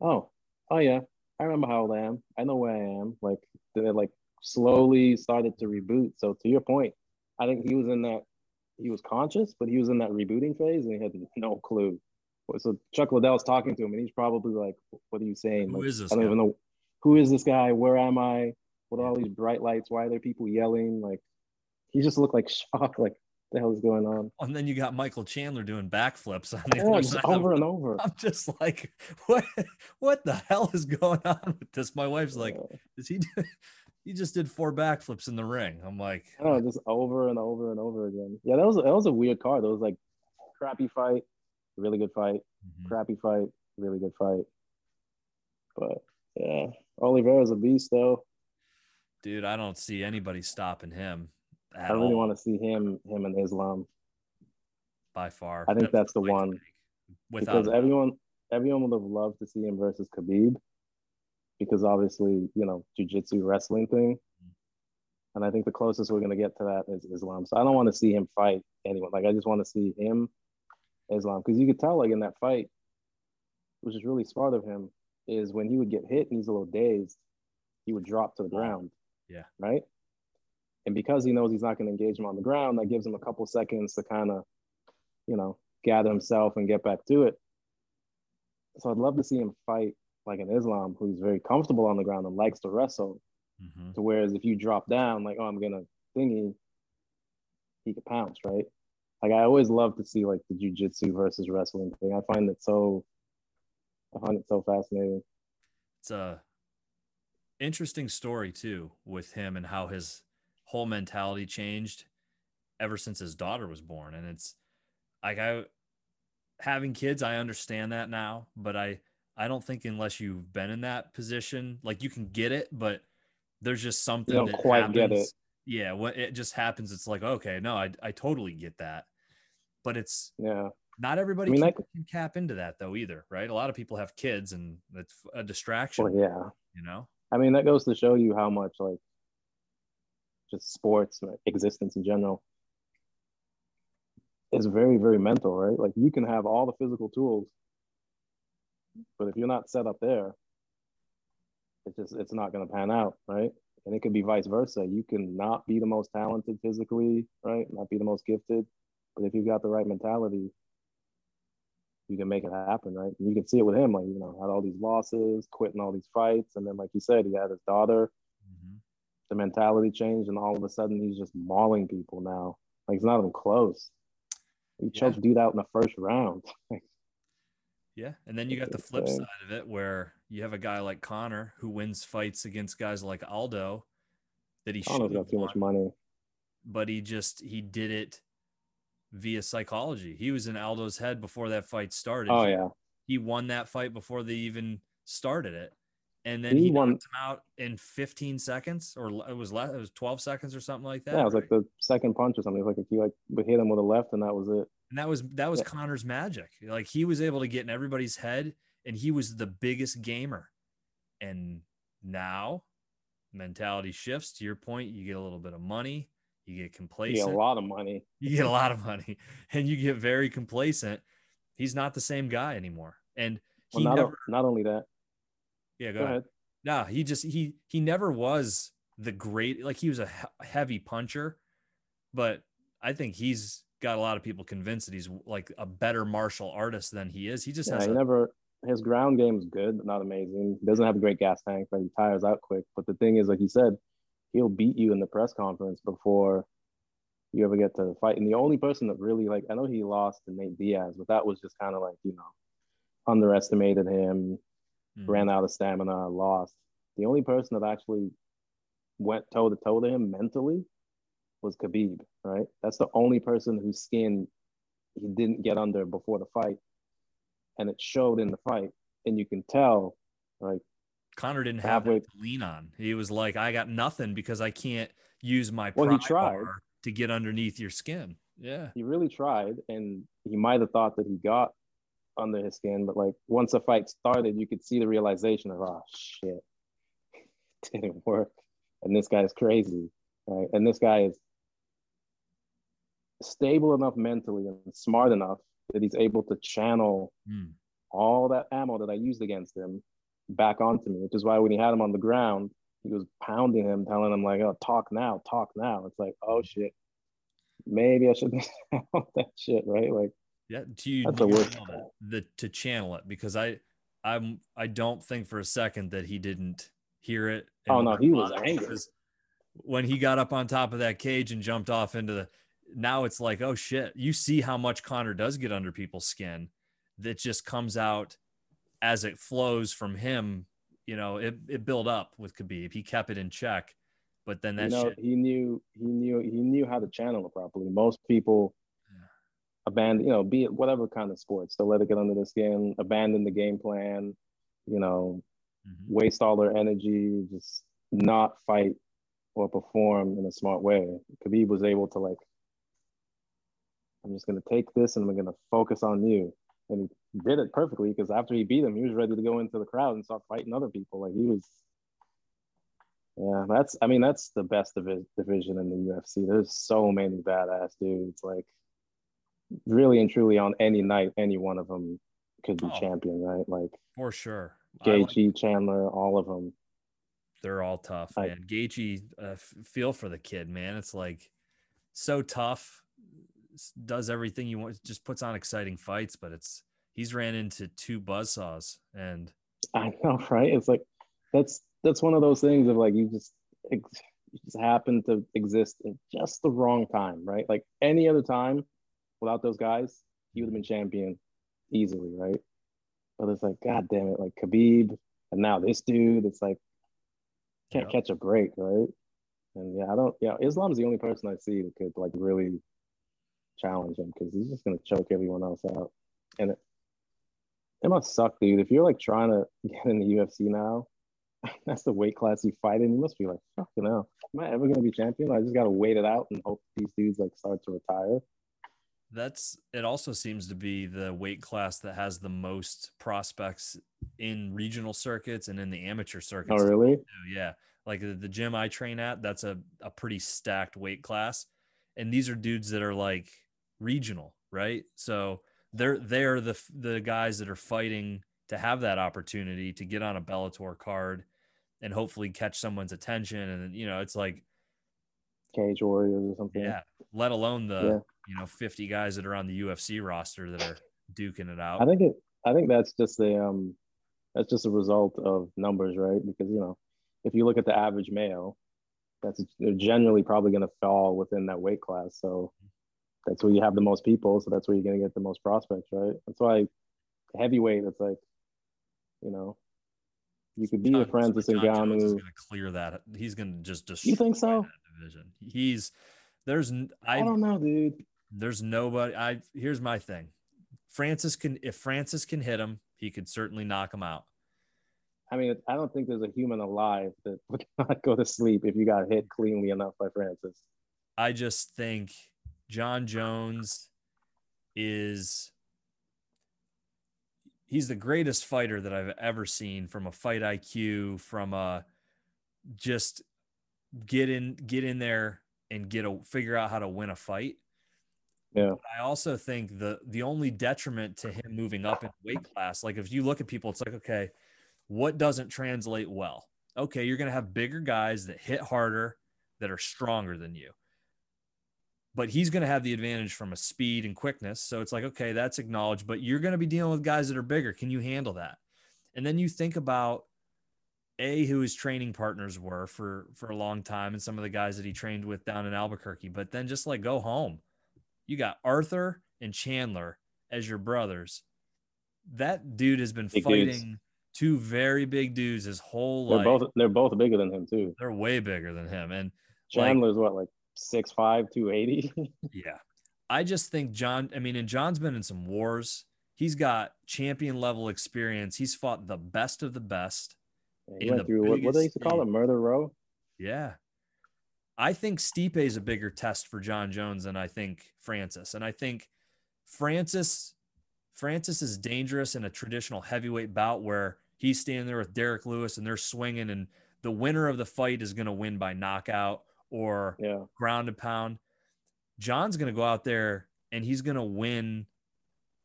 Speaker 2: oh, oh, yeah, I remember how old I am. I know where I am. Like they like slowly started to reboot. So to your point, I think he was in that he was conscious, but he was in that rebooting phase and he had no clue. So Chuck Liddell's talking to him and he's probably like, What are you saying?
Speaker 3: Who
Speaker 2: like,
Speaker 3: is this?
Speaker 2: I don't
Speaker 3: guy?
Speaker 2: even know who is this guy? Where am I? What are all these bright lights? Why are there people yelling? Like he just looked like shocked, like the hell is going on?
Speaker 3: And then you got Michael Chandler doing backflips on
Speaker 2: the yeah, just over and over.
Speaker 3: I'm just like, what? What the hell is going on with this? My wife's like, is he? He just did four backflips in the ring. I'm like,
Speaker 2: oh, just over and over and over again. Yeah, that was that was a weird card. That was like crappy fight, really good fight, mm-hmm. crappy fight, really good fight. But yeah, Oliveira's a beast though.
Speaker 3: Dude, I don't see anybody stopping him.
Speaker 2: I really all. want to see him, him and Islam.
Speaker 3: By far,
Speaker 2: I think that's, that's the one. Because everyone, everyone would have loved to see him versus Khabib, because obviously, you know, jujitsu wrestling thing. And I think the closest we're gonna get to that is Islam. So I don't want to see him fight anyone. Like I just want to see him, Islam, because you could tell, like in that fight, which is really smart of him, is when he would get hit and he's a little dazed, he would drop to the ground.
Speaker 3: Yeah.
Speaker 2: Right. And because he knows he's not going to engage him on the ground, that gives him a couple seconds to kind of, you know, gather himself and get back to it. So I'd love to see him fight like in Islam, who's very comfortable on the ground and likes to wrestle. Mm-hmm. To whereas if you drop down, like, oh, I'm gonna thingy, he could pounce, right? Like I always love to see like the jujitsu versus wrestling thing. I find it so I find it so fascinating.
Speaker 3: It's a interesting story too with him and how his whole mentality changed ever since his daughter was born. And it's like I having kids, I understand that now, but I I don't think unless you've been in that position, like you can get it, but there's just something you don't that quite happens. get it. Yeah, when it just happens, it's like okay, no, I I totally get that, but it's
Speaker 2: yeah.
Speaker 3: Not everybody I mean, can, can cap into that though either, right? A lot of people have kids, and it's a distraction.
Speaker 2: Well, yeah,
Speaker 3: you know.
Speaker 2: I mean, that goes to show you how much like just sports existence in general is very very mental, right? Like you can have all the physical tools, but if you're not set up there, it's just it's not going to pan out, right? And it could be vice versa. You can not be the most talented physically, right? Not be the most gifted, but if you've got the right mentality, you can make it happen, right? And you can see it with him, like you know, had all these losses, quitting all these fights, and then like you said, he had his daughter. Mm-hmm. The mentality changed, and all of a sudden he's just mauling people now. Like it's not even close. He yeah. choked dude out in the first round.
Speaker 3: yeah, and then you got the flip side of it where you have a guy like Conor who wins fights against guys like Aldo that he
Speaker 2: got too won, much money,
Speaker 3: but he just he did it via psychology. He was in Aldo's head before that fight started.
Speaker 2: Oh yeah,
Speaker 3: he won that fight before they even started it, and then he, he won. knocked him out in 15 seconds, or it was less, it was 12 seconds or something like that.
Speaker 2: Yeah, it was right? like the second punch or something. It was like if you like hit him with a left, and that was it.
Speaker 3: And that was that was yeah. Conor's magic. Like he was able to get in everybody's head, and he was the biggest gamer. And now, mentality shifts. To your point, you get a little bit of money you get complacent. You
Speaker 2: get a lot of money.
Speaker 3: You get a lot of money, and you get very complacent. He's not the same guy anymore, and he
Speaker 2: well, not,
Speaker 3: never.
Speaker 2: not only that.
Speaker 3: Yeah, go, go ahead. ahead. No, he just he he never was the great. Like he was a heavy puncher, but I think he's got a lot of people convinced that he's like a better martial artist than he is. He just
Speaker 2: yeah,
Speaker 3: has
Speaker 2: he
Speaker 3: a,
Speaker 2: never his ground game is good, but not amazing. He doesn't have a great gas tank, but he tires out quick. But the thing is, like you said, he'll beat you in the press conference before you ever get to fight. And the only person that really like I know he lost to Nate Diaz, but that was just kind of like, you know, underestimated him, mm. ran out of stamina, lost. The only person that actually went toe to toe to him mentally was Khabib, right? That's the only person whose skin he didn't get under before the fight. And it showed in the fight. And you can tell, like,
Speaker 3: Conor didn't have to lean on. He was like, I got nothing because I can't use my
Speaker 2: well, he tried
Speaker 3: to get underneath your skin. Yeah.
Speaker 2: He really tried. And he might have thought that he got under his skin, but like once the fight started, you could see the realization of, oh shit, it didn't work. And this guy's crazy. Right. And this guy is stable enough mentally and smart enough that he's able to channel mm. all that ammo that I used against him back onto me, which is why when he had him on the ground, he was pounding him, telling him like, "Oh, talk now, talk now." It's like, oh shit, maybe I should that shit, right? Like,
Speaker 3: yeah, do you, that's do the worst. The to channel it because I, I'm, I don't think for a second that he didn't hear it.
Speaker 2: Oh no, he was angry
Speaker 3: when he got up on top of that cage and jumped off into the. Now it's like, oh shit! You see how much Conor does get under people's skin. That just comes out as it flows from him, you know, it, it built up with Khabib. He kept it in check, but then that you know, shit...
Speaker 2: he knew he knew he knew how to channel it properly. Most people yeah. abandon, you know, be it whatever kind of sports, to let it get under the skin, abandon the game plan, you know, mm-hmm. waste all their energy, just not fight or perform in a smart way. Khabib was able to like, I'm just gonna take this and I'm gonna focus on you and he did it perfectly because after he beat him, he was ready to go into the crowd and start fighting other people. Like he was, yeah, that's I mean that's the best divi- division in the UFC. There's so many badass dudes. Like really and truly, on any night, any one of them could be oh, champion, right? Like
Speaker 3: for sure.
Speaker 2: Gaethje, like, Chandler, all of them.
Speaker 3: They're all tough, man. I, Gaethje, uh, feel for the kid, man. It's like so tough does everything you want, just puts on exciting fights, but it's he's ran into two buzz saws and
Speaker 2: I know, right? It's like that's that's one of those things of like you just you just happen to exist at just the wrong time, right? Like any other time without those guys, he would have been champion easily, right? But it's like, god damn it, like Khabib, and now this dude, it's like can't yeah. catch a break, right? And yeah, I don't. Yeah, Islam's the only person I see that could like really challenge him because he's just gonna choke everyone else out. And it, it must suck, dude. If you're like trying to get in the UFC now, that's the weight class you fight in. You must be like, fucking hell, am I ever gonna be champion? I just gotta wait it out and hope these dudes like start to retire.
Speaker 3: That's it. Also seems to be the weight class that has the most prospects in regional circuits and in the amateur circuits.
Speaker 2: Oh, really?
Speaker 3: Yeah, like the, the gym I train at, that's a a pretty stacked weight class, and these are dudes that are like regional, right? So they're they're the the guys that are fighting to have that opportunity to get on a Bellator card and hopefully catch someone's attention. And you know, it's like
Speaker 2: Cage Warriors or something.
Speaker 3: Yeah. Let alone the yeah. you know 50 guys that are on the UFC roster that are duking it out.
Speaker 2: I think it. I think that's just the um, that's just a result of numbers, right? Because you know, if you look at the average male, that's generally probably going to fall within that weight class. So that's where you have the most people. So that's where you're going to get the most prospects, right? That's why heavyweight. It's like you know, you could be John, a Francis John Ngannou.
Speaker 3: Is going to clear that. He's going to just destroy.
Speaker 2: You think so?
Speaker 3: division. He's there's I,
Speaker 2: I don't know, dude.
Speaker 3: There's nobody. I here's my thing. Francis can if Francis can hit him, he could certainly knock him out.
Speaker 2: I mean, I don't think there's a human alive that would not go to sleep if you got hit cleanly enough by Francis.
Speaker 3: I just think Jon Jones is he's the greatest fighter that I've ever seen from a fight IQ, from a just get in get in there and get a figure out how to win a fight.
Speaker 2: Yeah.
Speaker 3: I also think the the only detriment to him moving up in weight class, like if you look at people, it's like, okay, what doesn't translate well? Okay, you're gonna have bigger guys that hit harder, that are stronger than you but he's going to have the advantage from a speed and quickness. So it's like, okay, that's acknowledged, but you're going to be dealing with guys that are bigger. Can you handle that? And then you think about a who his training partners were for for a long time and some of the guys that he trained with down in Albuquerque, but then just like go home. You got Arthur and Chandler as your brothers. That dude has been big fighting dudes. two very big dudes his whole
Speaker 2: they're
Speaker 3: life.
Speaker 2: Both, they're both bigger than him too.
Speaker 3: They're way bigger than him. And
Speaker 2: Chandler's like, what, like six five, two eighty.
Speaker 3: yeah. I just think John, I mean, and John's been in some wars. He's got champion level experience. He's fought the best of the best.
Speaker 2: he went through what, what they used to call it, murder row.
Speaker 3: Yeah. I think Stipe is a bigger test for Jon Jones than I think Francis. And I think Francis Francis is dangerous in a traditional heavyweight bout where he's standing there with Derrick Lewis and they're swinging and the winner of the fight is going to win by knockout or
Speaker 2: yeah.
Speaker 3: ground and pound. John's going to go out there and he's going to win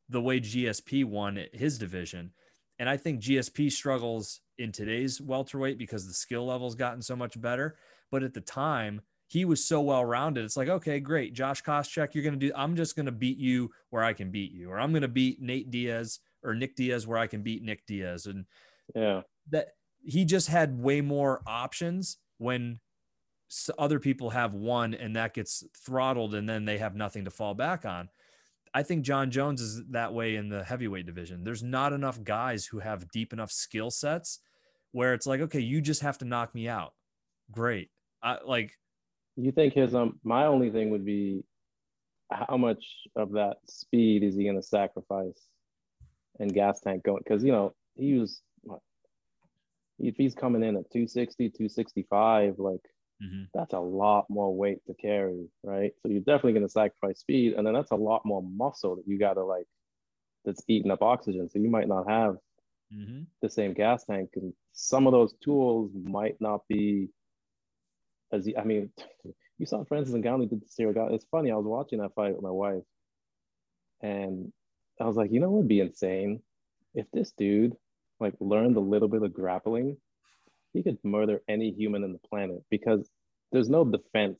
Speaker 3: the way GSP won his division. And I think GSP struggles in today's welterweight because the skill level's gotten so much better. But at the time, he was so well rounded. It's like, okay, great. Josh Koscheck, you're going to do, I'm just going to beat you where I can beat you, or I'm going to beat Nate Diaz or Nick Diaz where I can beat Nick Diaz. And
Speaker 2: yeah,
Speaker 3: that he just had way more options when other people have one and that gets throttled and then they have nothing to fall back on. I think Jon Jones is that way in the heavyweight division. There's not enough guys who have deep enough skill sets where it's like, okay, you just have to knock me out. Great. I like
Speaker 2: you think his um my only thing would be how much of that speed is he going to sacrifice and gas tank going because you know he was if he's coming in at 260 265 like Mm-hmm. That's a lot more weight to carry, right? So you're definitely going to sacrifice speed, and then that's a lot more muscle that you got to like that's eating up oxygen. So you might not have mm-hmm. the same gas tank, and some of those tools might not be as I mean, you saw Francis and Ngannou did the guy. It's funny. I was watching that fight with my wife, and I was like, you know, what would be insane if this dude like learned a little bit of grappling he could murder any human in the planet because there's no defense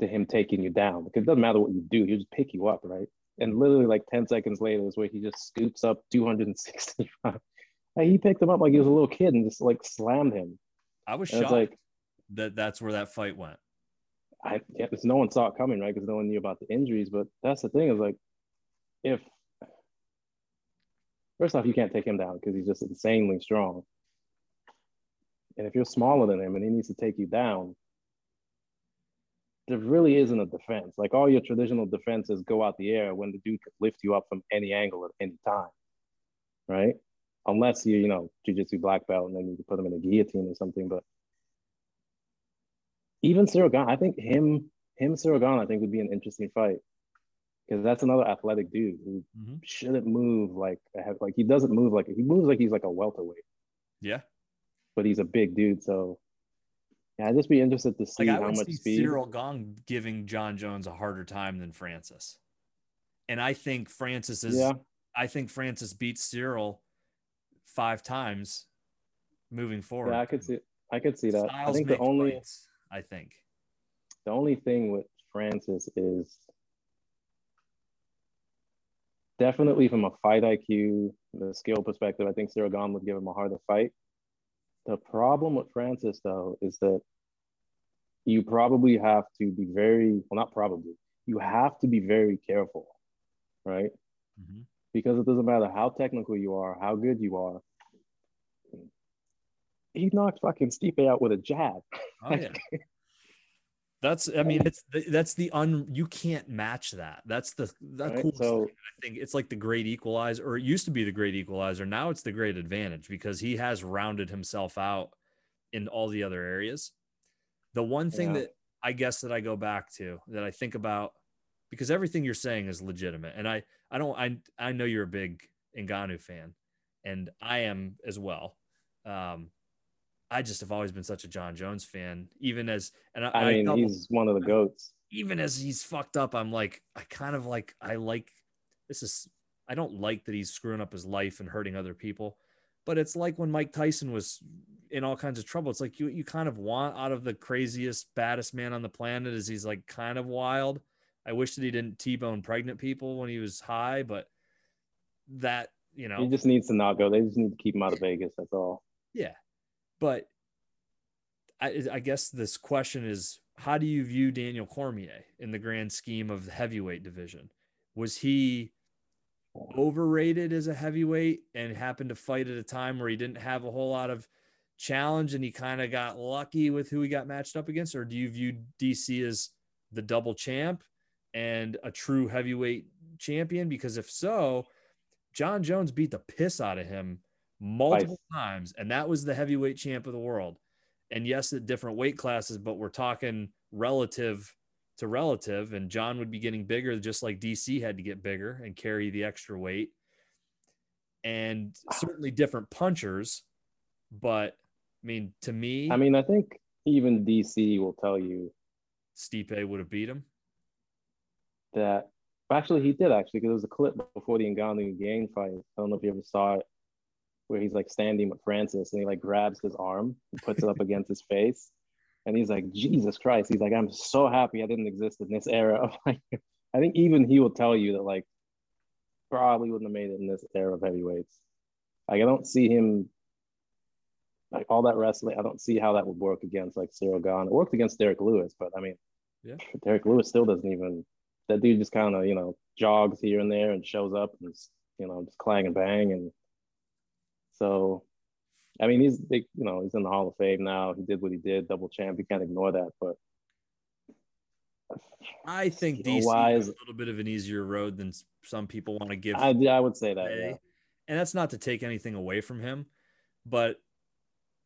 Speaker 2: to him taking you down. Because it doesn't matter what you do, he'll just pick you up, right? And literally like 10 seconds later is where he just scoops up 265. Like, he picked him up like he was a little kid and just like slammed him.
Speaker 3: I was
Speaker 2: And
Speaker 3: shocked
Speaker 2: like
Speaker 3: that that's where that fight went.
Speaker 2: I yeah, no one saw it coming, right? Because no one knew about the injuries. But that's the thing is like, if first off, you can't take him down because he's just insanely strong. And if you're smaller than him and he needs to take you down, there really isn't a defense. Like all your traditional defenses go out the air when the dude could lift you up from any angle at any time, right? Unless you, you know, jujitsu black belt and then you can put him in a guillotine or something. But even Ciryl I think him, him Ciryl I think would be an interesting fight because that's another athletic dude who
Speaker 3: Mhm.
Speaker 2: shouldn't move like like he doesn't move like he moves like he's like a welterweight,
Speaker 3: Yeah.
Speaker 2: But he's a big dude. So yeah, I'd just be interested to see
Speaker 3: Like
Speaker 2: how much
Speaker 3: see
Speaker 2: speed.
Speaker 3: Ciryl Gane giving Jon Jones a harder time than Francis. And I think Francis is
Speaker 2: Yeah,
Speaker 3: I think Francis beats Ciryl five times moving forward.
Speaker 2: yeah, I could see, I could see that. I think the only
Speaker 3: fights, I think.
Speaker 2: the only thing with Francis is definitely from a fight IQ, the skill perspective. I think Ciryl Gane would give him a harder fight. The problem with Francis though is that you probably have to be very well, not probably. You have to be very careful, right?
Speaker 3: Mhm.
Speaker 2: because it doesn't matter how technical you are, how good you are. He knocked fucking Stipe out with a jab.
Speaker 3: Oh yeah. That's I mean it's that's the un you can't match that. That's the that
Speaker 2: Right,
Speaker 3: cool
Speaker 2: so-
Speaker 3: I think it's like the great equalizer or it used to be the great equalizer. Now it's the great advantage because he has rounded himself out in all the other areas. The one thing
Speaker 2: Yeah.
Speaker 3: that I guess that I go back to that I think about because everything you're saying is legitimate and I I don't I I know you're a big Ngannou fan and I am as well. Um I just have always been such a Jon Jones fan, even as and I,
Speaker 2: I mean,
Speaker 3: double-
Speaker 2: he's one of the goats.
Speaker 3: even as he's fucked up, I'm like, I kind of like, I like this is, I don't like that he's screwing up his life and hurting other people, but it's like when Mike Tyson was in all kinds of trouble. It's like you, you kind of want out of the craziest, baddest man on the planet is he's like kind of wild. I wish that he didn't T-bone pregnant people when he was high, but that, you know,
Speaker 2: He just needs to not go. They just need to keep him out of Vegas. That's all.
Speaker 3: yeah, but I, I guess this question is: How do you view Daniel Cormier in the grand scheme of the heavyweight division? Was he overrated as a heavyweight and happened to fight at a time where he didn't have a whole lot of challenge and he kind of got lucky with who he got matched up against, or do you view DC as the double champ and a true heavyweight champion? Because if so, Jon Jones beat the piss out of him multiple times, and that was the heavyweight champ of the world. And yes, at different weight classes, but we're talking relative to relative. And John would be getting bigger, just like DC had to get bigger and carry the extra weight. And ah. certainly different punchers, but I mean, to me,
Speaker 2: I mean, I think even DC will tell you
Speaker 3: Stipe would have beat him.
Speaker 2: that. Actually, he did actually because there was a clip before the Ngannou Gane fight. I don't know if you ever saw it, where he's like standing with Francis and he like grabs his arm and puts it up against his face, and he's like, "Jesus Christ!" He's like, "I'm so happy I didn't exist in this era of like." I think even he will tell you that like probably wouldn't have made it in this era of heavyweights. Like I don't see him like all that wrestling. I don't see how that would work against like Ciryl Gane. It worked against Derrick Lewis, but I mean,
Speaker 3: Yeah.
Speaker 2: Derrick Lewis still doesn't even. That dude just kind of you know jogs here and there and shows up and you know just clang and bang and so. I mean, he's big, you know, he's in the Hall of Fame now. He did what he did, double champ. You can't ignore that. But
Speaker 3: I think DC has a little bit of an easier road than some people want to give.
Speaker 2: I, I would say that. Yeah.
Speaker 3: And that's not to take anything away from him, but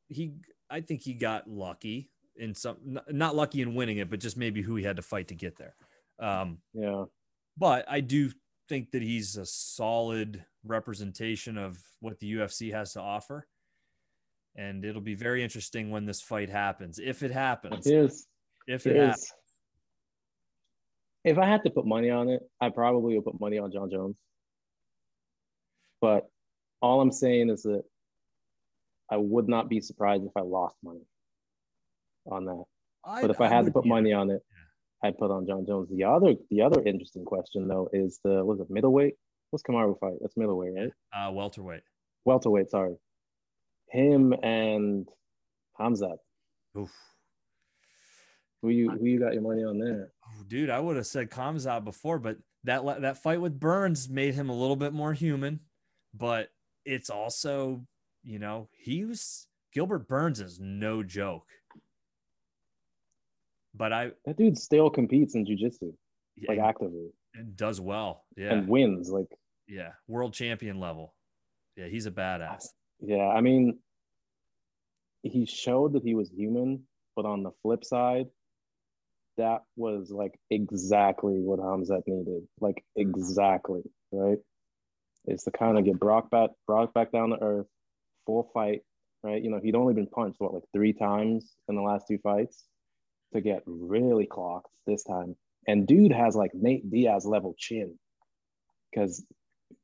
Speaker 3: he, I think he got lucky in some, not lucky in winning it, but just maybe who he had to fight to get there. Um,
Speaker 2: Yeah.
Speaker 3: but I do think that he's a solid representation of what the UFC has to offer. And it'll be very interesting when this fight happens. If it happens,
Speaker 2: Here's
Speaker 3: if it happens,
Speaker 2: Here's, if I had to put money on it, I probably would put money on Jon Jones. But all I'm saying is that I would not be surprised if I lost money on that. But if I, had to put money on it, I'd put on Jon Jones. The other the other interesting question though is the was it middleweight? What's Kamaru fight? That's middleweight, right?
Speaker 3: uh, welterweight.
Speaker 2: Welterweight, sorry. him and Hamza. Oof. Who you who you got your money on there?
Speaker 3: Oh, dude, I would have said Khamzat before, but that that fight with Burns made him a little bit more human. But it's also, you know, he was Gilbert Burns is no joke. But I
Speaker 2: that dude still competes in jujitsu, like actively.
Speaker 3: And does well, yeah,
Speaker 2: and wins like
Speaker 3: yeah, world champion level. Yeah, he's a badass.
Speaker 2: Yeah, I mean, he showed that he was human, but on the flip side, that was like exactly what Khamzat needed. Like exactly, right? Is to kind of get Brock back, Brock back down to earth, full fight, right? You know, he'd only been punched what like three times in the last two fights to get really clocked this time. And dude has like Nate Diaz level chin because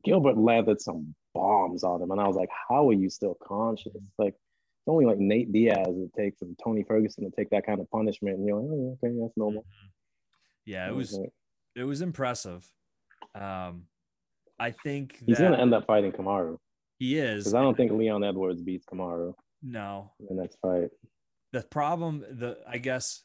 Speaker 2: Gilbert leathered some bombs on him. And I was like, how are you still conscious? Like, it's only like Nate Diaz it takes and Tony Ferguson to take that kind of punishment. And you're like, oh, okay, that's normal. Mm-hmm.
Speaker 3: Yeah, it was it was impressive. Um, I think
Speaker 2: he's gonna end up fighting Kamaru.
Speaker 3: He is
Speaker 2: because I don't think Leon Edwards beats Kamaru.
Speaker 3: No,
Speaker 2: in the next fight.
Speaker 3: The problem, the I guess,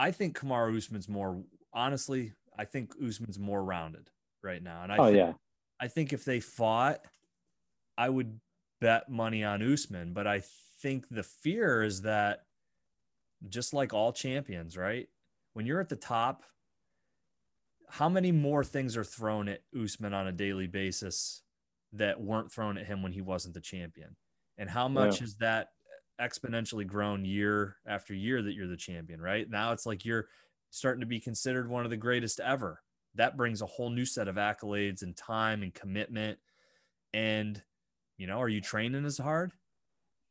Speaker 3: I think Kamaru Usman's more honestly. I think Usman's more rounded right now, and I
Speaker 2: oh
Speaker 3: think,
Speaker 2: yeah,
Speaker 3: I think if they fought, I would bet money on Usman. But I think the fear is that, just like all champions, right? When you're at the top, how many more things are thrown at Usman on a daily basis that weren't thrown at him when he wasn't the champion? And how much yeah. has that exponentially grown year after year that you're the champion, right? Now it's like you're starting to be considered one of the greatest ever. That brings a whole new set of accolades and time and commitment. And, you know, are you training as hard?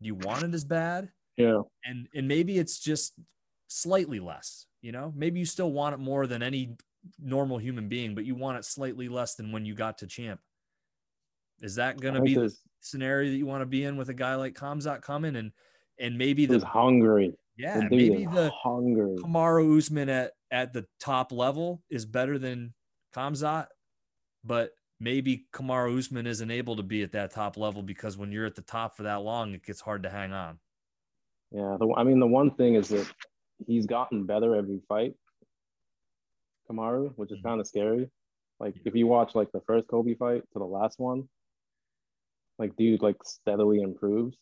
Speaker 3: Do you want it as bad?
Speaker 2: Yeah.
Speaker 3: And and maybe it's just slightly less, you know? Maybe you still want it more than any normal human being, but you want it slightly less than when you got to champ. Is that going to be the scenario that you want to be in with a guy like Khamzat coming and and maybe the
Speaker 2: hungry.
Speaker 3: Yeah, maybe the hungry Kamaru Usman at at the top level is better than Khamzat, but maybe Kamaru Usman isn't able to be at that top level because when you're at the top for that long, it gets hard to hang on.
Speaker 2: Yeah, the, I mean the one thing is that he's gotten better every fight, Kamaru, which is mm-hmm. kind of scary. Like if you watch like the first Colby fight to the last one, like dude like steadily improves.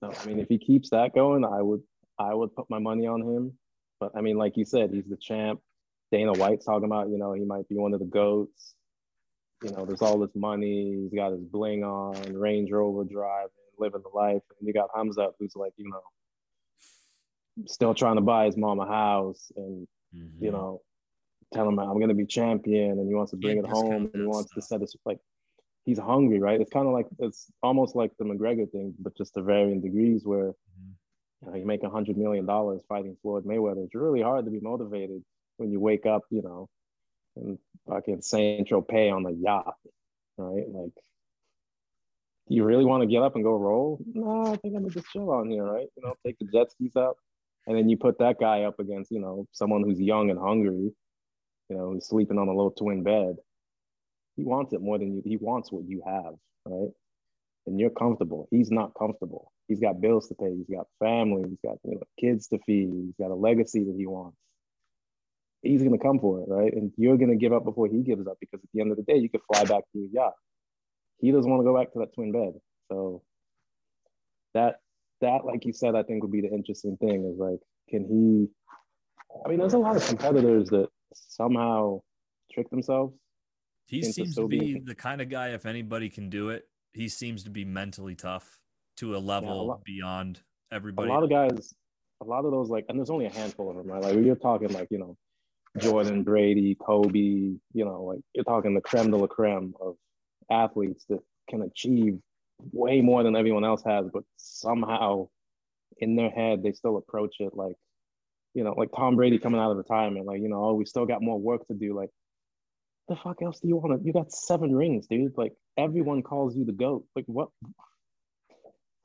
Speaker 2: So I mean, if he keeps that going, I would I would put my money on him. But I mean, like you said, he's the champ. Dana White's talking about, you know, he might be one of the goats. You know, there's all this money. He's got his bling on, Range Rover driving, living the life. And you got Hamza, who's like, you know, still trying to buy his mom a house and, mm-hmm. you know, tell him I'm going to be champion and he wants to bring yeah, it home and he wants stuff. to set this like he's hungry, right? It's kind of like it's almost like the McGregor thing, but just to varying degrees. Where mm-hmm. you know you make a hundred million dollars fighting Floyd Mayweather. It's really hard to be motivated when you wake up, you know, and fucking Saint Tropez on the yacht, right? Like, do you really want to get up and go roll? No, I think I'm gonna just chill on here, right? You know, take the jet skis up, and then you put that guy up against, you know, someone who's young and hungry, you know, who's sleeping on a little twin bed he wants it more than you. He wants what you have, right? And you're comfortable. He's not comfortable. He's got bills to pay. He's got family. He's got you know, kids to feed. He's got a legacy that he wants. He's gonna come for it, right? And you're gonna give up before he gives up because at the end of the day, you could fly back to your yacht. He doesn't want to go back to that twin bed. So that that, like you said, I think would be the interesting thing is like, can he? I mean, there's a lot of competitors that somehow trick themselves
Speaker 3: he seems to be the kind of guy, if anybody can do it, he seems to be mentally tough to a level yeah, a lot, beyond everybody.
Speaker 2: A lot of guys, a lot of those, like, and there's only a handful of them, right? Like, you're talking, like, you know, Jordan, Brady, Kobe, you know, like, you're talking the creme de la creme of athletes that can achieve way more than everyone else has, but somehow in their head, they still approach it like, you know, like Tom Brady coming out of retirement, like, you know, oh, we still got more work to do. Like, the fuck else do you want to? You got seven rings, dude. Like everyone calls you the goat. Like what?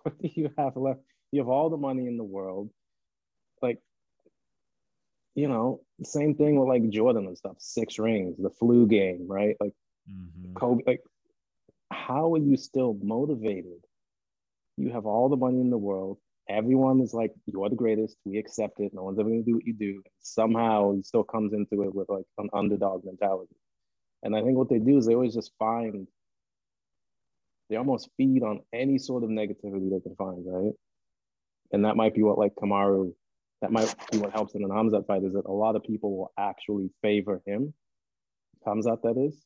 Speaker 2: What do you have left? You have all the money in the world. Like, you know, same thing with like Jordan and stuff. Six rings, the flu game, right? Like mm-hmm. Kobe. Like, how are you still motivated? You have all the money in the world. Everyone is like, you're the greatest. We accept it. No one's ever gonna do what you do. Somehow he still comes into it with like an underdog mentality. And I think what they do is they always just find they almost feed on any sort of negativity they can find, right? And that might be what like Kamaru, that might be what helps in an Khamzat fight is that a lot of people will actually favor him, Khamzat that is,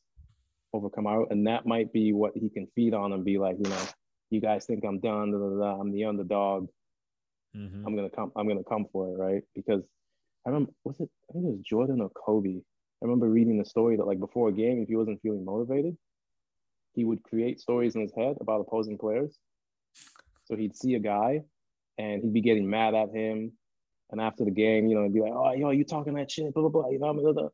Speaker 2: over Kamaru. And that might be what he can feed on and be like, you know, you guys think I'm done, da, da, da, I'm the underdog. Mm-hmm. I'm gonna come, I'm gonna come for it, right? Because I remember was it I think it was Jordan or Kobe. I remember reading the story that like before a game, if he wasn't feeling motivated, he would create stories in his head about opposing players. So he'd see a guy and he'd be getting mad at him. And after the game, you know, he'd be like, oh, yo, you talking that shit, blah, blah, blah. You know, blah, blah.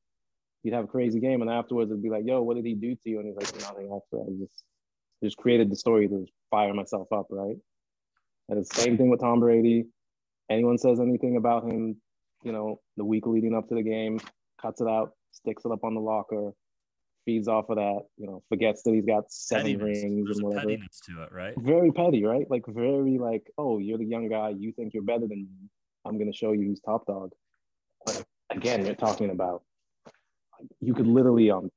Speaker 2: he'd have a crazy game. And afterwards, it'd be like, yo, what did he do to you? And he's like, nothing, actually. I just, just created the story to fire myself up, right? And the same thing with Tom Brady. Anyone says anything about him, you know, the week leading up to the game, cuts it out, sticks it up on the locker, feeds off of that, you know, forgets that he's got seven pettiness. rings There's and whatever. Pettiness
Speaker 3: to it, right?
Speaker 2: Very petty, right? Like very like, oh, you're the young guy, you think you're better than me. I'm gonna show you who's top dog. But again, you're talking about you could literally on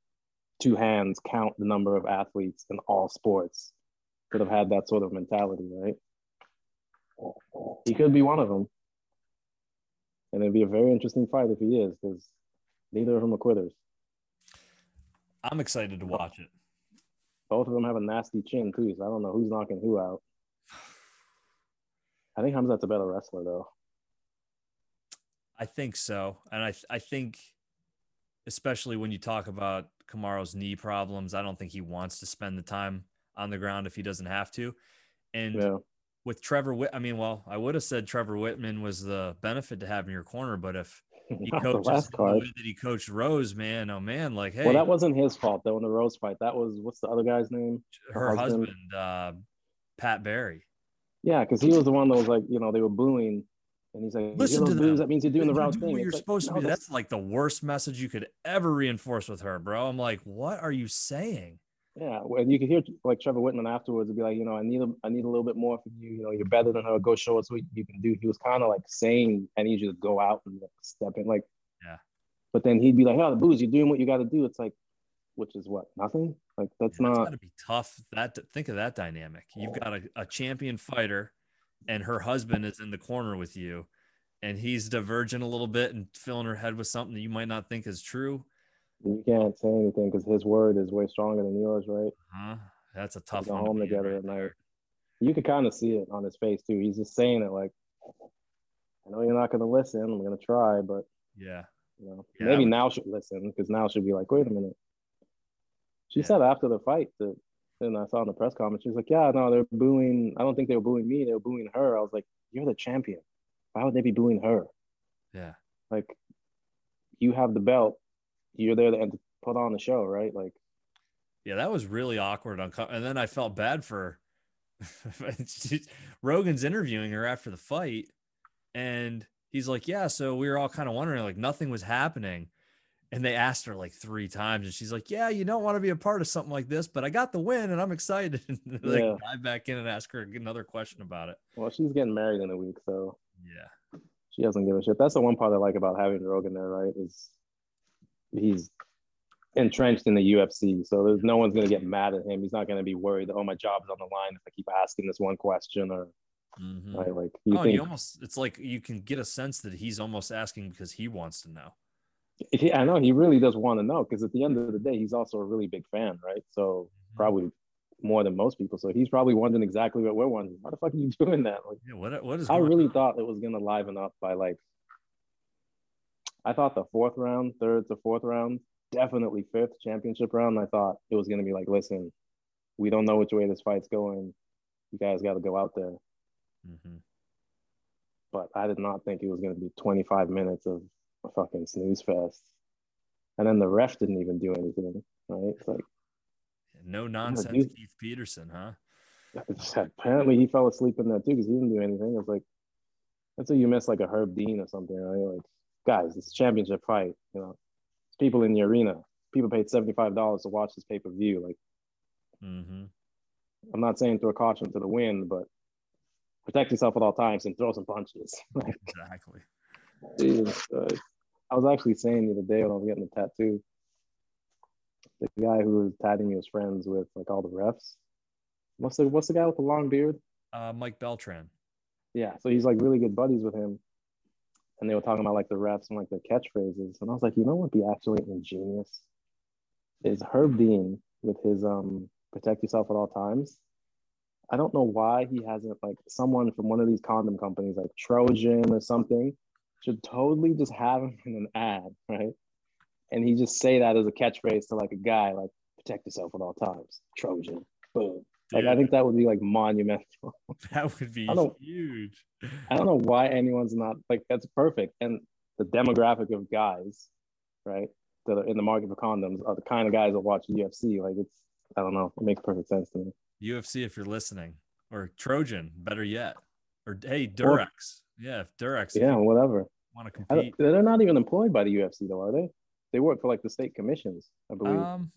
Speaker 2: two hands count the number of athletes in all sports that have had that sort of mentality, right? He could be one of them. And it'd be a very interesting fight if he is, because neither of them are quitters.
Speaker 3: I'm excited to watch it.
Speaker 2: Both of them have a nasty chin too, so I don't know who's knocking who out. I think Khamzat's a better wrestler though.
Speaker 3: I think so, and I I think, especially when you talk about Kamaru's knee problems, I don't think he wants to spend the time on the ground if he doesn't have to. And yeah. with Trevor, Whit- I mean, well, I would have said Trevor Wittman was the benefit to have in your corner, but if he coaches the, last card. that he coached Rose, man. Oh man, like hey.
Speaker 2: Well, that wasn't his fault though in the Rose fight. That was what's the other guy's name?
Speaker 3: Her, Her husband, husband uh, Pat Barry.
Speaker 2: Yeah, because he was the one that was like, you know, they were booing, and he's like,
Speaker 3: "Listen to them.
Speaker 2: That means you're doing the right thing."
Speaker 3: You're it's supposed like, to be. That's... that's like the worst message you could ever reinforce with her, bro. I'm like, what are you saying?
Speaker 2: Yeah, and you could hear like Trevor Wittman afterwards be like, you know, I need a, I need a little bit more from you. You know, you're better than her. Go show us what you can do. He was kind of like saying, I need you to go out and like, step in. Like
Speaker 3: yeah.
Speaker 2: But then he'd be like, "Oh, the booze, you're doing what you got to do." It's like, which is what nothing. Like that's yeah, not. Got
Speaker 3: to be tough. That think of that dynamic. You've got a, a champion fighter, and her husband is in the corner with you, and he's diverging a little bit and filling her head with something that you might not think is true.
Speaker 2: You can't say anything because his word is way stronger than yours, right?
Speaker 3: Huh? That's a tough
Speaker 2: go home to together right at night. You could kind of see it on his face too. He's just saying it like, "I know you're not going to listen. I'm going to try, but
Speaker 3: yeah,
Speaker 2: you know, yeah. maybe now should listen because now she'll be like, wait a minute. She yeah. said after the fight that, and I saw in the press conference, she was like, yeah, no, they're booing. I don't think they were booing me. They were booing her. I was like, you're the champion. Why would they be booing her?
Speaker 3: Yeah.
Speaker 2: Like, you have the belt. You're there to put on the show, right? Like,
Speaker 3: yeah, that was really awkward. and then I felt bad for Rogan's interviewing her after the fight, and he's like, yeah. So we were all kind of wondering, like, nothing was happening. And they asked her like three times, and she's like, "Yeah, you don't want to be a part of something like this, but I got the win, and I'm excited." like, yeah. dive back in and ask her another question about it.
Speaker 2: Well, she's getting married in a week, so
Speaker 3: yeah,
Speaker 2: she doesn't give a shit. That's the one part I like about having Rogan there, right? Is he's entrenched in the UFC, so there's no one's gonna get mad at him. He's not gonna be worried that oh my job is on the line if I keep asking this one question or Mm-hmm. Right? Like
Speaker 3: you oh, think, almost it's like you can get a sense that he's almost asking because he wants to know.
Speaker 2: He, I know he really does want to know because at the end of the day, he's also a really big fan, right? So mm-hmm. probably more than most people. So he's probably wondering exactly what we're wondering. Why the fuck are you doing that? Like,
Speaker 3: yeah, what what is?
Speaker 2: I really on? thought it was gonna liven up by like. I thought the fourth round, third to fourth round, definitely fifth championship round. I thought it was gonna be like, listen, we don't know which way this fight's going. You guys got to go out there. Mm-hmm. But I did not think it was going to be 25 minutes of a fucking snooze fest. And then the ref didn't even do anything, right? It's like
Speaker 3: no nonsense, Keith Peterson, huh?
Speaker 2: Apparently, he fell asleep in that too because he didn't do anything. It's like that's what you miss, like a Herb Dean or something, right? Like, guys, it's a championship fight. You know, it's people in the arena. People paid seventy five dollars to watch this pay per view. Like,
Speaker 3: mm-hmm.
Speaker 2: I'm not saying throw caution to the wind, but protect yourself at all times and throw some punches.
Speaker 3: exactly.
Speaker 2: I was actually saying the other day when I was getting the tattoo, the guy who was tattooing me was friends with like all the refs. What's the what's the guy with the long beard?
Speaker 3: Uh, Mike Beltran.
Speaker 2: Yeah, so he's like really good buddies with him, and they were talking about like the refs and like their catchphrases, and I was like, you know what would be actually ingenious is Herb Dean with his um protect yourself at all times. I don't know why he hasn't like someone from one of these condom companies like Trojan or something should totally just have him in an ad, right? And he just say that as a catchphrase to like a guy, like protect yourself at all times, Trojan, boom. Like I think that would be like monumental.
Speaker 3: That would be huge.
Speaker 2: I don't know why anyone's not like that's perfect. And the demographic of guys, right, that are in the market for condoms are the kind of guys that watch UFC. Like it's I don't know, it makes perfect sense to me.
Speaker 3: UFC if you're listening, or Trojan, better yet, or hey Durex, or, yeah, if Durex.
Speaker 2: Yeah, whatever.
Speaker 3: Want to compete?
Speaker 2: They're not even employed by the UFC though, are they? They work for like the state commissions, I believe.
Speaker 3: Um,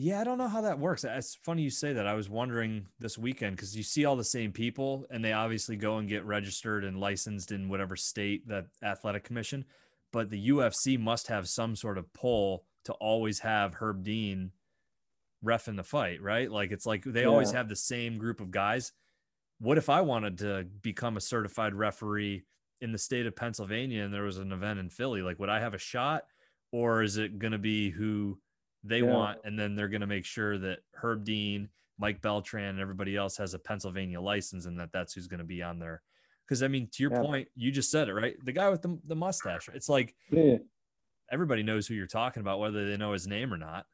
Speaker 3: yeah, I don't know how that works. It's funny you say that. I was wondering this weekend because you see all the same people, and they obviously go and get registered and licensed in whatever state that athletic commission. But the UFC must have some sort of pull to always have Herb Dean ref in the fight, right? Like it's like they yeah. always have the same group of guys. What if I wanted to become a certified referee in the state of Pennsylvania and there was an event in Philly? Like, would I have a shot, or is it going to be who they yeah. want, and then they're going to make sure that Herb Dean, Mike Beltran, and everybody else has a Pennsylvania license, and that that's who's going to be on there? Because I mean, to your yeah. point, you just said it right. The guy with the, the mustache. It's like everybody knows who you're talking about, whether they know his name or not.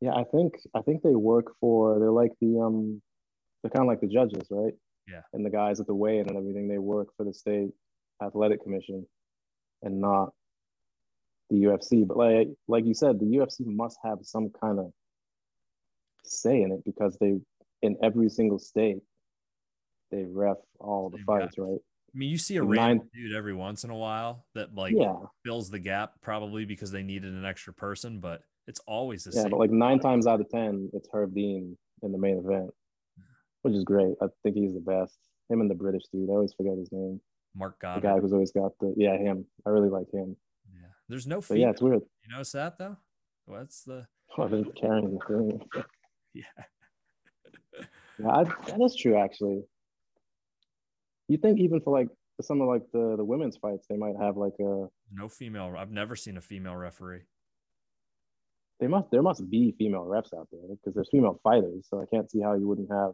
Speaker 2: Yeah, I think I think they work for they're like the um they're kind of like the judges, right?
Speaker 3: Yeah.
Speaker 2: And the guys at the weigh-in and everything, they work for the state athletic commission and not the UFC. But like like you said, the UFC must have some kind of say in it because they in every single state they ref all the fights, got, right?
Speaker 3: I mean, you see a random dude every once in a while that like
Speaker 2: yeah.
Speaker 3: fills the gap, probably because they needed an extra person, but it's always the
Speaker 2: yeah,
Speaker 3: same.
Speaker 2: but like nine times out of ten, it's Herb Dean in the main event, which is great. I think he's the best. Him and the British dude. I always forget his name.
Speaker 3: Mark Goddard.
Speaker 2: The guy who's always got the yeah him. I really like him.
Speaker 3: There's no.
Speaker 2: But yeah, it's weird.
Speaker 3: You notice that though? What's the?
Speaker 2: Oh, I've been carrying the thing.
Speaker 3: yeah.
Speaker 2: yeah, I, that is true actually. You think even for like some of like the the women's fights, they might have like a
Speaker 3: no female. I've never seen a female referee
Speaker 2: they must there must be female refs out there because there's female fighters. So I can't see how you wouldn't have.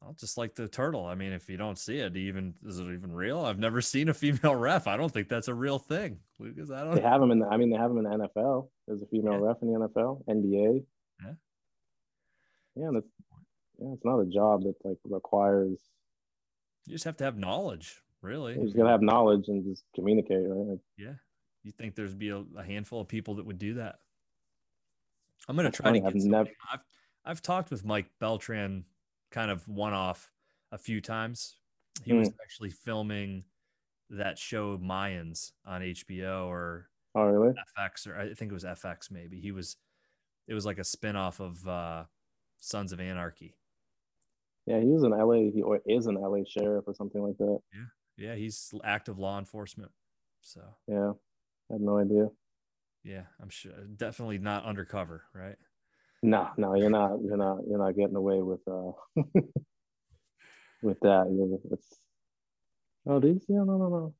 Speaker 3: Well, just like the turtle. I mean, if you don't see it, even is it even real? I've never seen a female ref. I don't think that's a real thing, Lucas. I don't.
Speaker 2: They have them in. The, I mean, they have them in the NFL. There's a female yeah. ref in the NFL, NBA.
Speaker 3: Yeah.
Speaker 2: Yeah, that's yeah. It's not a job that like requires.
Speaker 3: You just have to have knowledge, really.
Speaker 2: You just gotta have knowledge and just communicate, right?
Speaker 3: Yeah you think there's be a, a handful of people that would do that? I'm gonna try to get. I've, never... I've I've talked with Mike Beltran, kind of one off, a few times. He mm. was actually filming that show Mayans on HBO or
Speaker 2: oh really
Speaker 3: FX or I think it was FX maybe. He was it was like a spinoff of uh, Sons of Anarchy.
Speaker 2: Yeah, he was an LA he or is an LA sheriff or something like that.
Speaker 3: Yeah, yeah, he's active law enforcement. So
Speaker 2: yeah, I had no idea.
Speaker 3: Yeah, I'm sure. Definitely not undercover, right?
Speaker 2: No, no, you're not. You're not. You're not getting away with uh with that. It's oh, these? Yeah, no, no, no.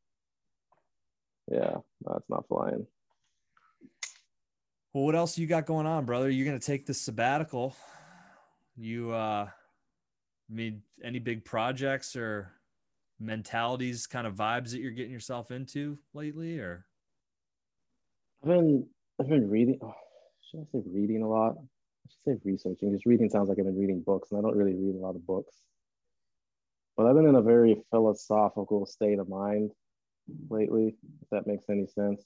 Speaker 2: Yeah, no, not flying.
Speaker 3: Well, what else you got going on, brother? You're gonna take this sabbatical. You uh made any big projects or mentalities, kind of vibes that you're getting yourself into lately, or
Speaker 2: I've been I've been reading. Oh, should I say reading a lot? Say researching. Because reading sounds like I've been reading books, and I don't really read a lot of books. But I've been in a very philosophical state of mind lately. If that makes any sense.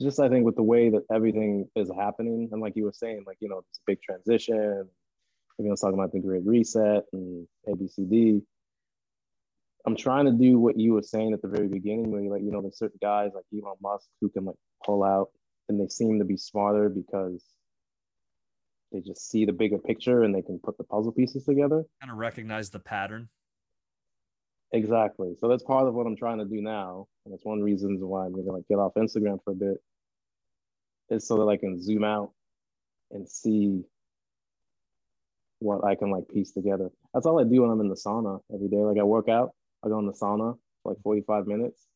Speaker 2: Just I think with the way that everything is happening, and like you were saying, like you know, it's a big transition. Everyone's talking about the Great Reset and ABCD. I'm trying to do what you were saying at the very beginning, where you like you know, there's certain guys like Elon Musk who can like pull out, and they seem to be smarter because they just see the bigger picture and they can put the puzzle pieces together.
Speaker 3: Kind of recognize the pattern.
Speaker 2: Exactly. So that's part of what I'm trying to do now. And it's one reason why I'm gonna like get off Instagram for a bit. Is so that I can zoom out and see what I can like piece together. That's all I do when I'm in the sauna every day. Like I work out, I go in the sauna for like 45 minutes.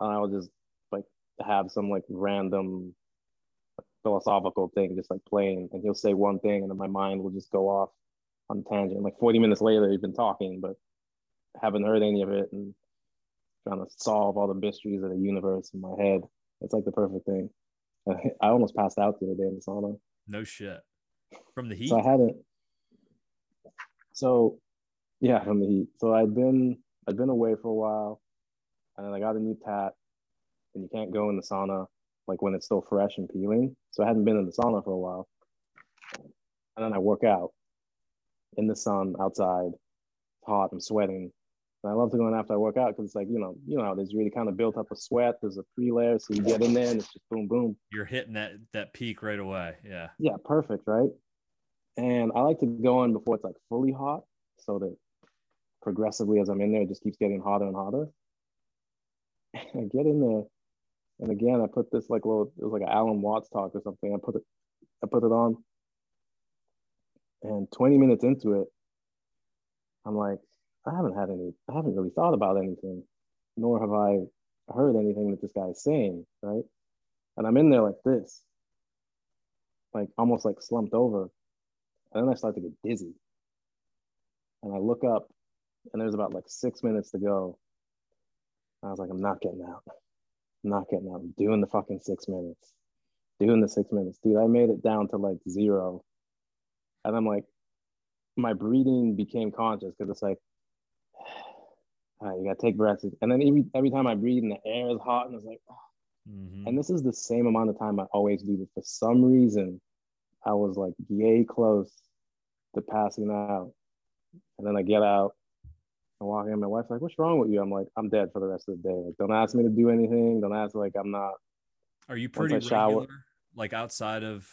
Speaker 2: And I'll just like have some like random philosophical thing just like playing and he'll say one thing and then my mind will just go off on tangent. Like 40 minutes later, he's been talking, but haven't heard any of it and trying to solve all the mysteries of the universe in my head. It's like the perfect thing. I almost passed out the other day in the sauna.
Speaker 3: No shit. From the heat?
Speaker 2: So I hadn't. So, yeah, from the heat. So I'd been I'd been away for a while, and then I got a new tat, and you can't go in the sauna like when it's still fresh and peeling. So I hadn't been in the sauna for a while, and then I work out in the sun outside, it's hot, I'm sweating, and I love to go in after I work out because it's like, you know, you know, there's really kind of built up a sweat. There's a pre layer. So you get in there and it's just boom, boom.
Speaker 3: You're hitting that that peak right away. Yeah.
Speaker 2: Yeah, perfect, right? And I like to go in before it's like fully hot so that progressively as I'm in there, it just keeps getting hotter and hotter. I get in there. And again, I put this like little, it was like an Alan Watts talk or something. I put it, I put it on. And 20 minutes into it, I'm like, I haven't had any, I haven't really thought about anything, nor have I heard anything that this guy is saying, right? And I'm in there like this, like almost like slumped over. And then I start to get dizzy. And I look up and there's about like six minutes to go. I was like, I'm not getting out. I'm not getting out. I'm doing the fucking six minutes. Doing the six minutes. Dude, I made it down to like zero. And I'm like, my breathing became conscious because it's like, all right, you gotta take breaths. And then every every time I breathe and the air is hot and it's like, mm-hmm. and this is the same amount of time I always do, but for some reason, I was like yay close to passing out. And then I get out, I walk in, my wife's like, What's wrong with you? I'm like, I'm dead for the rest of the day. Like, don't ask me to do anything. Don't ask like I'm not.
Speaker 3: Are you pretty regular? Like outside of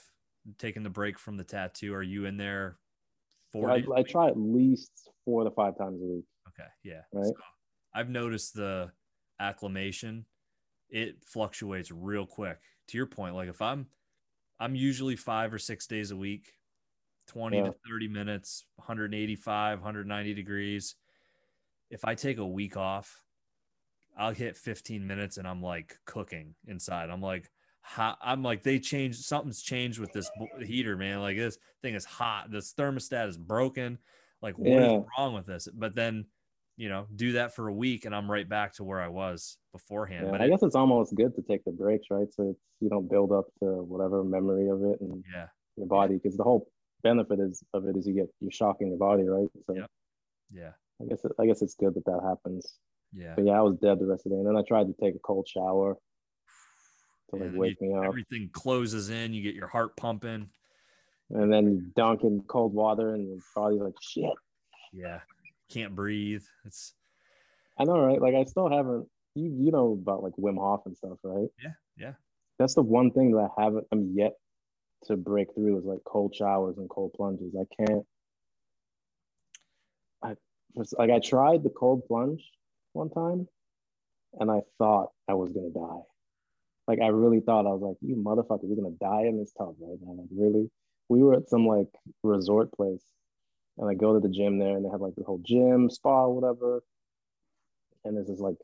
Speaker 3: taking the break from the tattoo, are you in there
Speaker 2: four I, I try at least four to five times a week.
Speaker 3: Okay. Yeah.
Speaker 2: Right. So
Speaker 3: I've noticed the acclimation, it fluctuates real quick. To your point, like if I'm I'm usually five or six days a week, 20 yeah. to 30 minutes, 185, 190 degrees. If I take a week off, I'll hit 15 minutes and I'm like cooking inside. I'm like, hot. I'm like, they changed something's changed with this heater, man. Like this thing is hot. This thermostat is broken. Like, what yeah. is wrong with this? But then you know, do that for a week and I'm right back to where I was beforehand.
Speaker 2: Yeah,
Speaker 3: but
Speaker 2: I it, guess it's almost good to take the breaks, right? So it's you don't build up to whatever memory of it and
Speaker 3: yeah,
Speaker 2: your body because the whole benefit is of it is you get you're shocking your body, right? So
Speaker 3: yeah, yeah.
Speaker 2: I guess it, I guess it's good that that happens.
Speaker 3: Yeah.
Speaker 2: But yeah, I was dead the rest of the day, and then I tried to take a cold shower to like wake
Speaker 3: you,
Speaker 2: me up.
Speaker 3: Everything closes in. You get your heart pumping.
Speaker 2: And then you dunk in cold water, and your body's like shit.
Speaker 3: Yeah can't breathe. It's
Speaker 2: I know, right? Like I still haven't you you know about like Wim Hof and stuff, right?
Speaker 3: Yeah, yeah.
Speaker 2: That's the one thing that I haven't I'm yet to break through is like cold showers and cold plunges. I can't I like I tried the cold plunge one time and I thought I was gonna die. Like I really thought I was like, you motherfucker, you're gonna die in this tub right now. Like really? We were at some like resort place and I go to the gym there, and they have like the whole gym, spa, whatever. And this is like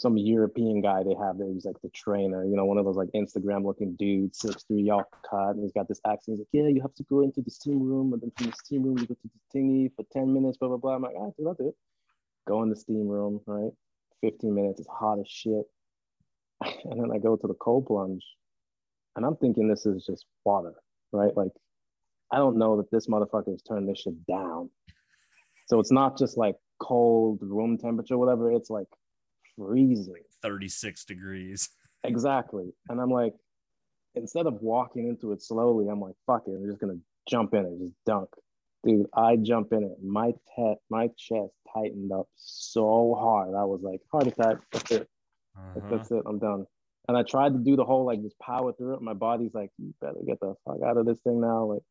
Speaker 2: some European guy they have there. He's like the trainer, you know, one of those like Instagram looking dudes, six three, all cut, and he's got this accent. He's like, yeah, you have to go into the steam room, and then from the steam room you go to the thingy for ten minutes, blah blah blah. I'm like, I'll do it. Go in the steam room, right? Fifteen minutes, it's hot as shit. And then I go to the cold plunge, and I'm thinking this is just water, right? Like I don't know that this motherfucker has turned this shit down. So it's not just like cold room temperature, whatever. It's like freezing.
Speaker 3: 36 degrees.
Speaker 2: Exactly. And I'm like, instead of walking into it slowly, I'm like, fuck it. I'm just gonna jump in it just dunk. Dude, I jump in it. My te- my chest tightened up so hard. I was like, heart attack. That's it. Uh-huh. That's it. I'm done. And I tried to do the whole like just power through it. My body's like, you better get the fuck out of this thing now. Like,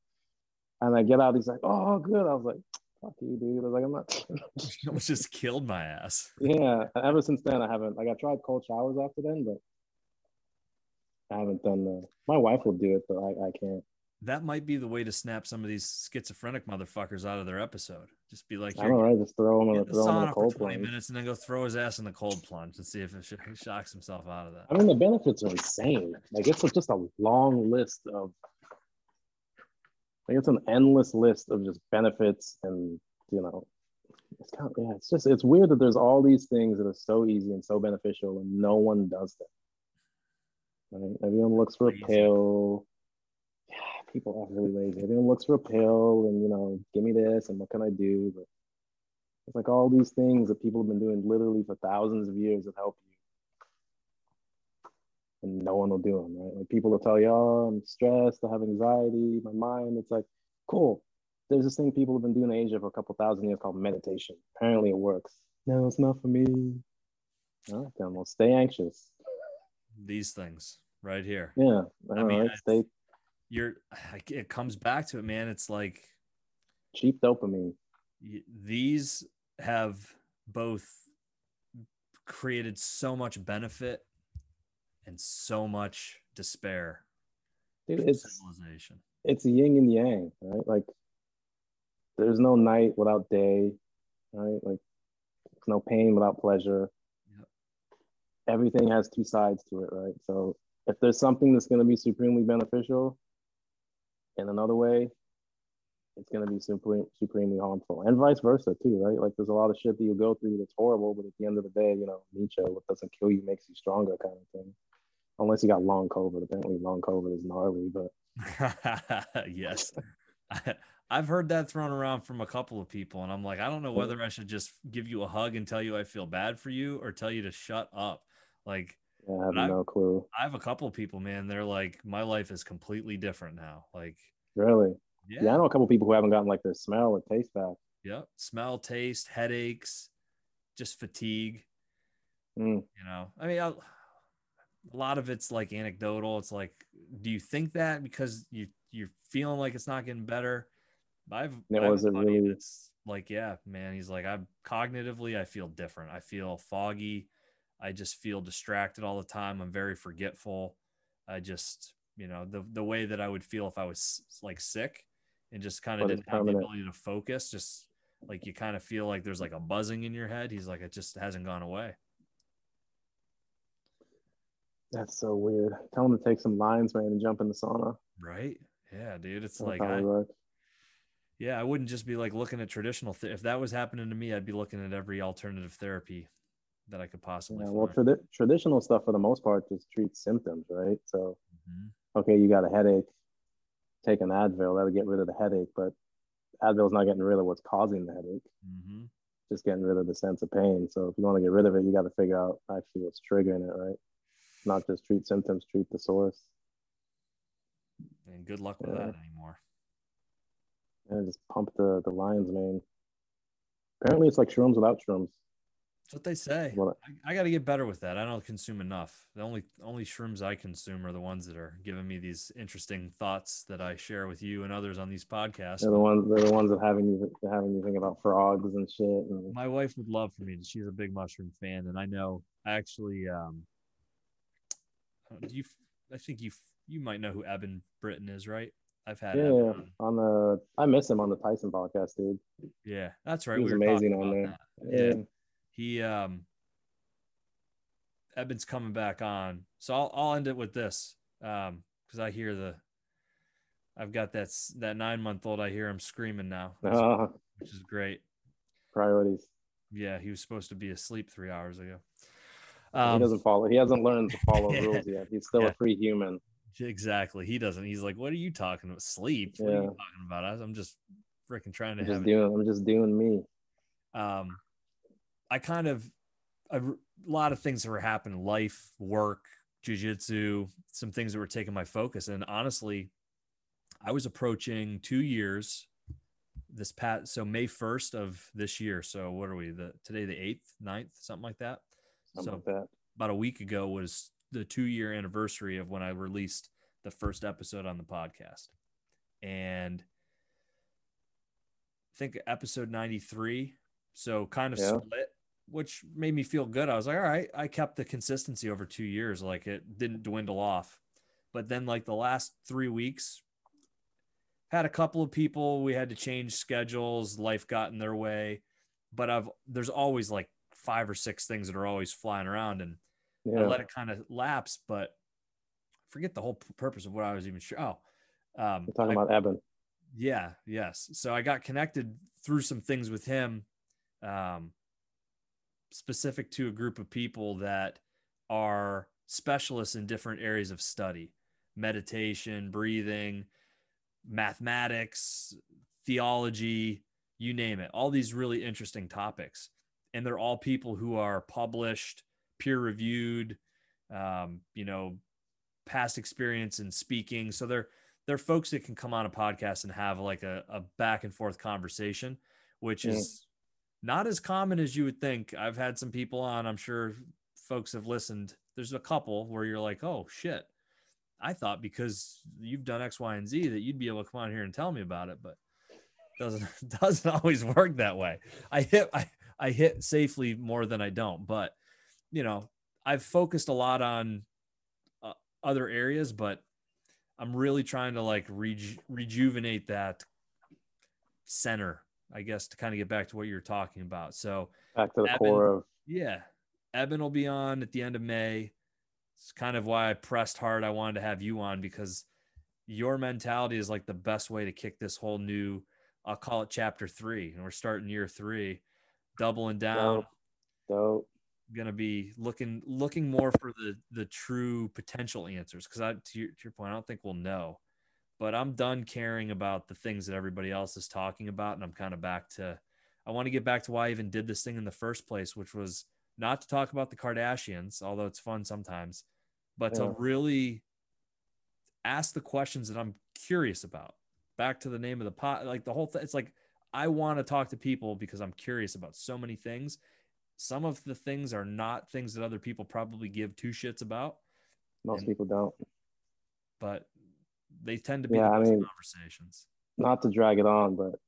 Speaker 2: And I get out, he's like, "Oh, good." I was like, "Fuck you, dude." I was like, "I'm not."
Speaker 3: you almost just killed my ass.
Speaker 2: Yeah. Ever since then, I haven't like I tried cold showers after then, but I haven't done the. My wife will do it, but I, I can't.
Speaker 3: That might be the way to snap some of these schizophrenic motherfuckers out of their episode. Just be like,
Speaker 2: I don't know, just throw him in,
Speaker 3: the
Speaker 2: throw him in a
Speaker 3: sauna for 20
Speaker 2: plunge.
Speaker 3: minutes and then go throw his ass in the cold plunge and see if it sh- shocks himself out of that.
Speaker 2: I mean, the benefits are insane. Like it's just a long list of. Like it's an endless list of just benefits, and you know, it's kind of yeah. It's just it's weird that there's all these things that are so easy and so beneficial, and no one does them. Right? Everyone looks for a pill. Yeah, people are really lazy. Everyone looks for a pill, and you know, give me this, and what can I do? But it's like all these things that people have been doing literally for thousands of years that help you and no one will do them, right? Like people will tell you, oh, I'm stressed, I have anxiety, my mind. It's like, cool. There's this thing people have been doing in Asia for a couple thousand years called meditation. Apparently it works. No, it's not for me. All right, then well, stay anxious.
Speaker 3: These things right here.
Speaker 2: Yeah. All
Speaker 3: I mean,
Speaker 2: right, stay
Speaker 3: You're, it comes back to it, man. It's like
Speaker 2: cheap dopamine.
Speaker 3: y- these have both created so much benefit and so much despair
Speaker 2: Dude, it's
Speaker 3: civilization.
Speaker 2: it's yin and yang, right? Like there's no night without day, right? Like there's no pain without pleasure.
Speaker 3: Yep.
Speaker 2: Everything has two sides to it, right? So if there's something that's going to be supremely beneficial in another way, it's going to be supreme, supremely harmful, and vice versa too, right? Like there's a lot of shit that you go through that's horrible, but at the end of the day, you know, Nietzsche, what doesn't kill you makes you stronger, kind of thing. Unless you got long COVID. Apparently, long COVID is gnarly, but
Speaker 3: yes. I, I've heard that thrown around from a couple of people, and I'm like, I don't know whether I should just give you a hug and tell you I feel bad for you or tell you to shut up. Like,
Speaker 2: yeah, I have
Speaker 3: But I-
Speaker 2: no clue.
Speaker 3: I have a couple of people, man, they're like, my life is completely different now. Like,
Speaker 2: Really?
Speaker 3: yeah,
Speaker 2: Yeah, I know a couple people who haven't gotten like their smell or taste back.
Speaker 3: Yep. Smell, taste, headaches, just fatigue.
Speaker 2: Mm.
Speaker 3: You know, I mean, I, a lot of it's like anecdotal. It's like, do you think that because you you're feeling like it's not getting better? I've,
Speaker 2: was it really-
Speaker 3: that's like, yeah, man. He's like, I'm cognitively, I feel different. I feel foggy. I just feel distracted all the time. I'm very forgetful. I just, you know, the the way that I would feel if I was like sick and just kind of didn't have the ability to focus, just like you kind of feel like there's like a buzzing in your head. He's like, it just hasn't gone away.
Speaker 2: That's so weird. Tell them to take some lines, man, and jump in the sauna.
Speaker 3: Right? Yeah, dude. It's
Speaker 2: That'll
Speaker 3: like, I,
Speaker 2: work.
Speaker 3: yeah, I wouldn't just be like looking at traditional. Th- if that was happening to me, I'd be looking at every alternative therapy that I could possibly
Speaker 2: Yeah, well, traditional stuff for the most part just treats symptoms, right? So,
Speaker 3: Mhm.
Speaker 2: okay, you got a headache, take an Advil, that'll get rid of the headache, but Advil's not getting rid of what's causing the headache,
Speaker 3: Mhm.
Speaker 2: just getting rid of the sense of pain. So, if you want to get rid of it, you got to figure out actually what's triggering it, right? Not just treat symptoms, treat the source.
Speaker 3: And good luck with
Speaker 2: Yeah.
Speaker 3: that anymore.
Speaker 2: And just pump the, the lines, man. Apparently, it's like shrooms without shrooms.
Speaker 3: That's what they say. I, I got to get better with that. I don't consume enough. The only only shrooms I consume are the ones that are giving me these interesting thoughts that I share with you and others on these podcasts.
Speaker 2: They're the ones. They're the ones that having you having you think about frogs and shit. And
Speaker 3: my wife would love for me. She's a big mushroom fan, and I know I actually um uh, you I think you you might know who Eben Britton is, right? I've had
Speaker 2: yeah,
Speaker 3: Eben on.
Speaker 2: the I miss him on the Tyson podcast, dude.
Speaker 3: Yeah, that's right.
Speaker 2: He was
Speaker 3: we
Speaker 2: amazing on there. Yeah.
Speaker 3: Yeah. He um Eben's coming back on. So I'll I'll end it with this. Um, because I hear the I've got that that nine month old. I hear him screaming now,
Speaker 2: Ah,
Speaker 3: which is great.
Speaker 2: priorities.
Speaker 3: Yeah, he was supposed to be asleep three hours ago.
Speaker 2: He
Speaker 3: Um,
Speaker 2: doesn't follow. He hasn't learned to follow rules yet. He's still
Speaker 3: Yeah.
Speaker 2: a free human.
Speaker 3: Exactly. He doesn't. He's like, "What are you talking about? Sleep? What are you talking about? I- I'm just freaking trying to
Speaker 2: I'm
Speaker 3: have
Speaker 2: just
Speaker 3: it."
Speaker 2: doing. I'm just doing me.
Speaker 3: Um, I kind of a lot of things that were happening: life, work, jujitsu, some things that were taking my focus. And honestly, I was approaching two years this past so May 1st of this year. So what are we? The today the 8th, 9th, something like that.
Speaker 2: Something
Speaker 3: so
Speaker 2: like that.
Speaker 3: about a week ago was the two year anniversary of when I released the first episode on the podcast. And I think episode 93. So kind of
Speaker 2: Yeah.
Speaker 3: split, which made me feel good. I was like, all right, I kept the consistency over two years. Like it didn't dwindle off. But then like the last three weeks, had a couple of people we had to change schedules, life got in their way. But I've there's always like five or six things that are always flying around and I let it kind of lapse, but forget the whole purpose of what I was even sure. Oh, um,
Speaker 2: We're talking
Speaker 3: I-
Speaker 2: about Eben.
Speaker 3: yeah, yes. So I got connected through some things with him, um, specific to a group of people that are specialists in different areas of study meditation, breathing, mathematics, theology, you name it. All these really interesting topics. And they're all people who are published, peer reviewed, um, you know, past experience in speaking. So they're they're folks that can come on a podcast and have like a, a back and forth conversation, which
Speaker 2: Mm.
Speaker 3: is not as common as you would think. I've had some people on, I'm sure folks have listened. There's a couple where you're like, oh shit. I thought because you've done X, Y, and Z that you'd be able to come on here and tell me about it, but doesn't doesn't always work that way. I hit I, I hit safely more than I don't, but you know, I've focused a lot on uh, other areas, but I'm really trying to like reju- rejuvenate that center, I guess, to kind of get back to what you're talking about. So,
Speaker 2: Back to the
Speaker 3: Eben-
Speaker 2: core of
Speaker 3: yeah, Eben will be on at the end of May. It's kind of why I pressed hard. I wanted to have you on because your mentality is like the best way to kick this whole new, I'll call it chapter three. And we're starting year three, doubling down
Speaker 2: dope. Dope.
Speaker 3: going to be looking looking more for the the true potential answers because I to your, to your point I don't think we'll know but I'm done caring about the things that everybody else is talking about and I'm kind of back to I want to get back to why I even did this thing in the first place which was not to talk about the Kardashians although it's fun sometimes but
Speaker 2: Yeah.
Speaker 3: to really ask the questions that I'm curious about back to the name of the pot like the whole thing it's like I want to talk to people because I'm curious about so many things some of the things are not things that other people probably give two shits about,
Speaker 2: Most
Speaker 3: And-
Speaker 2: people don't.
Speaker 3: but they tend to be
Speaker 2: Yeah,
Speaker 3: the
Speaker 2: I mean-
Speaker 3: conversations.
Speaker 2: Not to drag it on, but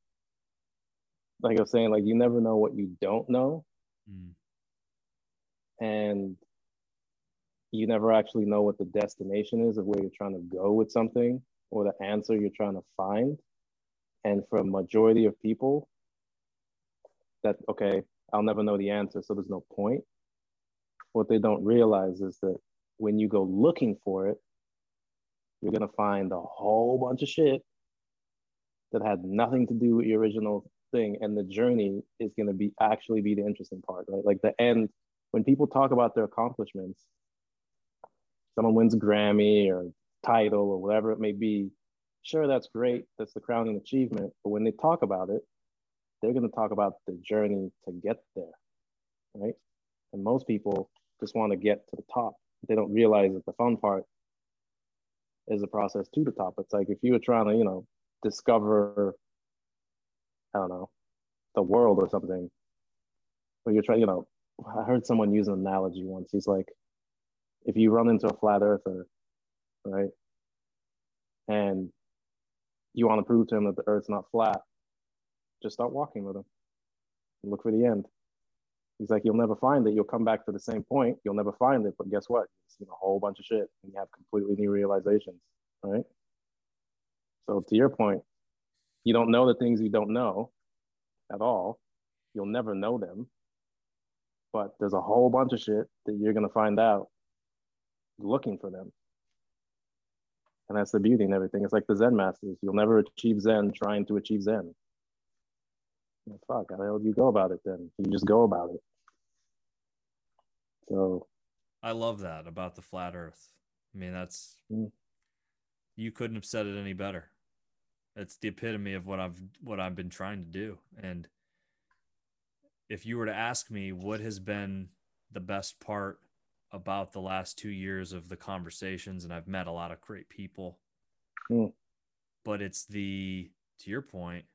Speaker 2: like I was saying, like you never know what you don't know,
Speaker 3: Mm.
Speaker 2: and you never actually know what the destination is of where you're trying to go with something or the answer you're trying to find. And for a majority of people, that okay, I'll never know the answer, so there's no point. What they don't realize is that when you go looking for it, you're gonna find a whole bunch of shit that had nothing to do with your original thing, and the journey is gonna be actually be the interesting part, right? Like the end, when people talk about their accomplishments, someone wins a Grammy or title or whatever it may be, sure, that's great. That's the crowning achievement. But when they talk about it, they're going to talk about the journey to get there, right? And most people just want to get to the top. They don't realize that the fun part is the process to the top. It's like if you were trying to, you know, discover, I don't know, the world or something, or you're trying, you know, I heard someone use an analogy once. He's like, if you run into a flat earther, right, and you want to prove to him that the earth's not flat, just start walking with him look for the end. He's like, you'll never find it. You'll come back to the same point. You'll never find it. But guess what? You've seen a whole bunch of shit and you have completely new realizations, right? So to your point, you don't know the things you don't know at all. You'll never know them. But there's a whole bunch of shit that you're going to find out looking for them. And that's the beauty and everything. It's like the Zen masters. You'll never achieve Zen trying to achieve Zen. Well, fuck, how the hell do you go about it then? You just go about it. So
Speaker 3: I love that about the flat earth. I mean, that's
Speaker 2: Mm.
Speaker 3: you couldn't have said it any better. It's the epitome of what I've what I've been trying to do. And if you were to ask me what has been the best part about the last 2 years of the conversations and I've met a lot of great people.
Speaker 2: Mm.
Speaker 3: But it's the to your point,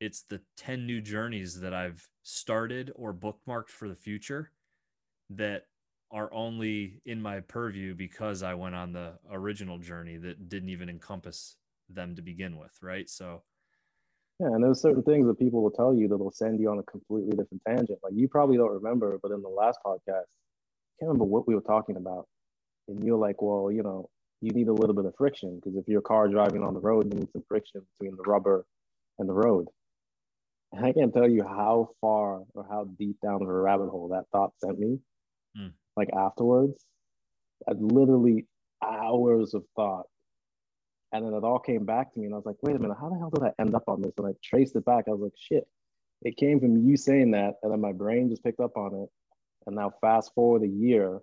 Speaker 3: it's the 10 new journeys that I've started or bookmarked for the future that are only in my purview because I went on the original journey that didn't even encompass them to begin with, right? So
Speaker 2: Yeah, and there's certain things that people will tell you that'll send you on a completely different tangent. Like you probably don't remember, but in the last podcast, can't remember what we were talking about. And you're like, well, you know, you need a little bit of friction because if your car driving on the road, you need some friction between the rubber and the road. And I can't tell you how far or how deep down a rabbit hole that thought sent me. Mm. Like afterwards, I literally hours of thought. And then it all came back to me, and I was like, wait a minute, how the hell did I end up on this? And I traced it back. I was like, shit, it came from you saying that. And then my brain just picked up on it. And now, fast forward a year,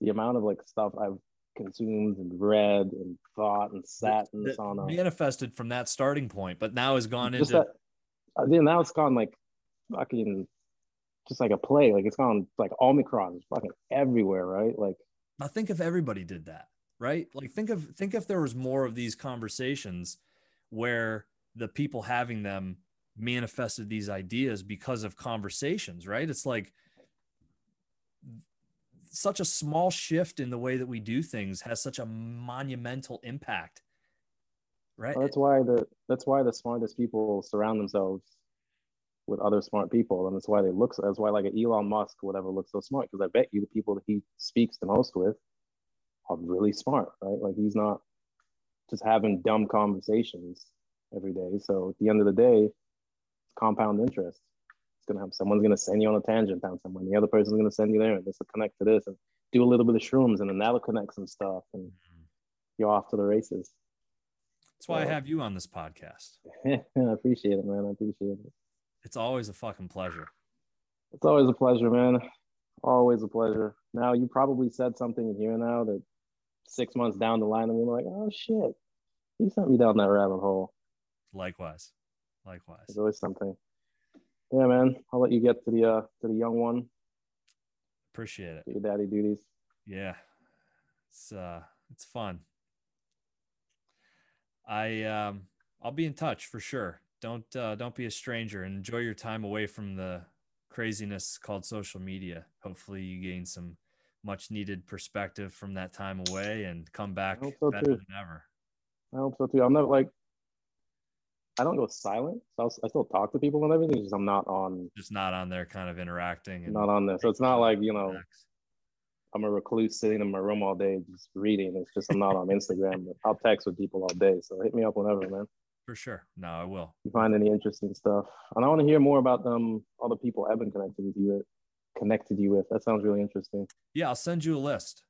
Speaker 2: the amount of like stuff I've consumed and read and thought and sat and sauna
Speaker 3: manifested from that starting point, but now has gone into.
Speaker 2: That, now it's gone like fucking just like a play. Like it's gone like Omicron is fucking everywhere, right? Like
Speaker 3: I think if everybody did that, right? Like think of think if there was more of these conversations where the people having them manifested these ideas because of conversations, right? It's like such a small shift in the way that we do things has such a monumental impact right?
Speaker 2: Well, that's why the that's why the smartest people surround themselves with other smart people and that's why they look that's why like an elon musk whatever looks so smart because i bet you the people that he speaks the most with are really smart right? Like he's not just having dumb conversations every day. So at the end of the day compound interest gonna have someone's gonna send you on a tangent down somewhere. and The other person's gonna send you there, and this will connect to this, and do a little bit of shrooms, and then that'll connect some stuff, and mm-hmm. you're off to the races.
Speaker 3: That's why so, I have you on this podcast.
Speaker 2: I appreciate it, man. I appreciate it.
Speaker 3: It's always a fucking pleasure.
Speaker 2: It's always a pleasure, man. Always a pleasure. Now you probably said something in here now that six months down the line, and we're like, oh shit, he sent me down that rabbit hole.
Speaker 3: Likewise. Likewise.
Speaker 2: There's always something yeah, man. I'll let you get to the uh to the young one.
Speaker 3: Appreciate it.
Speaker 2: Your daddy duties.
Speaker 3: Yeah, it's uh it's fun. I um I'll be in touch for sure. Don't uh, don't be a stranger and enjoy your time away from the craziness called social media. Hopefully, you gain some much needed perspective from that time away and come back so better too. than ever.
Speaker 2: I hope so too. I'm not like I don't go silent. So I still talk to people and everything. Just I'm not on.
Speaker 3: Just not on there, kind of interacting. And
Speaker 2: not on there. So it's not like you know, I'm a recluse sitting in my room all day just reading. It's just I'm not on Instagram. But I'll text with people all day. So hit me up whenever, man.
Speaker 3: For sure. No, I will.
Speaker 2: If you find any interesting stuff, and I want to hear more about them. All the people Eben connected with you with, connected you with. That sounds really interesting.
Speaker 3: Yeah, I'll send you a list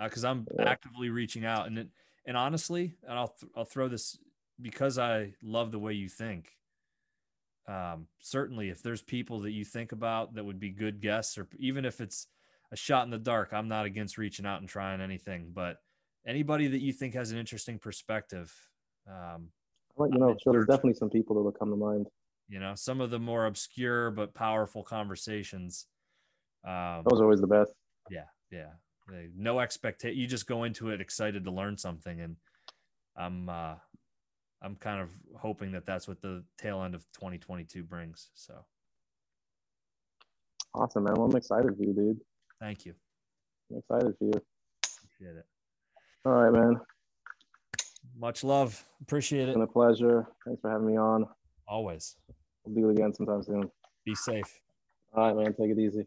Speaker 3: because uh, I'm yeah. actively reaching out, and it, and honestly, and I'll th- I'll throw this because I love the way you think. Um, certainly, if there's people that you think about that would be good guests, or even if it's a shot in the dark, I'm not against reaching out and trying anything. But anybody that you think has an interesting perspective, um,
Speaker 2: well, you know, sure, there's definitely some people that will come to mind.
Speaker 3: You know, some of the more obscure but powerful conversations.
Speaker 2: Um, Those are always the best.
Speaker 3: Yeah, yeah. No expectation. You just go into it excited to learn something, and I'm uh, I'm kind of hoping that that's what the tail end of 2022 brings. So
Speaker 2: awesome, man. Well, I'm excited for you, dude.
Speaker 3: Thank you.
Speaker 2: I'm excited for you.
Speaker 3: Appreciate it.
Speaker 2: All right, man.
Speaker 3: Much love. Appreciate it.
Speaker 2: It's been a pleasure. Thanks for having me on.
Speaker 3: Always.
Speaker 2: We'll do it again sometime soon.
Speaker 3: Be safe.
Speaker 2: All right, man. Take it easy.